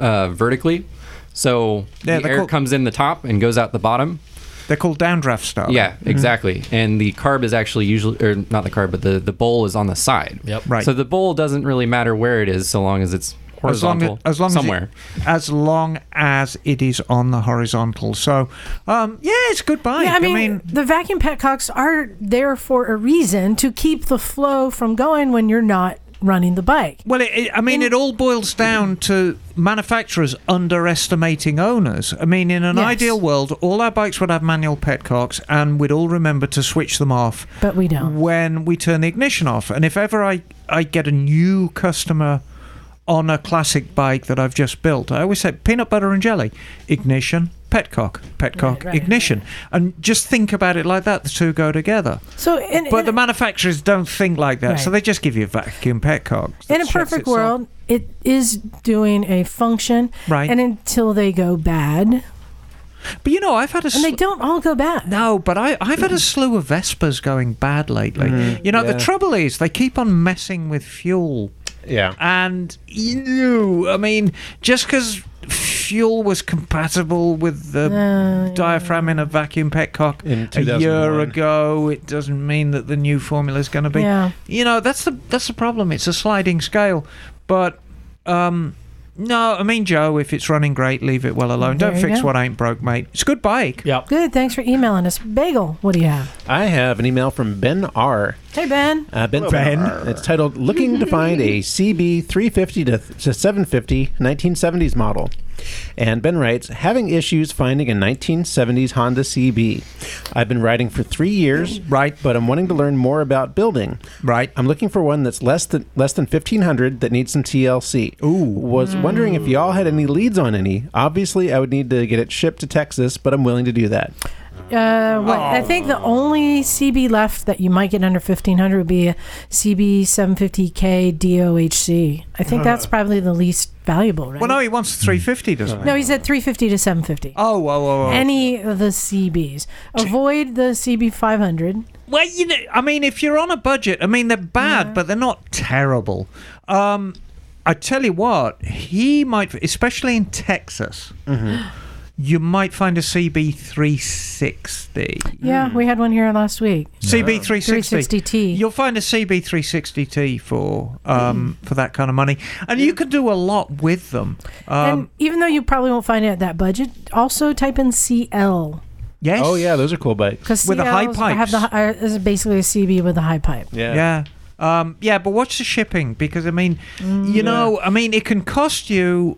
uh, vertically, so Yeah, the they're air called- comes in the top and goes out the bottom. They're called downdraft style. Yeah, exactly. And the carb is actually usually, or not the carb, but the, the bowl is on the side. Yep. Right. So the bowl doesn't really matter where it is, so long as it's As long horizontal as, as long somewhere. As, it, as long as it is on the horizontal. So, um, yeah, it's a good bike. Yeah, I mean, the vacuum petcocks are there for a reason to keep the flow from going when you're not running the bike. Well, it, it, I mean, it all boils down to manufacturers underestimating owners. I mean, in an Yes. ideal world, all our bikes would have manual petcocks, and we'd all remember to switch them off. But we don't. When we turn the ignition off, and if ever I I get a new customer on a classic bike that I've just built, I always say peanut butter and jelly, ignition. Petcock, petcock, Right, right, ignition, and just think about it like that. The two go together. So, in, But the manufacturers don't think like that, so they just give you vacuum petcocks. in a perfect itself. world, it is doing a function, Right. And until they go bad, But you know, I've had a and they don't all go bad. No, but I, I've had a slew of Vespas going bad lately. Mhm, you know, yeah. the trouble is they keep on messing with fuel. Yeah. And, you know, I mean, just because fuel was compatible with the Uh, diaphragm in a vacuum petcock In a year ago, it doesn't mean that the new formula is going to be. Yeah. You know, that's the that's the problem. It's a sliding scale. But, um, no, I mean, Joe, if it's running great, leave it well alone. There Don't fix go. what ain't broke, mate. It's a good bike. Yep. Good. Thanks for emailing us. Bagel, what do you have? I have an email from Ben R. Hey, Ben. Uh, ben, Hello, Ben. It's titled "Looking to Find a CB 350 to, to 750 1970s Model." And Ben writes, "Having issues finding a 1970s Honda CB. I've been riding for three years, right? But I'm wanting to learn more about building. Right. I'm looking for one that's less than less than 1500 that needs some TLC. Ooh. Was wondering if y'all had any leads on any. Obviously, I would need to get it shipped to Texas, but I'm willing to do that. Uh, what, I think the only CB left that you might get under 1500 would be a CB 750K DOHC. I think that's probably the least valuable, right? Well, no, he wants 350, doesn't he? No, he said 350 to 750. Oh, whoa, whoa, whoa. Any of the CBs. Avoid the CB 500. Well, you know, I mean, if you're on a budget, I mean, they're bad, but they're not terrible. Um, I tell you what, he might, especially in Texas, you might find a CB360. Yeah, we had one here last week. CB360. 360T. You'll find a CB360T for um, for that kind of money, and you can do a lot with them. Um, and even though you probably won't find it at that budget, also type in CL. yes. Oh yeah, those are cool bikes. Because With the high pipe. have the hi- uh, this is basically a CB with a high pipe. Yeah. Yeah. Um, yeah, but watch the shipping because I mean, you know, I mean, it can cost you.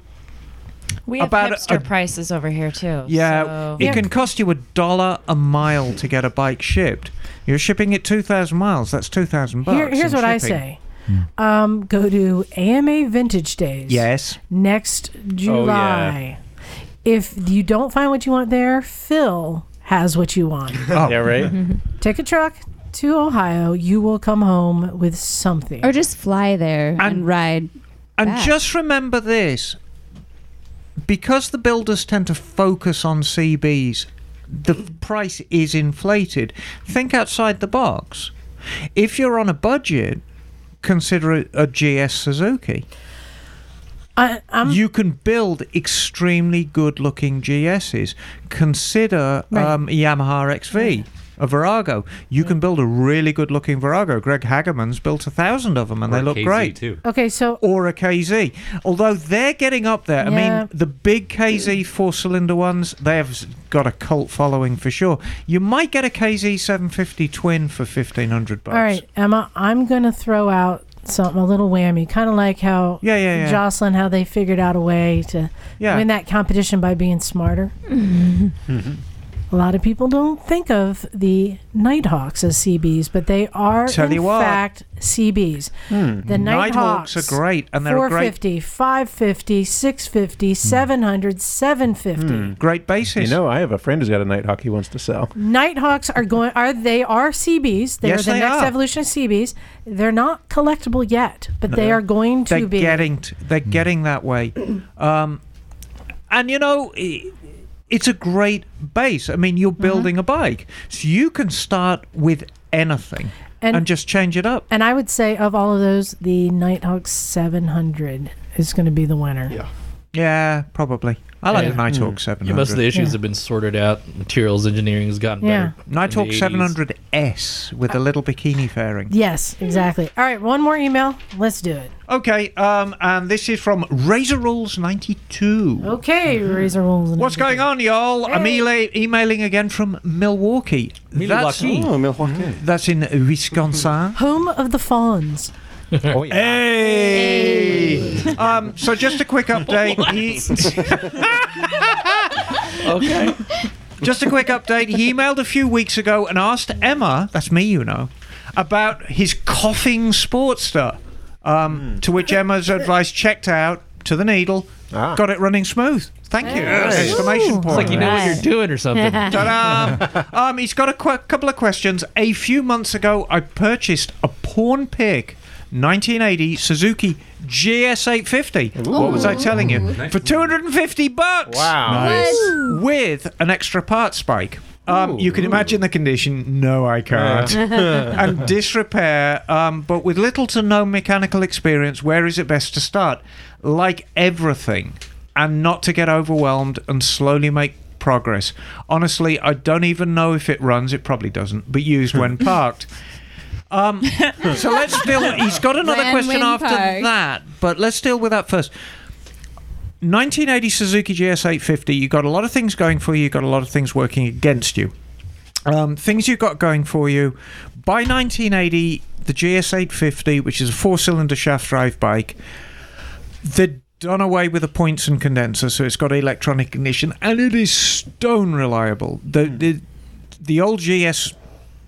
We have About a- hipster a- prices over here too. Yeah, so- it can cost you a dollar a mile to get a bike shipped. You're shipping it two thousand miles. That's two thousand bucks. Here, here's in what I shipping. say. Um, go to AMA Vintage Days. Yes. Next July. Oh, yeah. If you don't find what you want there, Phil has what you want. Oh. Yeah, right. Take a truck to Ohio. You will come home with something. Or just fly there and, ride. And back. just remember this because the builders tend to focus on CBs, the price is inflated. Think outside the box. If you're on a budget, consider a, a GS Suzuki. I, I'm, you can build extremely good looking GSs. Consider Right. um, a Yamaha XV. A Virago. You can build a really good looking Virago. Greg Hageman's built a thousand of them and Or they look KZ great. too. okay, so Or a KZ. Although they're getting up there. I mean, the big KZ four cylinder ones, they have got a cult following for sure. You might get a KZ 750 twin for 1500 bucks. all right, Emma, I'm gonna throw out something a little whammy, kind of like how Yeah, yeah, yeah. Jocelin, how they figured out a way to Yeah. win that competition by being smarter. A lot of people don't think of the Nighthawks as CBs, but they are Tell in you fact CBs. Hmm. The Nighthawks Nighthawks are great, and they're a great- 450, 550, 650, 700, 750. Great basis. You know, I have a friend who's got a Nighthawk he wants to sell. Nighthawks are going are they are CBs. They Yes, are the they next are. evolution of CBs. They're not collectible yet, but they are going to they're be. getting t- they're getting that way um, and you know i- it's a great base i mean you're Mm-hmm. building a bike so you can start with anything and, And- just change it up and I would say of all of those, the Nighthawk 700 is going to be the winner. Yeah. Yeah, probably. I like Yeah. the Nighthawk Mm. 700. Yeah, most of the issues Yeah. have been sorted out. Materials engineering has gotten Yeah. better. Nighthawk in the 80s. 700S with a little bikini fairing. Yes, exactly. All right, one more email. Let's do it. Okay, um, and this is from Razor Rules 92. Okay, Razor Rules. What's going on, y'all? I'm ela- emailing again from Milwaukee. That's, Oh, Milwaukee. that's in Wisconsin. Home of the Fonz. Oh yeah. Hey! um, so just a quick update. He, Okay. just a quick update. He emailed a few weeks ago and asked Emma, that's me, you know, about his coughing Sportster. Um, To which Emma's advice checked out to the needle, Ah. got it running smooth. Thank you! Yes. Exclamation point. It's like you know what you're doing or something. Ta-da! um, he's got a qu- couple of questions. A few months ago, I purchased a porn pick 1980 Suzuki GS850. What was I telling you? For 250 bucks. Wow. With an extra parts spike. Um, you can imagine the condition. No, I can't. and disrepair, um, but with little to no mechanical experience, where is it best to start? Like everything, and not to get overwhelmed and slowly make progress. Honestly, I don't even know if it runs. It probably doesn't, but used when parked. Um, so let's deal. He's got another question when after that, but let's deal with that first. 1980 Suzuki GS850. You got a lot of things going for you. You got a lot of things working against you. Um, things you got going for you. By 1980, the GS850, which is a four-cylinder shaft drive bike, they'd done away with the points and condenser, so it's got electronic ignition, and it is stone reliable. The the, the old GS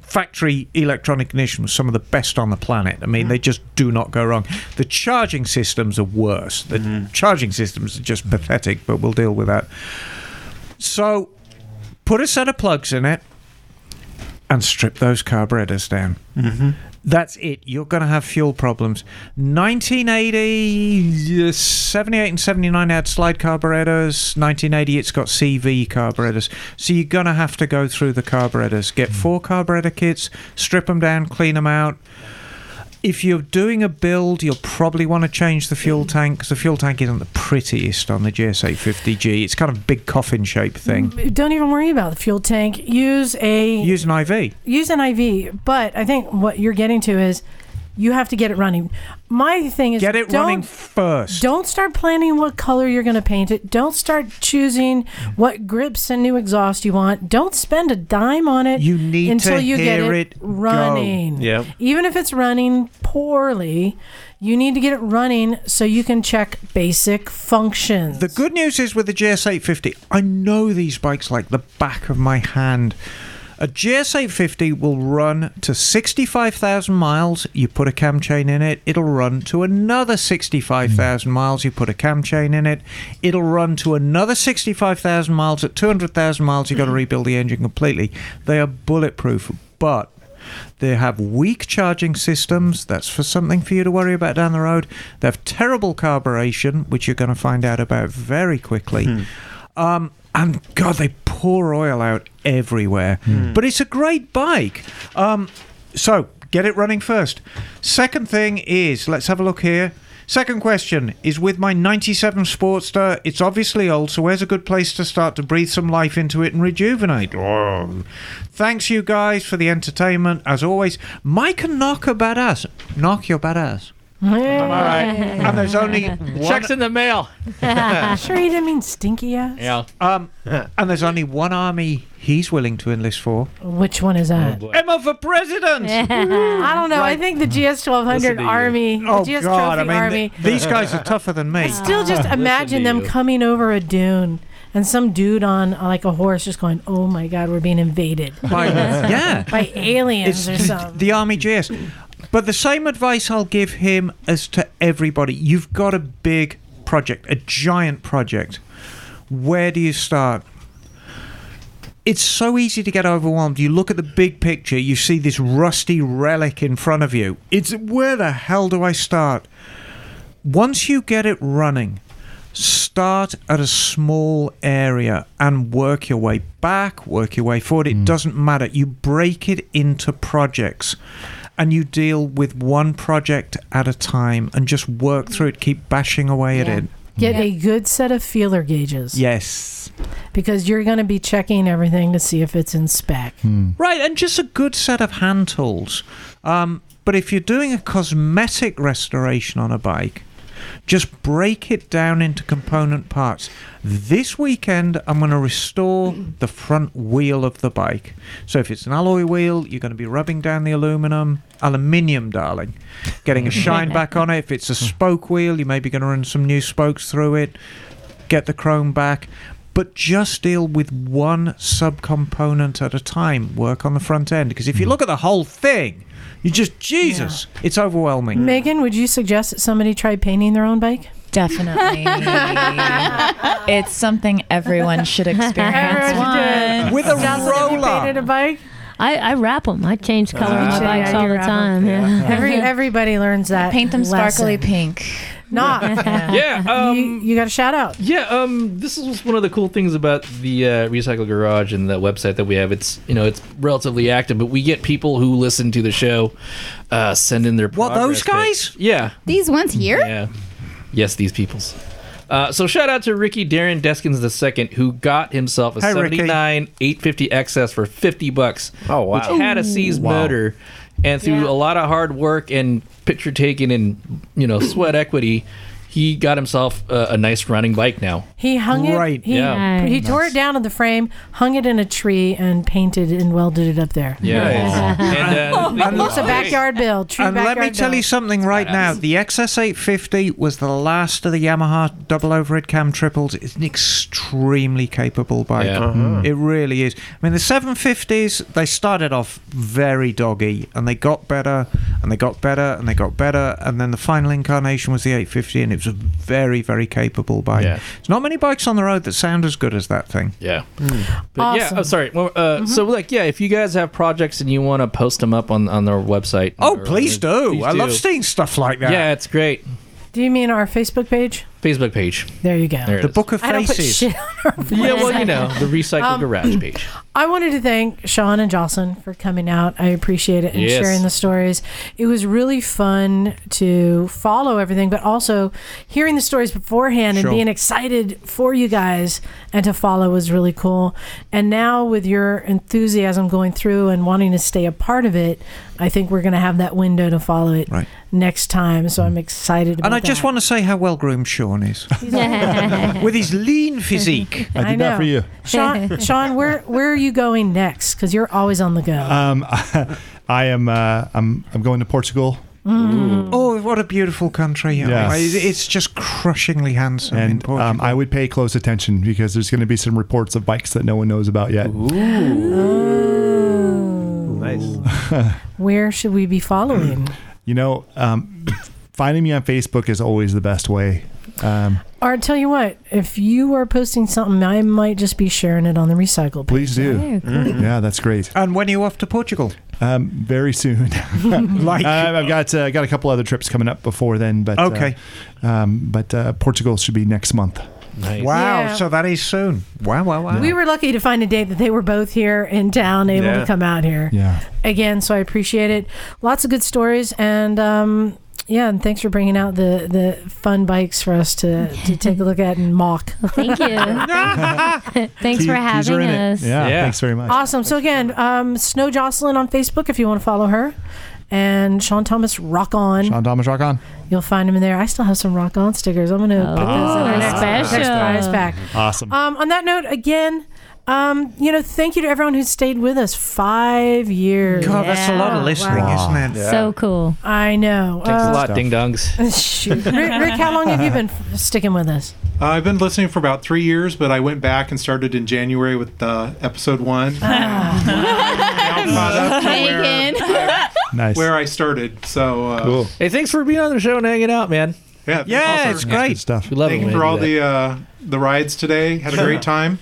factory electronic ignition was some of the best on the planet. I mean, mm. they just do not go wrong. The charging systems are worse. The mm-hmm. charging systems are just pathetic, but we'll deal with that. So, put a set of plugs in it and strip those carburetors down. Mm-hmm. That's it. You're going to have fuel problems. 1980, uh, 78 and 79 had slide carburetors. 1980, it's got CV carburetors. So you're going to have to go through the carburetors. Get four carburetor kits, strip them down, clean them out. If you're doing a build, you'll probably want to change the fuel mm. tank because the fuel tank isn't the prettiest on the GS850G. It's kind of a big coffin shaped thing. Mm, don't even worry about the fuel tank. Use a Use an IV. use an IV. But I think what you're getting to is you have to get it running. My thing is Get it running first. Don't start planning what color you're going to paint it. Don't start choosing what grips and new exhaust you want. Don't spend a dime on it You need until to you get hear it, it go. running. Yep. Even if it's running poorly, you need to get it running so you can check basic functions. The good news is with the GS850, I know these bikes like the back of my hand. A GS850 will run to 65,000 miles. You put a cam chain in it, it'll run to another 65,000 miles. You put a cam chain in it, it'll run to another 65,000 miles. At 200,000 miles, you've got to rebuild the engine completely. They are bulletproof, but they have weak charging systems. That's for something for you to worry about down the road. They have terrible carburation, which you're going to find out about very quickly. Um, and God, they pour oil out everywhere. But it's a great bike. Um, so get it running first. Second thing is, let's have a look here. Second question is with my 97 Sportster. It's obviously old, so where's a good place to start to breathe some life into it and rejuvenate? Oh. Thanks, you guys, for the entertainment. As always, Mike and Knock are badass. Knock, you're badass. All right. And there's only one. Checks in the mail. sure, you didn't mean stinky ass. Yeah. Um, and there's only one army he's willing to enlist for. Which one is that? Emma for president. I don't know. I think the GS twelve hundred Listen to you. Army, Oh the GS God! Trophy I mean, Army. th- these guys are tougher than me. Still, just imagine them coming over a dune and some dude on uh, like a horse just going, "Oh my God, we're being invaded By- yeah. by aliens or It's something." the army GS. But the same advice I'll give him as to everybody. You've got a big project, a giant project. Where do you start? It's so easy to get overwhelmed. You look at the big picture, you see this rusty relic in front of you. It's where the hell do I start? Once you get it running, start at a small area and work your way back, work your way forward. It hmm. doesn't matter. You break it into projects and you deal with one project at a time and just work through it, keep bashing away at it. Get a good set of feeler gauges. Yes. Because you're going to be checking everything to see if it's in spec. Right, and just a good set of hand tools. Um, but if you're doing a cosmetic restoration on a bike, just break it down into component parts. This weekend, I'm going to restore the front wheel of the bike. So if it's an alloy wheel, you're going to be rubbing down the aluminum, aluminium, darling, getting a shine back on it. If it's a spoke wheel, you may be going to run some new spokes through it, get the chrome back. But just deal with one subcomponent at a time. Work on the front end. Because if you mm-hmm. look at the whole thing, you just, Jesus, it's overwhelming. Megan, would you suggest that somebody try painting their own bike? Definitely. it's something everyone should experience one. With a Jocelin, have you painted a bike? I, I wrap them. I change uh, color on my oh, bikes you all the time. Yeah. Every everybody learns that. Paint them sparkly lesson. pink. Not. Yeah, um, you, you got a shout out. Yeah, um, this is one of the cool things about the uh, Recycle Garage and the website that we have. It's you know it's relatively active, but we get people who listen to the show uh, send in their What, those guys. pics. Yeah, These ones here? yeah, yes, these people's. Uh, so shout out to Ricky Darren Deskins II, who got himself a Hi, Ricky. 79 850 XS for 50 bucks. Oh, wow. Which had a seized Wow. motor, and through a lot of hard work and picture taking and you know sweat equity, he got himself a, a nice running bike now. He hung it. Right, He, yeah. he tore it down to the frame, hung it in a tree, and painted and welded it up there. Yeah. and, uh, it's a backyard build. True and let me backyard tell you build. something right now. The XS850 was the last of the Yamaha double overhead cam triples. It's an extremely capable bike. Yeah. Uh-huh. It really is. I mean, the 750s, they started off very doggy and they got better and they got better and they got better. And then the final incarnation was the 850 and it was a very, very capable bike. Yeah. There's not many bikes on the road that sound as good as that thing. Yeah. But yeah, Awesome. oh, sorry. Well, uh, So, like, yeah, if you guys have projects and you want to post them up on, on their website. Oh, or- please do. please I love seeing stuff like that. Yeah, it's great. Do you mean our Facebook page? Facebook page. There you go. There The is. Book of I don't put Faces. shit on our Yeah, well, you know, the Recycle Um, Garage page. I wanted to thank Sean and Jocelin for coming out. I appreciate it and Yes. sharing the stories. It was really fun to follow everything, but also hearing the stories beforehand Sure. and being excited for you guys and to follow was really cool. And now with your enthusiasm going through and wanting to stay a part of it, I think we're going to have that window to follow it Right. Next time. So I'm excited about And I just that. want to say how well groomed Sean is. With his lean physique. I did that for you. Sean, Sean, where where are you going next? Because you're always on the go. Um, I am. Uh, I'm. I'm going to Portugal. Oh, what a beautiful country. Yes. It's it's just crushingly handsome in And Portugal. um, I would pay close attention because there's going to be some reports of bikes that no one knows about yet. Ooh, Nice. Where should we be following? You know, um, finding me on Facebook is always the best way. Um, or tell you what, if you are posting something, I might just be sharing it on the recycle. page. please do. Very cool. Yeah, that's great. and when are you off to Portugal? Um, very soon. Like, Uh, I've got uh, got a couple other trips coming up before then, but uh, Okay. um, but uh, Portugal should be next month. Nice. wow, Yeah. so that is soon. Wow, wow, wow. We were lucky to find a date that they were both here in town, able Yeah. to come out here Yeah. again. So I appreciate it. Lots of good stories, and um, yeah, and thanks for bringing out the the fun bikes for us to to take a look at and mock. Thank you. Thanks for Te- teaser having us. Yeah, Yeah. Thanks very much. Awesome. So again, um, Snow Jocelin on Facebook if you want to follow her, and Sean Thomas Rock On. Sean Thomas Rock on. You'll find him in there. I still have some Rock On stickers. I'm going to put those in our Oh, next, next special. prize pack. Awesome. Um, on that note, again, um, you know, thank you to everyone who stayed with us five years. God, that's a lot of listening, Wow. isn't it? So cool. I know. Thanks a Uh, lot, ding dongs. Rick, Rick, how long have you been f- sticking with us? Uh, I've been listening for about three years, but I went back and started in January with uh, episode one. Now I'm caught up to where, Megan. Nice. where I started. So, uh, cool. Hey, thanks for being on the show and hanging out, man. yeah, Yeah, also, it's Good great. stuff. We love Thank you for all that. the uh, the rides today. Had a great time.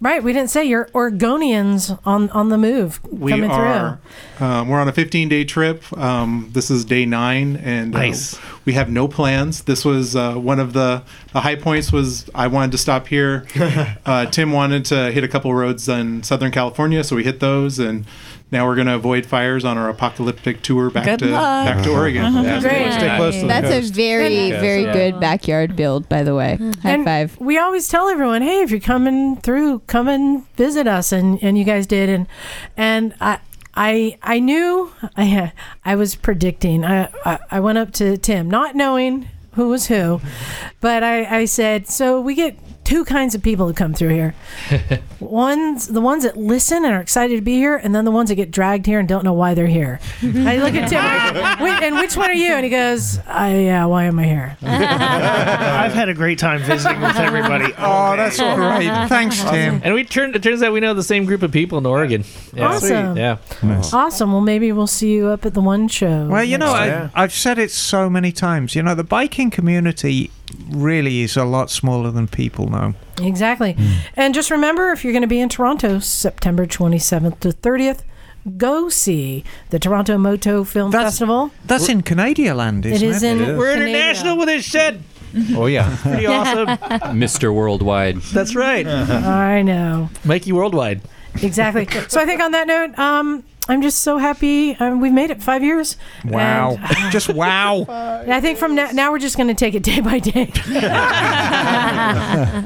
Right, we didn't say you're Oregonians on on the move We coming are um, we're on a 15 day trip. Um, this is day nine, and uh, Nice. we have no plans. This was uh, one of the, the high points. Was I wanted to stop here. Uh, Tim wanted to hit a couple roads in Southern California, so we hit those, and now we're going to avoid fires on our apocalyptic tour back Good to luck. back to Oregon. Uh-huh. Yeah, Great. Stay close to the That's coast. a very, Yeah. very Yeah. good backyard build, by the way. High and five. We always tell everyone, hey, if you're coming through, come and visit us, and and you guys did, and and I. I I knew I I was predicting. I, I I went up to Tim, not knowing who was who, but I I said, so we get two kinds of people who come through here. ones the ones that listen and are excited to be here, and then the ones that get dragged here and don't know why they're here. I look at Tim, like, and which one are you? And he goes, I, yeah, why am I here? I've had a great time visiting with everybody. Oh, that's great. Thanks, Tim. And we turn. It turns out we know the same group of people in Oregon. Yeah. Awesome. Yeah. Awesome. Well, maybe we'll see you up at the one show. Well, you know, I. I've said it so many times. You know, the biking community really is a lot smaller than people know. Exactly. And just remember if you're going to be in Toronto September 27th to 30th, go see the Toronto Moto Film Festival. That's in Canada land, It isn't it? is in We're Canada. international with this shit. Oh yeah. Pretty awesome. Mr. Worldwide. That's right. I know. Mikey Worldwide. Exactly. so I think on that note, um, I'm just so happy um, we've made it five years. Wow. And- Just wow. I think from now, now we're just going to take it day by day.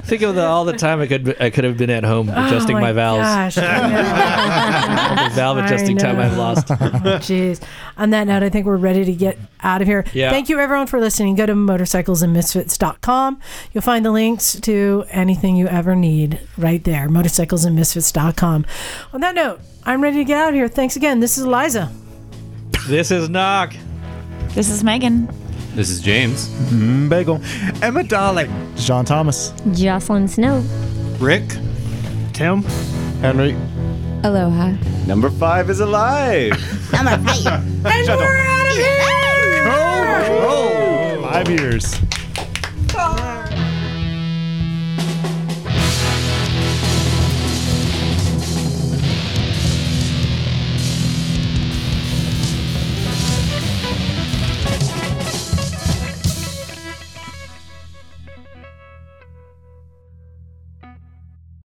Think of the, all the time I could I could have been at home adjusting Oh my, valves. Gosh. All the valve adjusting time I've lost. Oh, Jeez. On that note, I think we're ready to get out of here. Yeah. Thank you, everyone, for listening. Go to motorcyclesandmisfits.com. You'll find the links to anything you ever need right there. Motorcyclesandmisfits.com. On that note, I'm ready to get out of here. Thanks again. This is Eliza. This is Knock. This is Megan. This is James. Mm-hmm. bagel. Emma Darling. John Thomas. Jocelin Snow. Rick. Tim. Henry. Aloha. Number five is alive. Number five. and Shut we're up. out of here. Years. Oh.